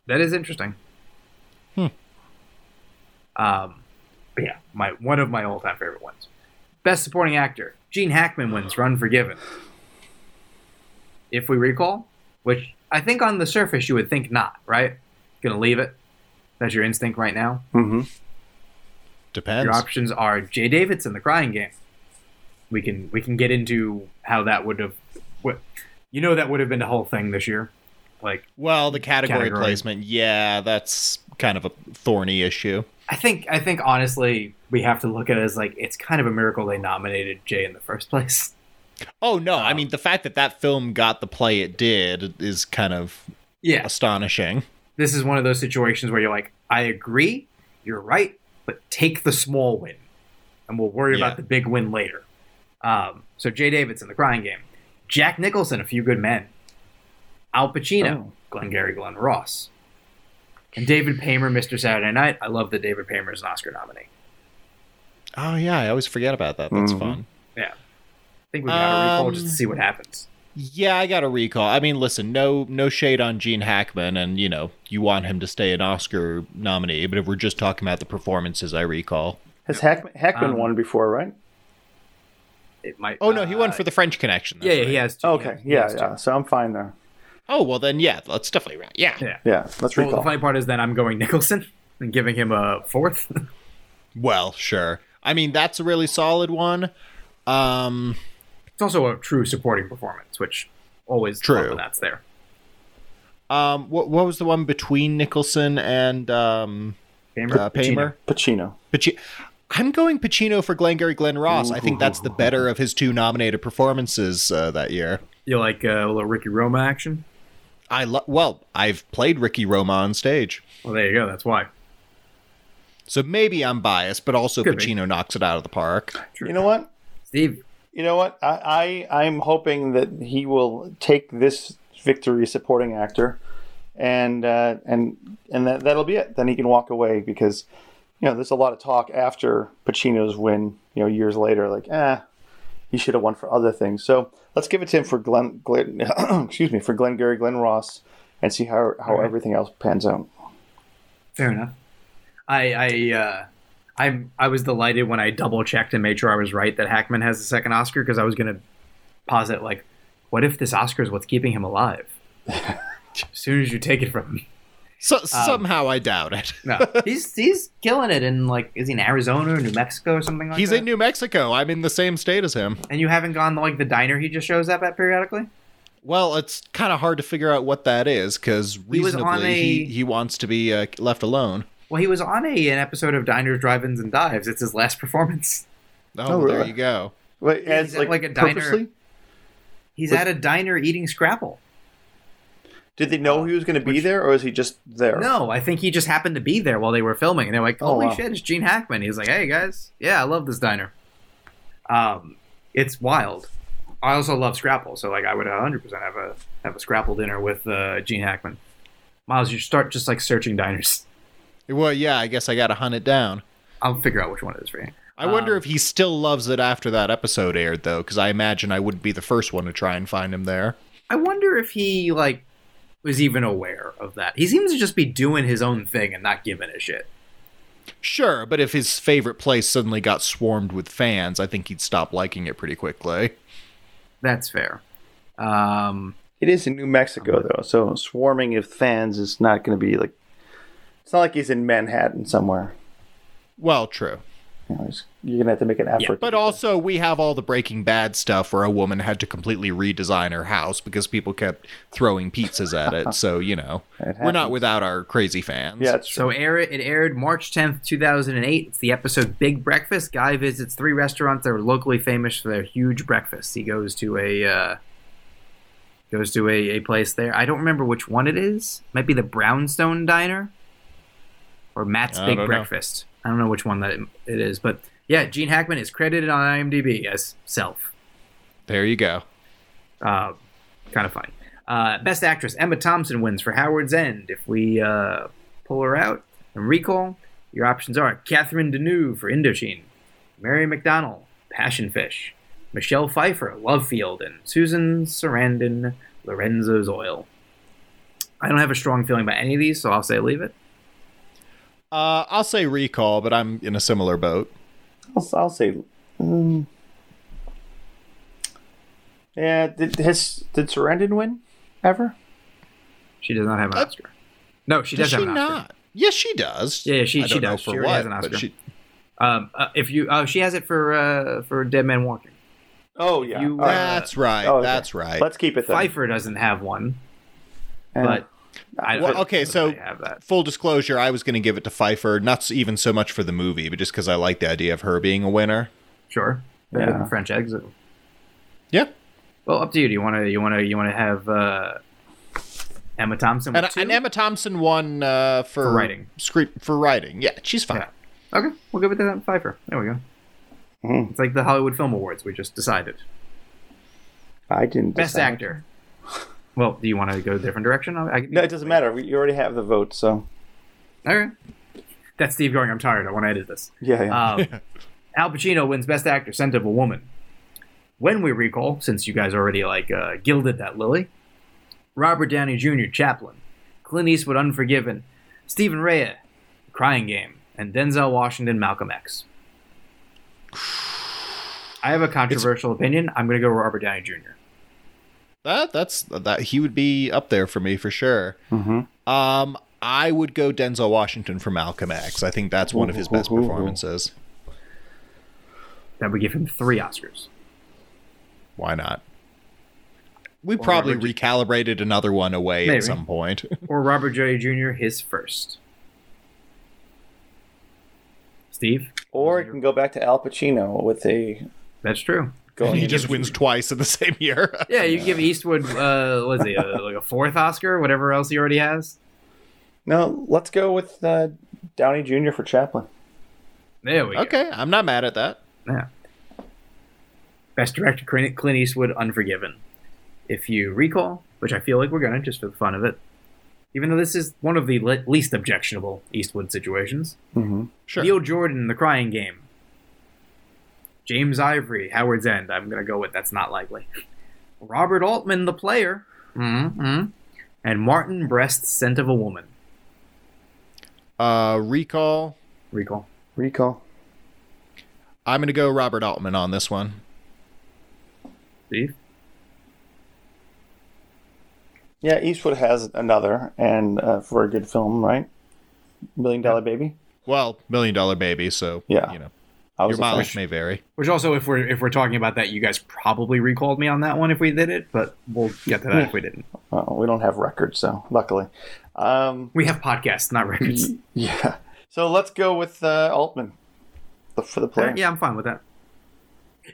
That is interesting. Hmm. Um, yeah, my one of my all-time favorite ones. Best Supporting Actor: Gene Hackman wins Run for Unforgiven. If we recall, which I think on the surface you would think not, right? Gonna leave it. That's your instinct right now. Mm-hmm. Depends. Your options are Jay Davidson, The Crying Game. We can we can get into how that would have, what you know that would have been the whole thing this year, like well, the category, Category. placement, yeah, that's kind of a thorny issue. I think I think honestly we have to look at it as like it's kind of a miracle they nominated Jay in the first place. Oh no, I mean the fact that that film got the play it did is kind of Yeah, astonishing. this is one of those situations where you're like, I agree, you're right, but take the small win, and we'll worry Yeah. about the big win later. Um, so Jay Davidson, The Crying Game, Jack Nicholson, A Few Good Men, Al Pacino, Oh. Glengarry Glen Ross, and David Paymer, Mr. Saturday Night. I love that David Paymer is an Oscar nominee. Oh yeah, I always forget about that. That's Mhm. fun. Yeah, I think we got to recall Um, just to see what happens. Yeah, I got a recall. I mean, listen, no no shade on Gene Hackman, and you know you want him to stay an Oscar nominee. But if we're just talking about the performances, I recall. Has Hackman, Hackman Um, won before, right? It might. Oh no, he won uh, for the French Connection. Yeah, yeah, right. he has. Two, Okay, he yeah, has two. yeah. So I'm fine there. Oh well, then yeah, that's definitely right. Yeah. Yeah. Yeah, let's Well, recall. the funny part is that I'm going Nicholson and giving him a fourth. Well, sure. I mean, that's a really solid one. Um, it's also a true supporting performance, which always True. that's there. um, what what was the one between Nicholson and um, Paymer, uh, Paymer? Pacino. Paci- I'm going Pacino for Glengarry Glen Ross. I think that's the better of his two nominated performances uh, that year. You like uh, a little Ricky Roma action? I lo- well, I've played Ricky Roma on stage, Well, there you go. That's why. so maybe I'm biased, but also Could be. Pacino knocks it out of the park. You know what? Steve, You know what? I, I I'm hoping that he will take this victory supporting actor, and uh, and and that that'll be it. Then he can walk away because you know there's a lot of talk after Pacino's win. You know, years later, like ah, he should have won for other things. So let's give it to him for Glenn. Glenn excuse me for Glengarry Glen Ross, and see how how Alright. everything else pans out. fair enough. I I uh, I I was delighted when I double checked and made sure I was right that Hackman has the second Oscar because I was gonna posit like, what if this Oscar is what's keeping him alive? as soon as you take it from him. So somehow I doubt it. No, he's he's killing it in like is he in Arizona or New Mexico or something like He's that? in New Mexico. I'm in the same state as him. and you haven't gone to like the diner he just shows up at periodically. Well, it's kind of hard to figure out what that is because He reasonably he, a- he wants to be uh, left alone. Well, he was on a an episode of Diners, Drive-ins, and Dives. It's his last performance. Oh, Oh, well, there really? you go. Wait, Yeah, as he's at, like, a diner. purposely? He's Was- at a diner eating Scrapple. Did they know he was going to be there, or is he just there? No, I think he just happened to be there while they were filming, and they're like, Oh, "Holy wow. shit, it's Gene Hackman." He's like, "Hey guys, yeah, I love this diner." Um, it's wild. I also love Scrapple, so like I would 100 percent have a have a Scrapple dinner with uh, Gene Hackman. Myles, you start just like searching diners. Well, yeah, I guess I got to hunt it down. I'll figure out which one it is for you. I wonder Um, if he still loves it after that episode aired, though, because I imagine I wouldn't be the first one to try and find him there. I wonder if he like was even aware of that. He seems to just be doing his own thing and not giving a shit. Sure, but if his favorite place suddenly got swarmed with fans, I think he'd stop liking it pretty quickly. That's fair. Um, It is in New Mexico though, so swarming of fans is not going to be like. It's not like he's in Manhattan somewhere. Well, true. You know, you're going to have to make an effort. to But get also, we have all the Breaking Bad stuff where a woman had to completely redesign her house because people kept throwing pizzas at it. So, you know, we're not without our crazy fans. Yeah, it's so air it, it aired March 10th, 2008. It's the episode Big Breakfast. Guy visits three restaurants that are locally famous for their huge breakfasts. He goes to a uh, goes to a, a place there. I don't remember which one it is. Might be the Brownstone Diner or Matt's I Big know. Breakfast. I don't know which one that it is, but yeah, Gene Hackman is credited on IMDb as self. There you go. Uh, kind of funny. Uh, Best actress Emma Thompson wins for Howards End. If we uh, pull her out, And recall, your options are Catherine Deneuve for Indochine, Mary McDonnell, Passion Fish, Michelle Pfeiffer, Love Field, and Susan Sarandon, Lorenzo's Oil. I don't have a strong feeling about any of these, so I'll say leave it. Uh, I'll say recall, but I'm in a similar boat. I'll, I'll say. Um, yeah, did has did Sarandon win ever? She does not have an Uh, Oscar. No, she Does does she have an Oscar. not? Yes, she does. Yeah, yeah, she- I she does. for She already what, has an Oscar. she- Um, uh, if you, oh, she has it for uh, for Dead Man Walking. Oh yeah. You, All right. That's right. Oh, okay. That's right. Let's keep it then. Pfeiffer doesn't have one, Uh, but I, Well, I- okay, so- I. Full disclosure, I was going to give it to Pfeiffer, not even so much for the movie, but just because I like the idea of her being a winner. Sure, Better Yeah. than French exit. Yeah. Well, up to you. Do you want to? You want to? You want to have uh, Emma Thompson And, and Emma Thompson won uh, for, For writing. Script for writing. Yeah, she's fine. Yeah. Okay, we'll give it to Pfeiffer. There we go. Mhm. It's like the Hollywood Film Awards. We just decided. I didn't. Best decide. actor. Well, do you want to go a different direction? I, I, No, it doesn't matter. We, you already have the vote, so All right. That's Steve going. I'm tired. I want to edit this. yeah. yeah. Um, Al Pacino wins Best Actor, Scent of a Woman. When we recall, since you guys already like uh, gilded that lily, Robert Downey Jr. Chaplin, Clint Eastwood Unforgiven, Stephen Rea, Crying Game, and Denzel Washington Malcolm X. I have a controversial opinion. I'm going to go Robert Downey Jr. That that's that he would be up there for me for sure. Mhm. Um, I would go Denzel Washington for Malcolm X. I think that's one of his best performances. That would give him three Oscars. Why not? We Or probably Robert- recalibrated another one away Maybe. at some point. Or Robert Downey Jr. his first. Steve? Or it can go back to Al Pacino with a That's true. Going. he just wins twice in the same year. Yeah, you give Eastwood, uh, what's he, uh, like a fourth Oscar, whatever else he already has. No, let's go with uh, Downey Jr. for Chaplin. There we go. okay, I'm not mad at that. Yeah. Best director Clint Clint Eastwood, Unforgiven. If you recall, which I feel like we're gonna just for the fun of it, even though this is one of the le- least objectionable Eastwood situations. Mm-hmm. Sure. Neil Jordan, The Crying Game. James Ivory, Howards End. I'm gonna go with that's not likely. Robert Altman, The Player. Mm-hmm. And Martin Brest's Scent of a Woman. Uh, recall. Recall. Recall. I'm going to go Robert Altman on this one. Steve. Yeah, Eastwood has another, and uh, for a good film, right? Million Dollar Baby. Well, Million Dollar Baby, so Yeah. you know I was your a fan. mileage may vary. Which also, if we're if we're talking about that, you guys probably recalled me on that one if we did it, but we'll get to that if we didn't. Well, we don't have records, so luckily. Um, We have podcasts, not records. yeah. So let's go with uh, Altman for the player. yeah, I'm fine with that.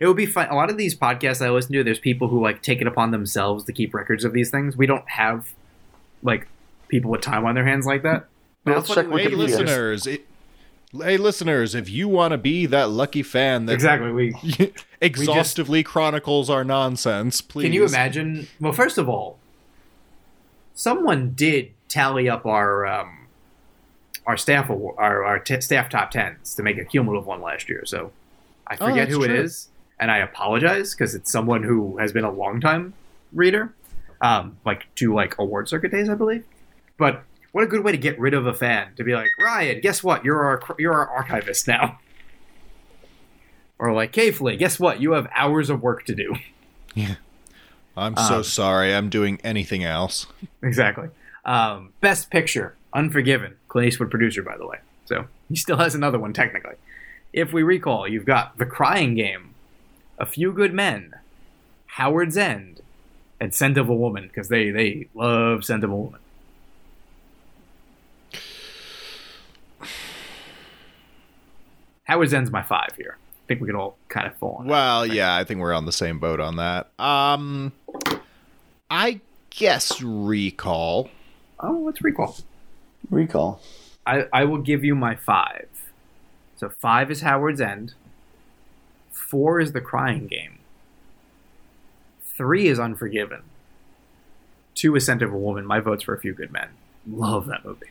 It would be fun. A lot of these podcasts I listen to, there's people who like take it upon themselves to keep records of these things. We don't have like people with time on their hands like that. But Let's check funny Hey, would it be- Wikipedia. listeners. It, hey, listeners, if you want to be that lucky fan that Exactly. We exhaustively chronicles our nonsense, please. Can you imagine? Well, first of all, someone did tally up our um, our staff award, our, our t- staff top tens to make a cumulative one last year. So I Oh, forget that's who it true. is, and I apologize because it's someone who has been a long time reader, um, like to like award circuit days, I believe. But what a good way to get rid of a fan to be like, Ryan, guess what? You're our you're our archivist now. Or like, Kayfley, guess what? You have hours of work to do. Yeah. I'm so Um, sorry. I'm doing anything else. Exactly. Um, Best Picture, Unforgiven. Clint Eastwood producer, by the way. So he still has another one technically. If we recall, you've got The Crying Game, A Few Good Men, Howards End, and Scent of a Woman because they they love Scent of a Woman. Howards End's my five here. I think we can all kind of fall on. that. Well, yeah, I think we're on the same boat on that. Um, I guess recall. Oh, let's recall. Recall. I, I will give you my five. So five is Howards End. Four is The Crying Game. Three is Unforgiven. Two is Scent of a Woman. My vote's for A Few Good Men. Love that movie.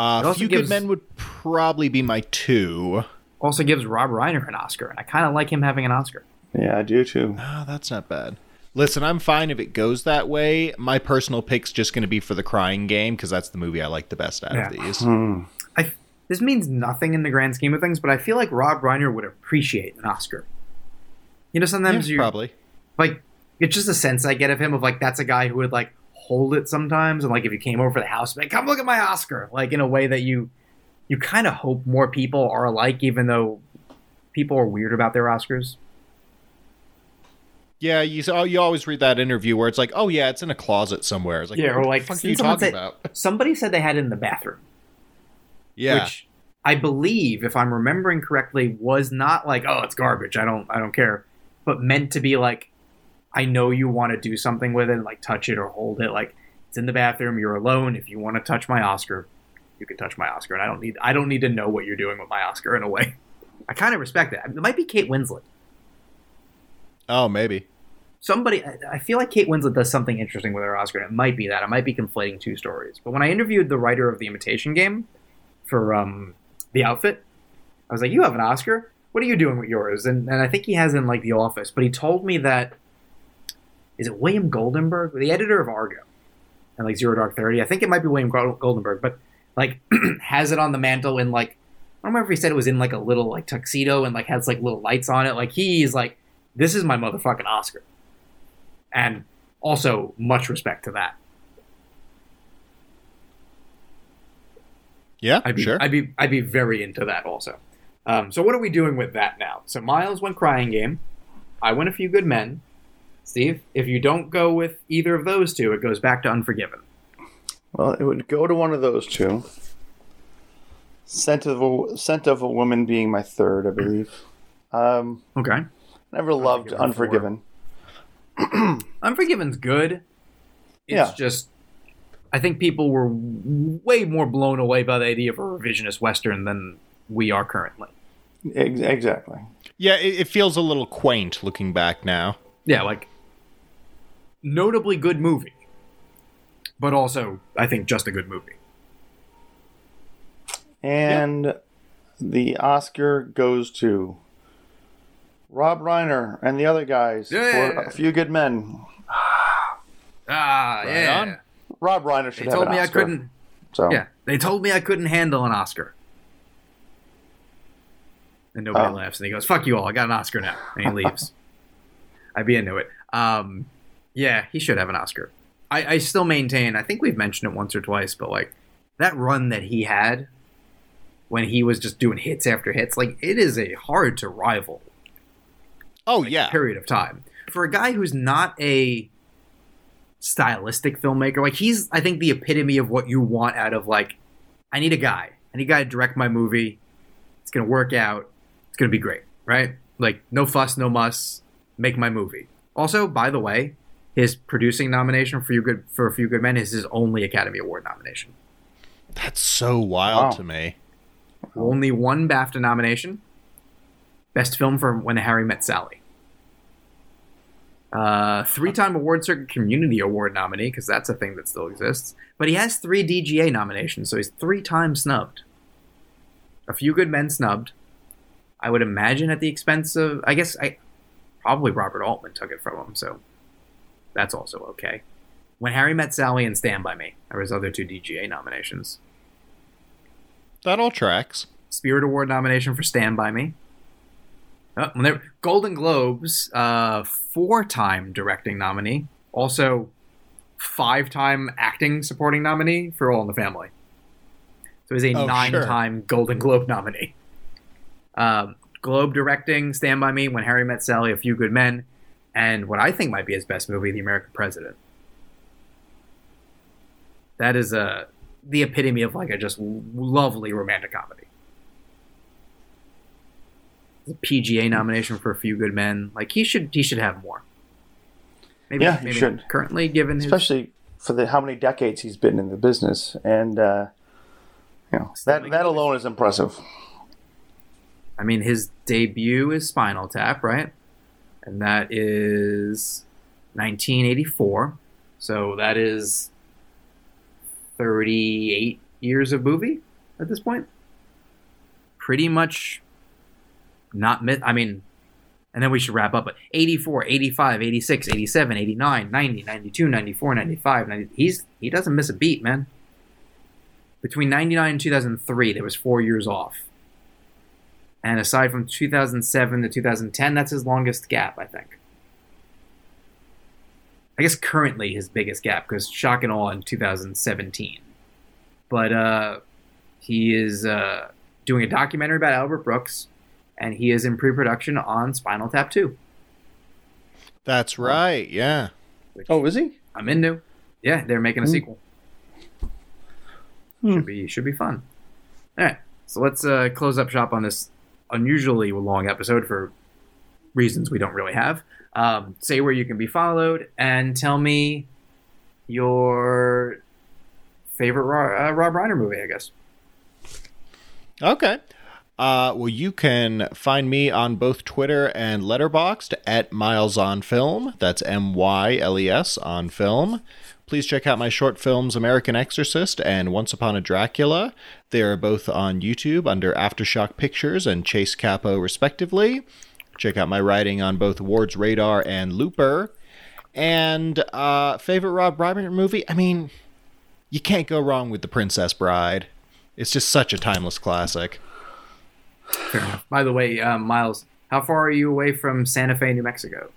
Uh, also Few gives- Good Men would probably be my two. Also gives Rob Reiner an Oscar, and I kind of like him having an Oscar. Yeah, I do too. Ah, that's not bad. Listen, I'm fine if it goes that way. My personal pick's just going to be for the Crying Game because that's the movie I like the best out of Yeah. these. I this means nothing in the grand scheme of things, but I feel like Rob Reiner would appreciate an Oscar. You know, sometimes Yeah, you probably. like it's just a sense I get of him of like that's a guy who would like hold it sometimes, and like if you came over to the house, like come look at my Oscar, like in a way that you you kind of hope more people are alike, even though people are weird about their Oscars. Yeah, you oh, you always read that interview where it's like, oh yeah, it's in a closet somewhere. It's like, Yeah, or like, fuck are you talking say- about? Somebody said they had it in the bathroom. Yeah, which I believe, if I'm remembering correctly, was not like, "Oh, it's garbage. I don't, I don't care," but meant to be like, "I know you want to do something with it, like touch it or hold it. Like it's in the bathroom. You're alone. If you want to touch my Oscar, you can touch my Oscar, and I don't need, I don't need to know what you're doing with my Oscar in a way." I kind of respect that. It might be Kate Winslet. oh maybe. Somebody, I feel like Kate Winslet does something interesting with her Oscar, and it might be that. I might be conflating two stories. But when I interviewed the writer of The Imitation Game for um, the outfit, I was like, "You have an Oscar. What are you doing with yours?" And and I think he has in like The Office. But he told me that is it William Goldenberg, the editor of Argo, and like Zero Dark Thirty. I think it might be William Goldenberg, but like has it on the mantle in like I don't remember if he said it was in like a little like tuxedo and like has like little lights on it. Like he's like, this is my motherfucking Oscar, and also much respect to that. Yeah, I'd be, sure. I'd be, I'd be very into that also. Um, so what are we doing with that now? So Myles went crying game. I went a few good men. Steve, if you don't go with either of those two, it goes back to Unforgiven. Well, it would go to one of those two. Scent of a, Scent of a Woman being my third, I believe. Um, Okay. never loved Unforgiven Unforgiven. Unforgiven's good. It's Yeah. just, I think people were way more blown away by the idea of a revisionist western than we are currently. Ex- exactly. yeah, it, it feels a little quaint looking back now. Yeah, like notably good movie, but also I think just a good movie. And the Oscar goes to Rob Reiner and the other guys for A Few Good Men. Ah, yeah. on. Rob Reiner should They have told an me I couldn't. So Yeah, they told me I couldn't handle an Oscar. And nobody Oh. laughs, and he goes, "Fuck you all! I got an Oscar now," and he leaves. I'd be into it. Um, yeah, he should have an Oscar. I, I still maintain. I think we've mentioned it once or twice, but like that run that he had when he was just doing hits after hits, like it is a hard to rival Oh yeah, period of time. For a guy who's not a stylistic filmmaker like he's i think the epitome of what you want out of like i need a guy. I need a guy to direct my movie. It's gonna work out. It's gonna be great right? Like no fuss no muss. Make my movie. Also by the way his producing nomination for you good for a few good men is his only academy award nomination that's so wild Wow. to me. only one BAFTA nomination. Best film for When Harry Met Sally. Uh, three-time award circuit community award nominee because that's a thing that still exists. But he has three DGA nominations, so he's three times snubbed. A few good men snubbed. I would imagine at the expense of, I guess, I probably Robert Altman took it from him, so that's also okay. When Harry Met Sally and Stand by Me are his other two DGA nominations. That all tracks. Spirit Award nomination for Stand By Me. Oh, Golden Globes, uh, four-time directing nominee. Also, five-time acting supporting nominee for All in the Family. So he's a Oh, nine-time Golden Globe nominee. Um, Globe directing, Stand By Me, When Harry Met Sally, A Few Good Men, and what I think might be his best movie, The American President. That is a the epitome of like a just lovely romantic comedy. The PGA nomination for A Few Good Men, like he should he should have more. Maybe, Yeah, he should. Currently, given his especially for the how many decades he's been in the business, and uh, you know that that alone is impressive. I mean, his debut is Spinal Tap, right? And that is 1984. So that is 38 years of movie. at this point. Pretty much not miss. I mean, and then we should wrap up. But 84, 85, 86, 87, 89, 90, 92, 94, 95, 90. He's, he doesn't miss a beat, man. Between 99 and 2003, there was four years off. And aside from 2007 to 2010, that's his longest gap, I think. I guess currently his biggest gap because Shock and Awe in 2017. But uh, he is uh, doing a documentary about Albert Brooks, and he is in pre-production on Spinal Tap 2. That's right. Yeah. Which Oh, is he? I'm into. Yeah, they're making a Hmm. sequel. Hmm. Should be should be fun. All right, so let's uh, close up shop on this unusually long episode for reasons we don't really have. Um, say where you can be followed and tell me your favorite Rob, uh, Rob Reiner movie. I guess. Okay. Uh, well, you can find me on both Twitter and Letterboxd at Myles on Film. That's M Y L E S on film. Please check out my short films American Exorcist and Once Upon a Dracula. They are both on YouTube under Aftershock Pictures and Chase Capo, respectively. Check out my writing on both Awards Radar and Looper. And uh, favorite Rob Reiner movie? I mean, you can't go wrong with The Princess Bride. It's just such a timeless classic. Fair enough. By the way, um, Myles, how far are you away from Santa Fe, New Mexico?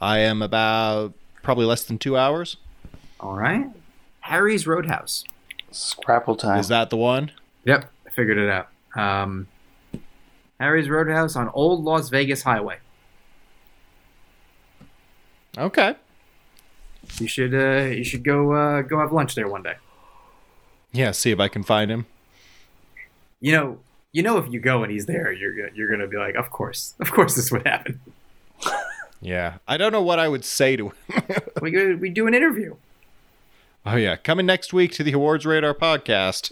I am about probably less than two hours. All right, Harry's Roadhouse. Scrapple time. Is that the one? Yep, I figured it out. Um, Harry's Roadhouse on Old Las Vegas Highway. Okay. You should uh, you should go uh, go have lunch there one day. Yeah, see if I can find him. You know, you know if you go and he's there, you're go- you're gonna be like, of course, of course, this would happen. Yeah. I don't know what I would say to him. We we do an interview, oh, yeah. Coming next week to the Awards Radar podcast.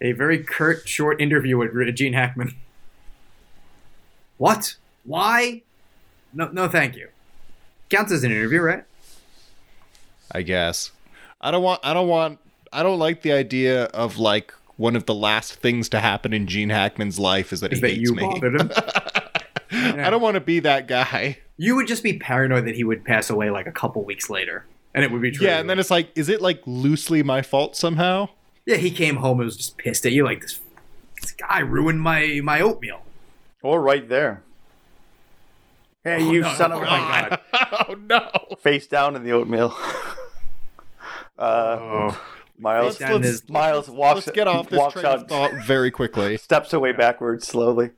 a very curt, short interview with Gene Hackman. What? Why? No, no, thank you. Counts as an interview, right? I guess. I don't want, I don't want, I don't like the idea of like one of the last things to happen in Gene Hackman's life is that Is he that hates you me. bothered him? I don't want to be that guy. You would just be paranoid that he would pass away like a couple weeks later, and it would be true. Yeah, and then it's like, is it like loosely my fault somehow? yeah, he came home and was just pissed at you, like this. This guy ruined my my oatmeal. Or right there. Hey, you no, son oh of a my God. oh no! Face down in the oatmeal. uh, Oh, Myles, down his- Myles walks. Let's get off this walks train of out, thought very quickly. steps away backwards slowly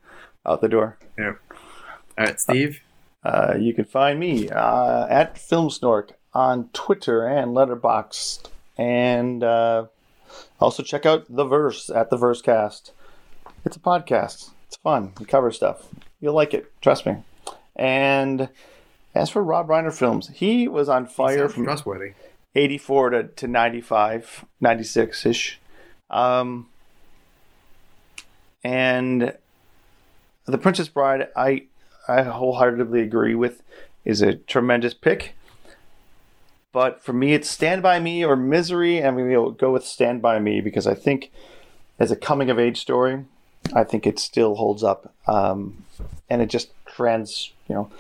out the door. yeah. All right, Steve. Uh, you can find me uh, at Filmsnork on Twitter and Letterboxd, and uh, also check out the Verse at the Versecast. It's a podcast. It's fun. We cover stuff. You'll like it. Trust me. And as for Rob Reiner films, he was on fire Sounds from trustworthy. 84 to, to 95, 96 ish. Um, and The Princess Bride, I, I wholeheartedly agree with, is a tremendous pick. But for me, it's Stand By Me or Misery. I'm going to go with Stand By Me because I think as a coming of age story, I think it still holds up. Um, and it just trans, you know,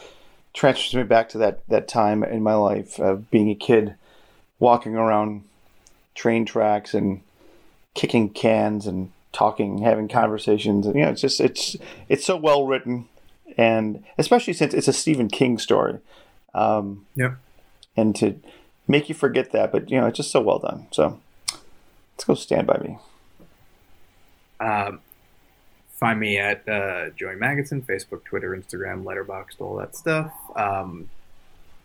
transfers me back to that, that time in my life of being a kid walking around train tracks and kicking cans and talking, having conversations, and you know, it's just it's it's so well written, and especially since it's a Stephen King story, um, Yep. and to make you forget that, but you know, it's just so well done. So let's go Stand by Me. Um, find me at uh, Joey Magidson, Facebook, Twitter, Instagram, Letterboxd, all that stuff. Um,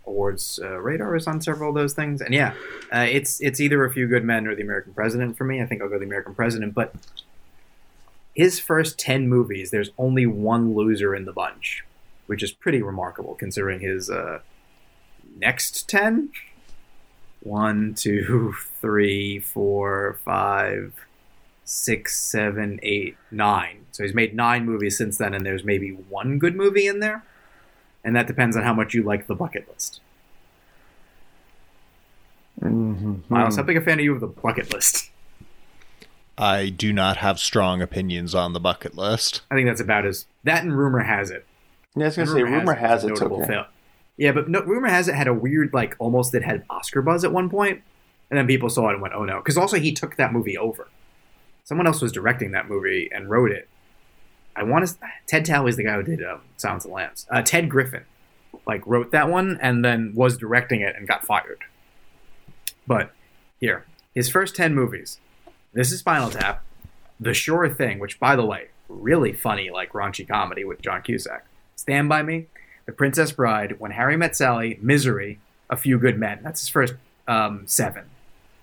awards uh, radar is on several of those things, and yeah, uh, it's it's either A Few Good Men or The American President for me. I think I'll go The American President, but his first ten movies, there's only one loser in the bunch, which is pretty remarkable considering his uh, next ten. One, two, three, four, five, six, seven, eight, nine. So he's made nine movies since then, and there's maybe one good movie in there. And that depends on how much you like the bucket list. Mm-hmm. Myles, how big a fan are you of the bucket list? I do not have strong opinions on the bucket list. I think that's about as that and rumor has it. Yeah, I was gonna say, rumor has a it. It's okay. fail. Yeah, but no, rumor has it had a weird like almost it had Oscar buzz at one point, and then people saw it and went, "Oh no!" Because also he took that movie over. Someone else was directing that movie and wrote it. I want to. Ted Tally is the guy who did um, Silence of the Lambs. Uh, Ted Griffin, like wrote that one and then was directing it and got fired. But here, his first ten movies. This is Spinal Tap, The Sure Thing, which by the way, really funny like raunchy comedy with John Cusack. Stand by Me, The Princess Bride, When Harry Met Sally, Misery, A Few Good Men. That's his first um, seven.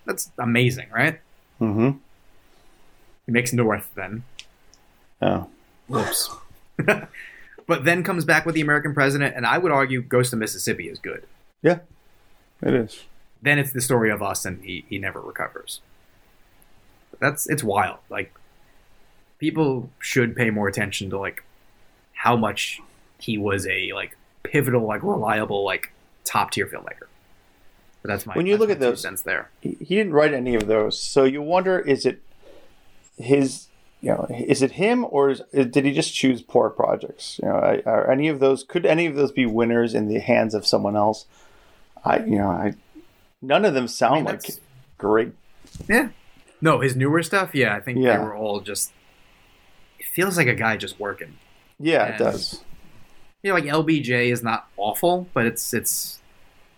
That's amazing, right? Mm-hmm. He makes North then. Oh. Whoops. but then comes back with The American President, and I would argue Ghost of Mississippi is good. Yeah. It is. Then it's the story of us, and he, he never recovers. That's it's wild. Like people should pay more attention to like how much he was a like pivotal, like reliable, like top tier filmmaker. But that's my When you look at those- cents there. He, he didn't write any of those, so you wonder: is it his? You know, is it him, or is, did he just choose poor projects? You know, are- are any of those? Could any of those be winners in the hands of someone else? I, you know, I. None of them sound I mean, like great. Yeah. No, his newer stuff, yeah, I think Yeah. they were all just. It feels like a guy just working. Yeah, And- it does. You know, like LBJ is not awful, but it's it's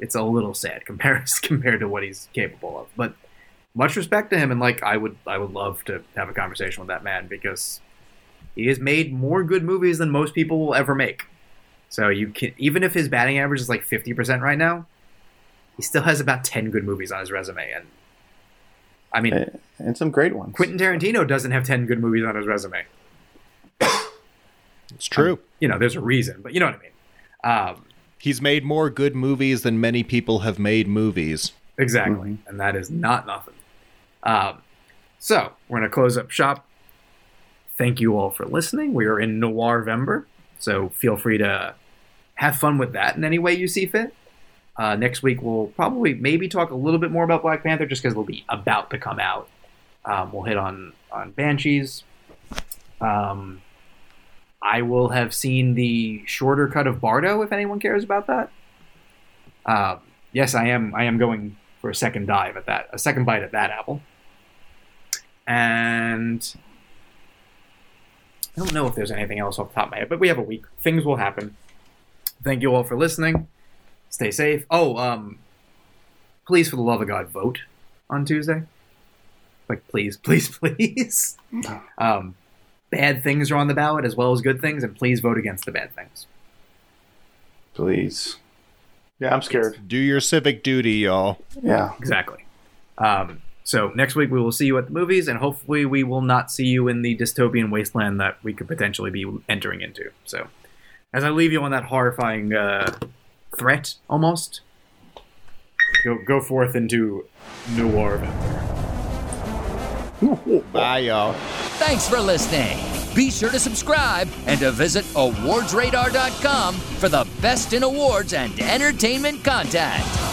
it's a little sad compared compared to what he's capable of. But much respect to him, and like I would I would love to have a conversation with that man because he has made more good movies than most people will ever make. So you can even if his batting average is like fifty percent right now, he still has about ten good movies on his resume. And I mean, And some great ones. Quentin Tarantino doesn't have ten good movies on his resume. It's true. You know, there's a reason, but you know what I mean. Um, He's made more good movies than many people have made movies. Exactly. And that is not nothing. Um, so we're going to close up shop. Thank you all for listening. We are in Noirvember, so feel free to have fun with that in any way you see fit. Uh, next week we'll probably maybe talk a little bit more about Black Panther just because it'll be about to come out. Um, we'll hit on on Banshees. Um, I will have seen the shorter cut of Bardo if anyone cares about that. Um, yes, I am. I am going for a second dive at that, a second bite at that apple. And I don't know if there's anything else off the top of my head, but we have a week. Things will happen. Thank you all for listening. Stay safe. Oh, um, please, for the love of God, vote on Tuesday. Like, please, please, please. Um, bad things are on the ballot as well as good things, and please vote against the bad things. Please. Yeah, I'm scared. Do your civic duty, y'all. Yeah. Exactly. Um, so next week we will see you at the movies, and hopefully we will not see you in the dystopian wasteland that we could potentially be entering into. So, as I leave you on that horrifying uh, threat, almost go go forth into Noir. Bye, y'all. Thanks for listening. Be sure to subscribe and to visit awardsradar.com for the best in awards and entertainment content.